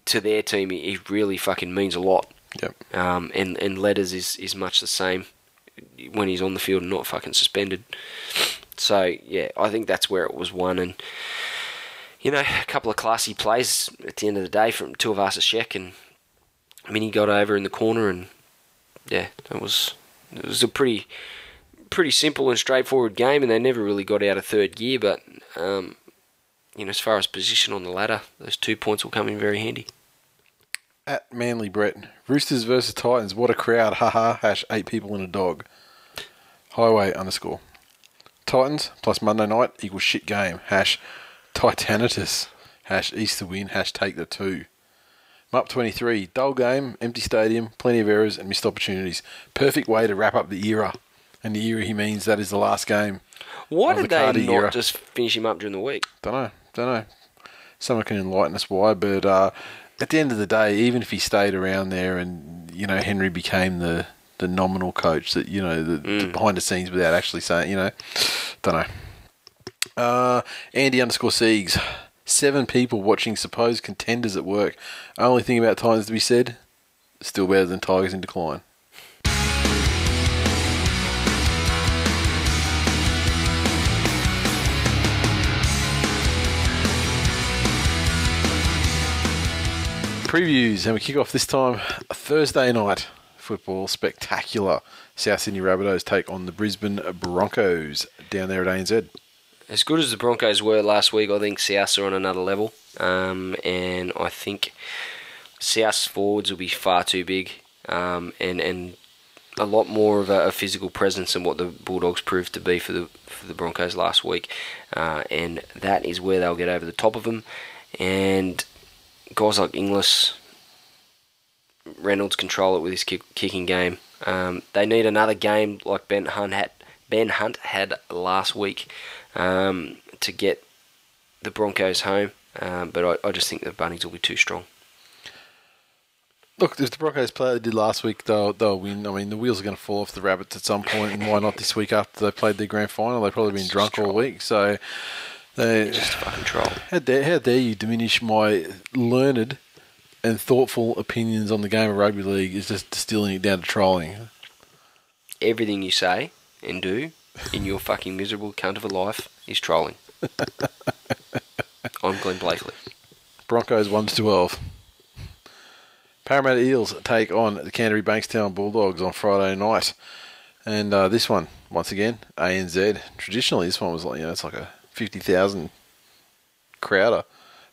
to their team, he really fucking means a lot. Yep. Um, and and Letters is, is much the same when he's on the field and not fucking suspended. So yeah, I think that's where it was won, and you know, a couple of classy plays at the end of the day from Tuivasa-Sheck and Mini got over in the corner, and yeah, it was it was a pretty pretty simple and straightforward game, and they never really got out of third gear, but. Um, you know, as far as position on the ladder, those two points will come in very handy. At Manly Brett, Roosters versus Titans. What a crowd! Haha. Hash eight people and a dog. Highway underscore. Titans plus Monday night equals shit game. Hash Titanitas. Hash Easter win. Hash take the two. Mup 23. Dull game, empty stadium, plenty of errors and missed opportunities. Perfect way to wrap up the era. And the era he means that is the last game. Why Of the did they not era. just finish him up during the week? Don't know. Don't know. Someone can enlighten us why, but uh, at the end of the day, even if he stayed around there and you know Henry became the the nominal coach, that you know the, the behind the scenes without actually saying, you know, don't know. Uh, Andy underscore Siegs. Seven people watching supposed contenders at work. Only thing about Titans to be said, still better than Tigers in decline. Previews, and we kick off this time Thursday night football spectacular. South Sydney Rabbitohs take on the Brisbane Broncos down there at ANZ. As good as the Broncos were last week, I think South are on another level. Um, and I think South's forwards will be far too big um, and, and a lot more of a, a physical presence than what the Bulldogs proved to be for the, for the Broncos last week. Uh, and that is where they'll get over the top of them. And guys like Inglis, Reynolds control it with his kick, kicking game. Um, they need another game like Ben Hunt had, Ben Hunt had last week um, to get the Broncos home. Um, but I, I just think the Bunnies will be too strong. Look, if the Broncos play they did last week, they'll, they'll win. I mean, the wheels are going to fall off the Rabbits at some point, and why not this week after they played their grand final? They've probably been drunk all week, so they Just fucking troll. How dare, how dare you diminish my learned and thoughtful opinions on the game of rugby league is just distilling it down to trolling. Everything you say and do in your fucking miserable cunt of a life is trolling. I'm Glenn Blakely. Broncos 1 to 12. Parramatta Eels take on the Canterbury Bankstown Bulldogs on Friday night, and uh, this one once again ANZ. Traditionally, this one was like you know it's like a fifty thousand crowder,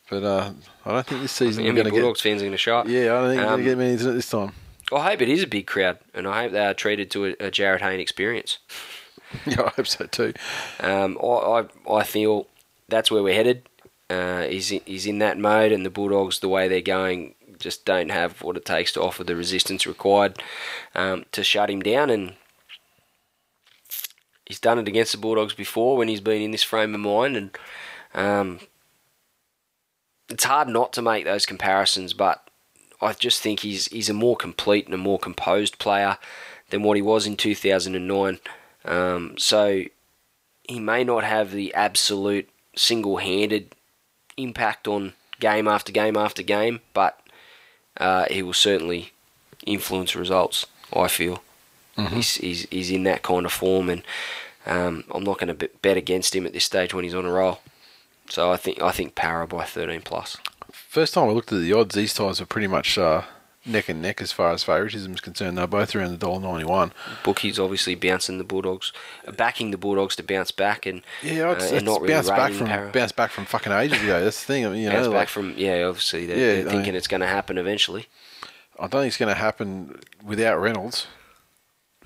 but uh, I don't think this season How we're going to Bulldogs fans are going to show up? get. Yeah, I don't think we're going Um, to get many this time. I hope it is a big crowd, and I hope they are treated to a, a Jarryd Hayne experience. Yeah, I hope so too. Um, I, I I feel that's where we're headed. Uh, he's in, he's in that mode, and the Bulldogs, the way they're going, just don't have what it takes to offer the resistance required um, to shut him down. And he's done it against the Bulldogs before when he's been in this frame of mind, and um, it's hard not to make those comparisons. But I just think he's he's a more complete and a more composed player than what he was in 2009. Um, so he may not have the absolute single-handed impact on game after game after game, but uh, he will certainly influence results. I feel he's, he's he's in that kind of form, and um, I'm not going to bet against him at this stage when he's on a roll. So I think I think Para by 13 plus. First time I looked at the odds, these ties were pretty much uh, neck and neck as far as favouritism is concerned. They're both around the dollar ninety one. Bookies obviously bouncing the Bulldogs, backing the Bulldogs to bounce back, and Yeah, it's, uh, it's and not really bounced back from Para. bounced back from fucking ages ago. That's the thing. I mean, you bounce know, back like, from yeah. Obviously, they're, Yeah, they're thinking mean- it's going to happen eventually. I don't think it's going to happen without Reynolds.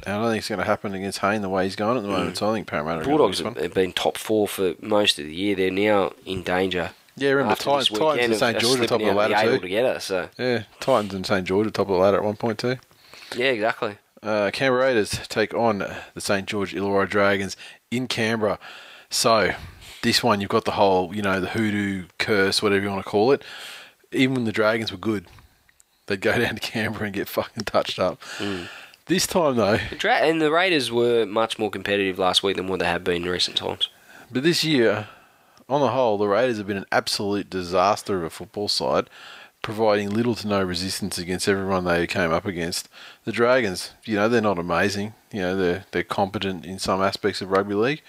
I don't think it's going to happen against Hayne the way he's going at the moment. So I think Parramatta. Bulldogs have have been top four for most of the year. They're now in danger. Yeah, remember Titans, this Titans and St George are top of the ladder too. altogether. So Yeah, Titans and St George are top of the ladder at one point too. yeah, exactly. Uh, Canberra Raiders take on the St George Illawarra Dragons in Canberra. So this one you've got the whole, you know, the hoodoo curse, whatever you want to call it. Even when the Dragons were good, they'd go down to Canberra and get fucking touched up. This time though, The Dra- and the Raiders were much more competitive last week than what they have been in recent times. But this year, on the whole, the Raiders have been an absolute disaster of a football side, providing little to no resistance against everyone they came up against. The Dragons, you know, they're not amazing. You know, they're they're competent in some aspects of rugby league.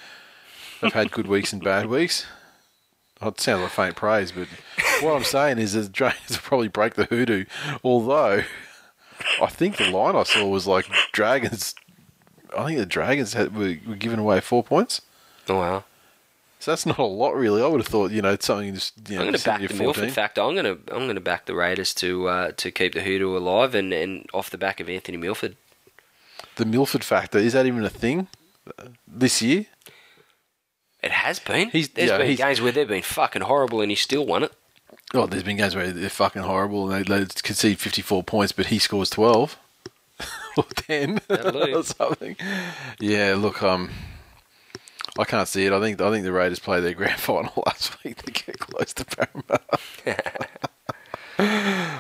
They've had good weeks and bad weeks. Oh, it sounds like faint praise, but what I'm saying is the Dragons will probably break the hoodoo. Although, I think the line I saw was like Dragons. I think the Dragons had, were, were giving away four points. Oh wow! So that's not a lot, really. I would have thought, you know, something just, you know, I'm going to back the of 14. Milford factor. I'm going to I'm going to back the Raiders to uh, to keep the hoodoo alive, and, and off the back of Anthony Milford. The Milford factor, is that even a thing this year? It has been. He's- There's yeah, been he's- games where they've been fucking horrible, and he still won it. Oh, there's been games where they're fucking horrible and they, they concede 54 points, but he scores 12 or 10 or something. Yeah, look, um, I can't see it. I think I think the Raiders played their grand final last week to get close to Parramatta.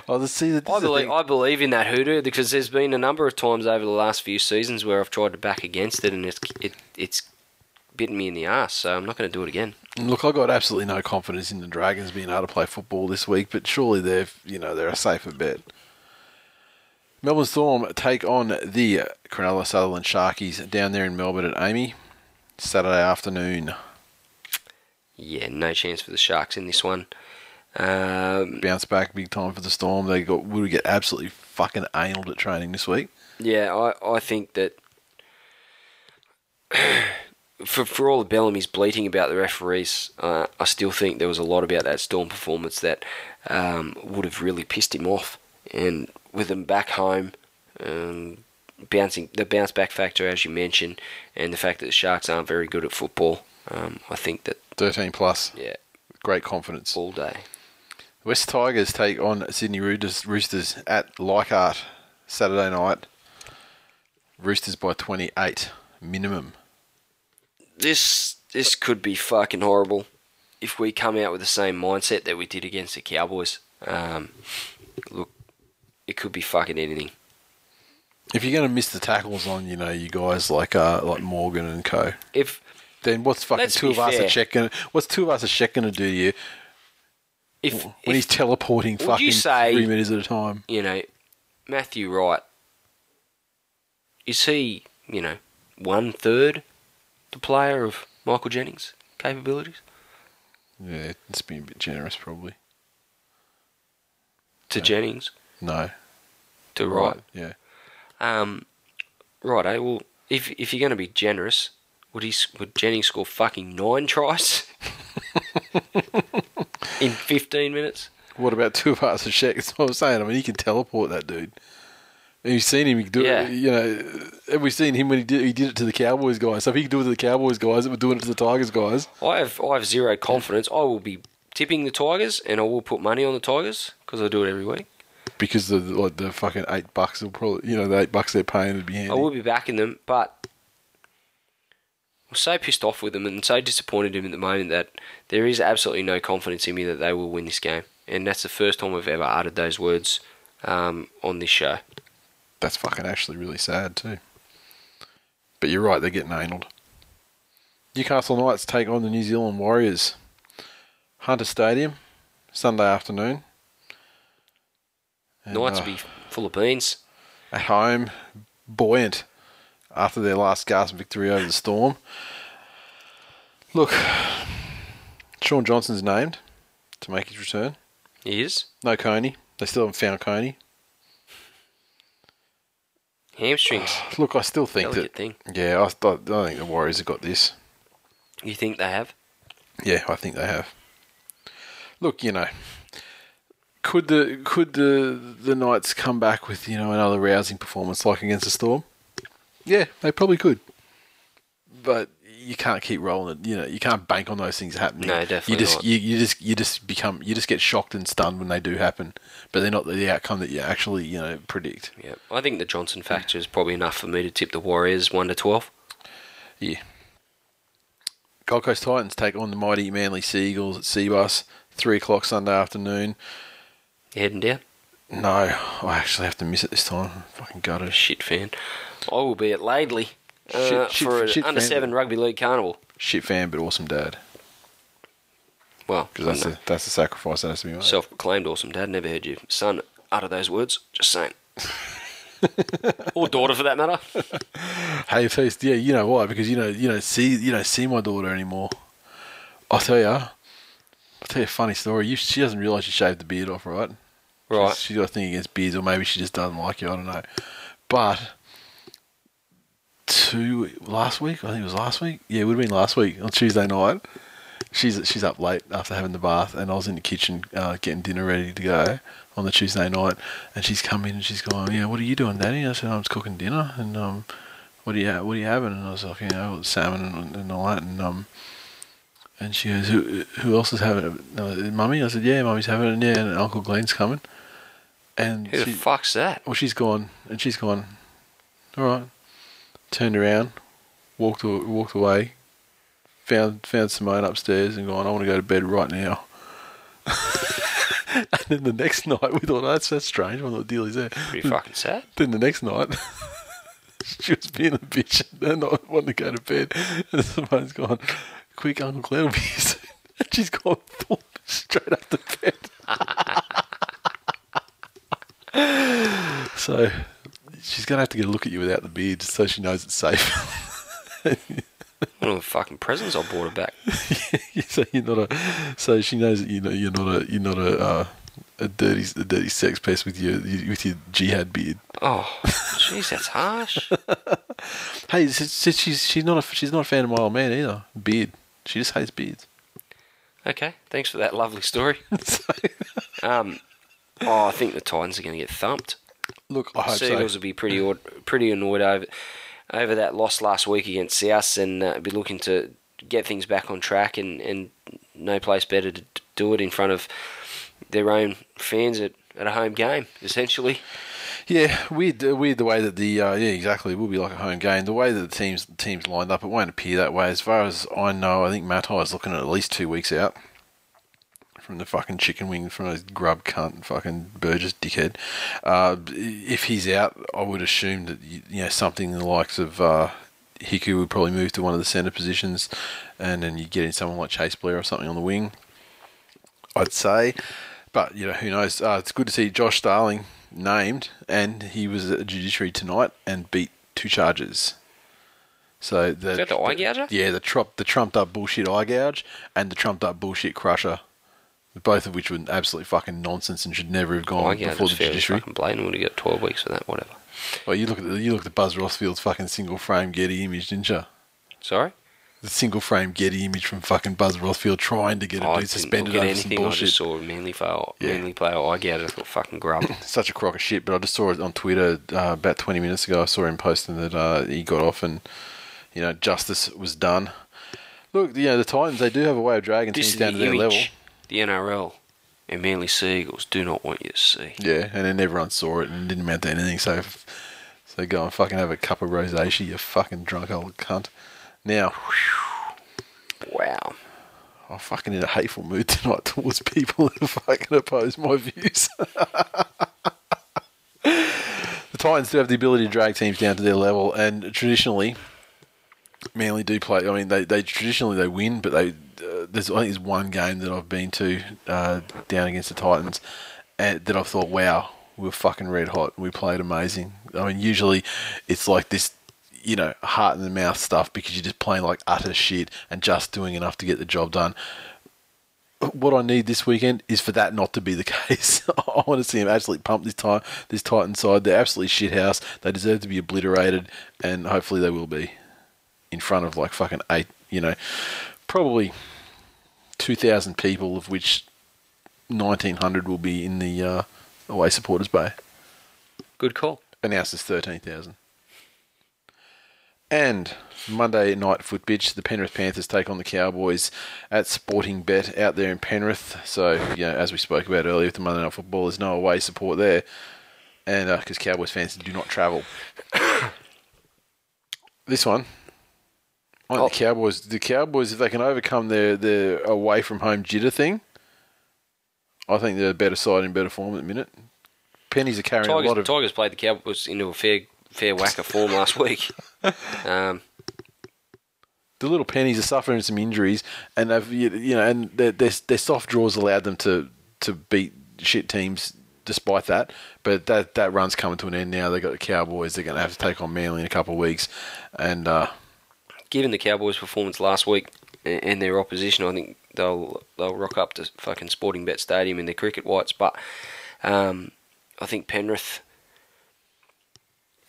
oh, the see. I believe I believe in that hoodoo because there's been a number of times over the last few seasons where I've tried to back against it, and it's it, it's bitten me in the ass. So I'm not going to do it again. Look, I got absolutely no confidence in the Dragons being able to play football this week, but surely they're you know they're a safer bet. Melbourne Storm take on the Cronulla Sutherland Sharkies down there in Melbourne at AAMI Saturday afternoon. Yeah, no chance for the Sharks in this one. Um, Bounce back big time for the Storm. They got would get absolutely fucking anal at training this week. yeah, I, I think that for for all the Bellamy's bleating about the referees, uh, I still think there was a lot about that Storm performance that um, would have really pissed him off. And with them back home, um, bouncing the bounce back factor, as you mentioned, and the fact that the Sharks aren't very good at football, um, I think that Thirteen plus, yeah, great confidence. all day. West Tigers take on Sydney Roosters, Roosters at Leichhardt Saturday night. Roosters by twenty eight minimum. This this could be fucking horrible if we come out with the same mindset that we did against the Cowboys. Um, look, it could be fucking anything. If you're going to miss the tackles on, you know, you guys like uh, like Morgan and co, If then what's fucking two of us fair. a check going? What's two of us a check going to do to you if, when if he's teleporting fucking say- three meters at a time? you know Matthew Wright is he you know one third the player of Michael Jennings' capabilities Yeah, it's being a bit generous, probably. to Yeah. Jennings? No, To right. Yeah. Um, right, eh? Well, if if you're going to be generous, would he would Jennings score fucking nine tries in 15 minutes? What about two parts of Shaq? That's what I'm saying. I mean, he can teleport that dude. And you've seen him do Yeah. it. You know, have we seen him when he did? He did it to the Cowboys guys. So if he can do it to the Cowboys guys, we're doing it to the Tigers guys. I have I have zero confidence. I will be tipping the Tigers, and I will put money on the Tigers because I do it every week. Because the like the fucking eight bucks will probably you know the eight bucks they're paying would be handy. I will be backing them, but I'm so pissed off with them and so disappointed in them at the moment that there is absolutely no confidence in me that they will win this game. And that's the first time we've ever uttered those words um, on this show. That's fucking actually really sad too. But you're right, they're getting analled. Newcastle Knights take on the New Zealand Warriors. Hunter Stadium, Sunday afternoon. And, Knights uh, be full of beans. at home, buoyant after their last gasp victory over the Storm. Look, Shaun Johnson's named to make his return. He is. No Coney. They still haven't found Coney. Hamstrings. Look, I still think Delicate that. thing. Yeah, I, I don't think the Warriors have got this. You think they have? Yeah, I think they have. Look, you know, could the could the the Knights come back with you know another rousing performance like against the Storm? Yeah, they probably could. But you can't keep rolling it. You know, you can't bank on those things happening. No, definitely You just not. You, you just you just become you just get shocked and stunned when they do happen, but they're not the outcome that you actually you know predict. Yeah. I think the Johnson factor is probably enough for me to tip the Warriors 1 to 12. Yeah. Gold Coast Titans take on the mighty Manly Seagulls at Cbus, three o'clock Sunday afternoon. You heading down? No, I actually have to miss it this time. I'm fucking gutted. Shit fan. I will be at Laidley uh, Shit- shit- for an shit under fan. 7 rugby league carnival. Shit fan, but awesome dad. Well, Because that's the, that's the sacrifice that has to be made. self proclaimed awesome dad. Never heard your son utter those words. Just saying. or daughter for that matter. hey, first, yeah, you know why? Because you know you don't see you don't see my daughter anymore. I'll tell you. I'll tell you a funny story. You, she doesn't realise you shaved the beard off, right? Right. She's, she's got a thing against beards, or maybe she just doesn't like you. I don't know. But two last week, I think it was last week. Yeah, it would have been last week on Tuesday night. She's she's up late after having the bath, and I was in the kitchen uh, getting dinner ready to go on the Tuesday night, and she's come in and she's going, "Yeah, what are you doing, Daddy?" I said, "I'm just cooking dinner." And um, what do you ha- what are you having? And I was like, you know, salmon and, and all that, and um. And she goes, who, who else is having it? Mummy? I said, yeah, Mummy's having it. And yeah, and Uncle Glenn's coming. And Who the she, fuck's that? well, she's gone, and she's gone. All right. Turned around, walked walked away, found found Simone upstairs, and gone. I want to go to bed right now. and then the next night, we thought, oh, that's that's strange. What the deal is there? Pretty fucking sad. Then the next night, she was being a bitch and not wanting to go to bed. And Simone's gone, quick, Uncle Glenn will be here soon. And she's gone straight up to bed. so she's going to have to get a look at you without the beard just so she knows it's safe. One of the fucking presents I bought her back. so you're not a, so she knows that you know you're not a you're not a uh, a dirty a dirty sex pest with your with your jihad beard. Oh, jeez, that's harsh. Hey, she's she's not a she's not a fan of my old man either. Beard. She just hates beards. Okay, thanks for that lovely story. Um, oh, I think the Titans are going to get thumped. Look, I hope Sea Eagles so. will be pretty pretty annoyed over over that loss last week against South and uh, be looking to get things back on track and, and no place better to do it in front of their own fans at, at a home game, essentially. Yeah, weird, uh, weird the way that the uh, yeah exactly it will be like a home game. The way that the teams the teams lined up, it won't appear that way. As far as I know, I think Matai is looking at at least two weeks out from the fucking chicken wing from a grub cunt fucking Burgess dickhead. Uh, if he's out, I would assume that you know something in the likes of uh, Hiku would probably move to one of the centre positions, and then you get in someone like Chase Blair or something on the wing. I'd say, but you know who knows. Uh, it's good to see Josh Starling named, and he was at judiciary tonight and beat two charges. So the Is that the eye gouger? yeah, the trump the trumped up bullshit eye gouge and the trumped up bullshit crusher both of which were absolutely fucking nonsense and should never have gone get before the judiciary. fucking blatant. Would have got 12 weeks for that, whatever. Well, you look at the, you look at the Buzz Rothfield's fucking single frame Getty image, didn't you? Sorry? The single frame Getty image from fucking Buzz Rossfield trying to get a dude suspended over some anything. I bullshit. just saw a Manly player, Yeah. Manly player I get it. I thought fucking grub. Such a crock of shit. But I just saw it on Twitter uh, about 20 minutes ago. I saw him posting that uh, he got off and you know justice was done. Look, you know the Titans they do have a way of dragging this teams down to their image level. The NRL and Manly Sea Eagles do not want you to see. Yeah, and then everyone saw it and it didn't amount to anything. So, so go and fucking have a cup of rosacea, you fucking drunk old cunt. Now, Wow. I'm fucking in a hateful mood tonight towards people who fucking oppose my views. the Titans do have the ability to drag teams down to their level, and traditionally, Manly do play. I mean, they, they traditionally they win, but they there's I think there's one game that I've been to uh, down against the Titans, and that I've thought, wow, we were fucking red hot. We played amazing. I mean, usually it's like this, you know, heart in the mouth stuff because you're just playing like utter shit and just doing enough to get the job done. What I need this weekend is for that not to be the case. I want to see them absolutely pump this time, this Titan side. They're absolutely shit house. They deserve to be obliterated, and hopefully they will be in front of like fucking eight, you know, probably two thousand people, of which nineteen hundred will be in the uh, away supporters bay. Good call. Announced as thirteen thousand. And Monday night foot bitch, the Penrith Panthers take on the Cowboys at Sportingbet out there in Penrith. So, you know, as we spoke about earlier with the Monday night football, there's no away support there. And because Cowboys fans do not travel. this one, I think Oh. the Cowboys, the Cowboys, if they can overcome their, their away from home jitter thing, I think they're a better side in better form at the minute. Pennies are carrying a Tigers, lot of Tigers played the Cowboys into a fair fair whack of form last week. Um, the little pennies are suffering some injuries, and they've you you know, and their, their their soft draws allowed them to to beat shit teams despite that. But that that run's coming to an end now. They got the Cowboys. They're going to have to take on Manly in a couple of weeks, and uh, given the Cowboys' performance last week and, their opposition, I think they'll they'll rock up to fucking Sportingbet Stadium in their cricket whites. But um, I think Penrith.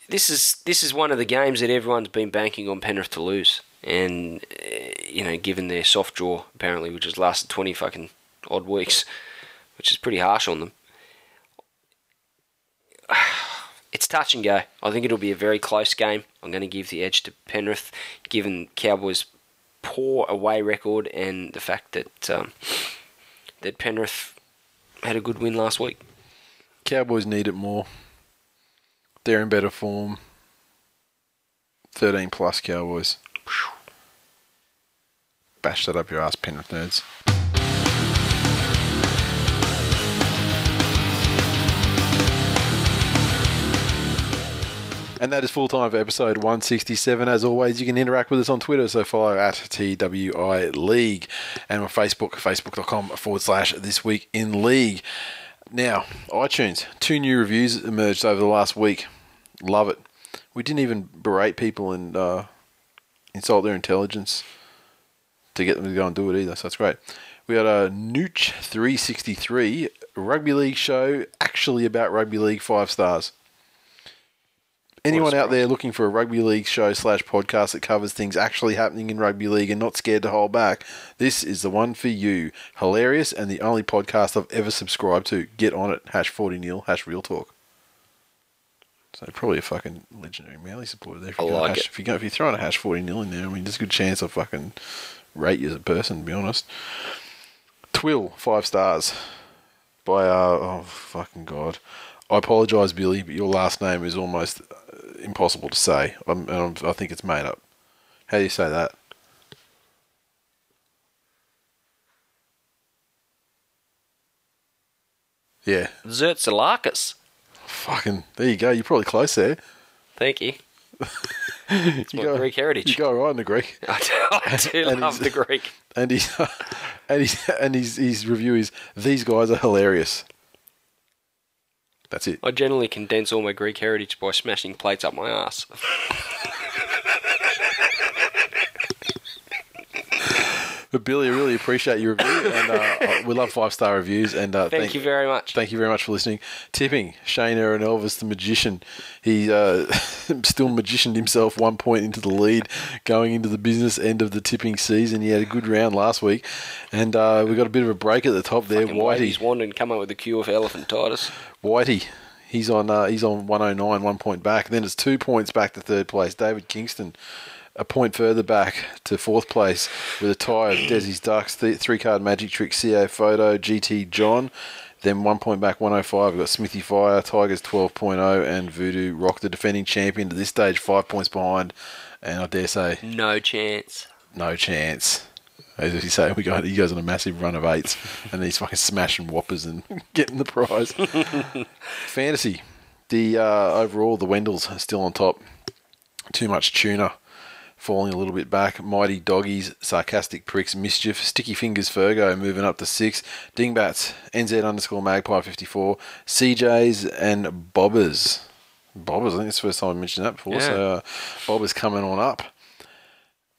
This is this is one of the games that everyone's been banking on Penrith to lose, and uh, you know, given their soft draw apparently, which has lasted twenty fucking odd weeks, which is pretty harsh on them. It's touch and go. I think it'll be a very close game. I'm going to give the edge to Penrith, given Cowboys' poor away record and the fact that um, that Penrith had a good win last week. Cowboys need it more. They're in better form. Thirteen plus Cowboys. Bash that up your ass, Penrith nerds. And that is full time for episode 167. As always, you can interact with us on Twitter, so follow at TWI League and on Facebook, facebook.com forward slash this week in league. Now, iTunes, two new reviews emerged over the last week. Love it. We didn't even berate people and uh, insult their intelligence to get them to go and do it either, so that's great. We had a Nooch 363 rugby league show, actually about rugby league, five stars. Anyone out there looking for a rugby league show slash podcast that covers things actually happening in rugby league and not scared to hold back, this is the one for you. Hilarious and the only podcast I've ever subscribed to. Get on it. Hash 40 nil, hash real talk. So probably a fucking legendary Manly supporter there. If I you go like hash, it. If you go, if you're throwing a hash 40 nil in there, I mean, there's a good chance I'll fucking rate you as a person, to be honest. Twill, five stars. By, uh, oh, fucking God. I apologise, Billy, but your last name is almost impossible to say. I'm, and I'm, I think it's made up. How do you say that? Yeah. Zertzalakis. Fucking, there you go. You're probably close there. Thank you. It's my go- Greek heritage. You go right in the Greek. I do, I do And love the Greek. And he's, and he's, and his, his review is, these guys are hilarious. That's it. I generally condense all my Greek heritage by smashing plates up my ass. But Billy, I really appreciate your review, and uh, we love five star reviews. And uh, Thank, you very much. Thank you very much for listening. Tipping Shane Aaron Elvis, the magician. He uh, still magicianed himself one point into the lead going into the business end of the tipping season. He had a good round last week, and uh, we got a bit of a break at the top there. Fucking Whitey, He's wanted and come up with a cure for elephantitis. Whitey. He's on. Uh, he's on 109, one point back. Then it's two points back to third place. David Kingston, a point further back to fourth place with a tie of Desi's Ducks, th- three card Magic Trick, CA Photo, GT John. Then one point back, 105. We've got Smithy Fire, Tigers 12.0, and Voodoo Rock, the defending champion to this stage, five points behind. And I dare say, No chance. no chance. As you say, we got he goes on a massive run of eights, and he's fucking smashing whoppers and getting the prize. Fantasy, the uh, overall the Wendells are still on top. Too much tuna, falling a little bit back. Mighty doggies, sarcastic pricks, mischief, sticky fingers, Fergo moving up to six. Dingbats, NZ underscore Magpie fifty four, CJs and Bobbers. Bobbers, I think it's the first time I mentioned that before. So uh, Bobbers coming on up.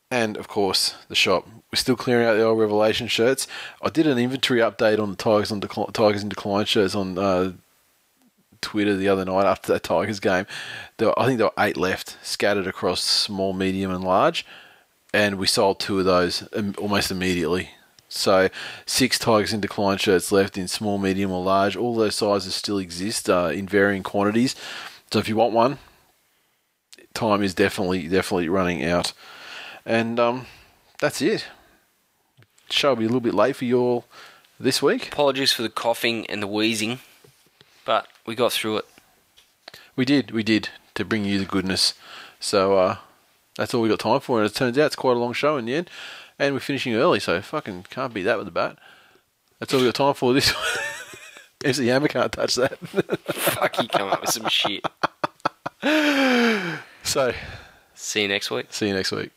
And of course, the shop. We're still clearing out the old Revelation shirts. I did an inventory update on the Tigers on decline, Tigers in decline shirts on uh, Twitter the other night after that Tigers game. There, were- I think there were eight left, scattered across small, medium, and large, and we sold two of those almost immediately. So six Tigers in decline shirts left in small, medium, or large. All those sizes still exist uh, in varying quantities. So if you want one, time is definitely definitely running out. And um, that's it. Show will be a little bit late for you all this week. Apologies for the coughing and the wheezing, but we got through it. We did, we did to bring you the goodness. So uh, that's all we got time for, and it turns out it's quite a long show in the end. And we're finishing early, so fucking can't beat that with a bat. That's all we got time for this. MC Hammer can't touch that. Fuck, you come up with some shit. so See you next week. see you next week.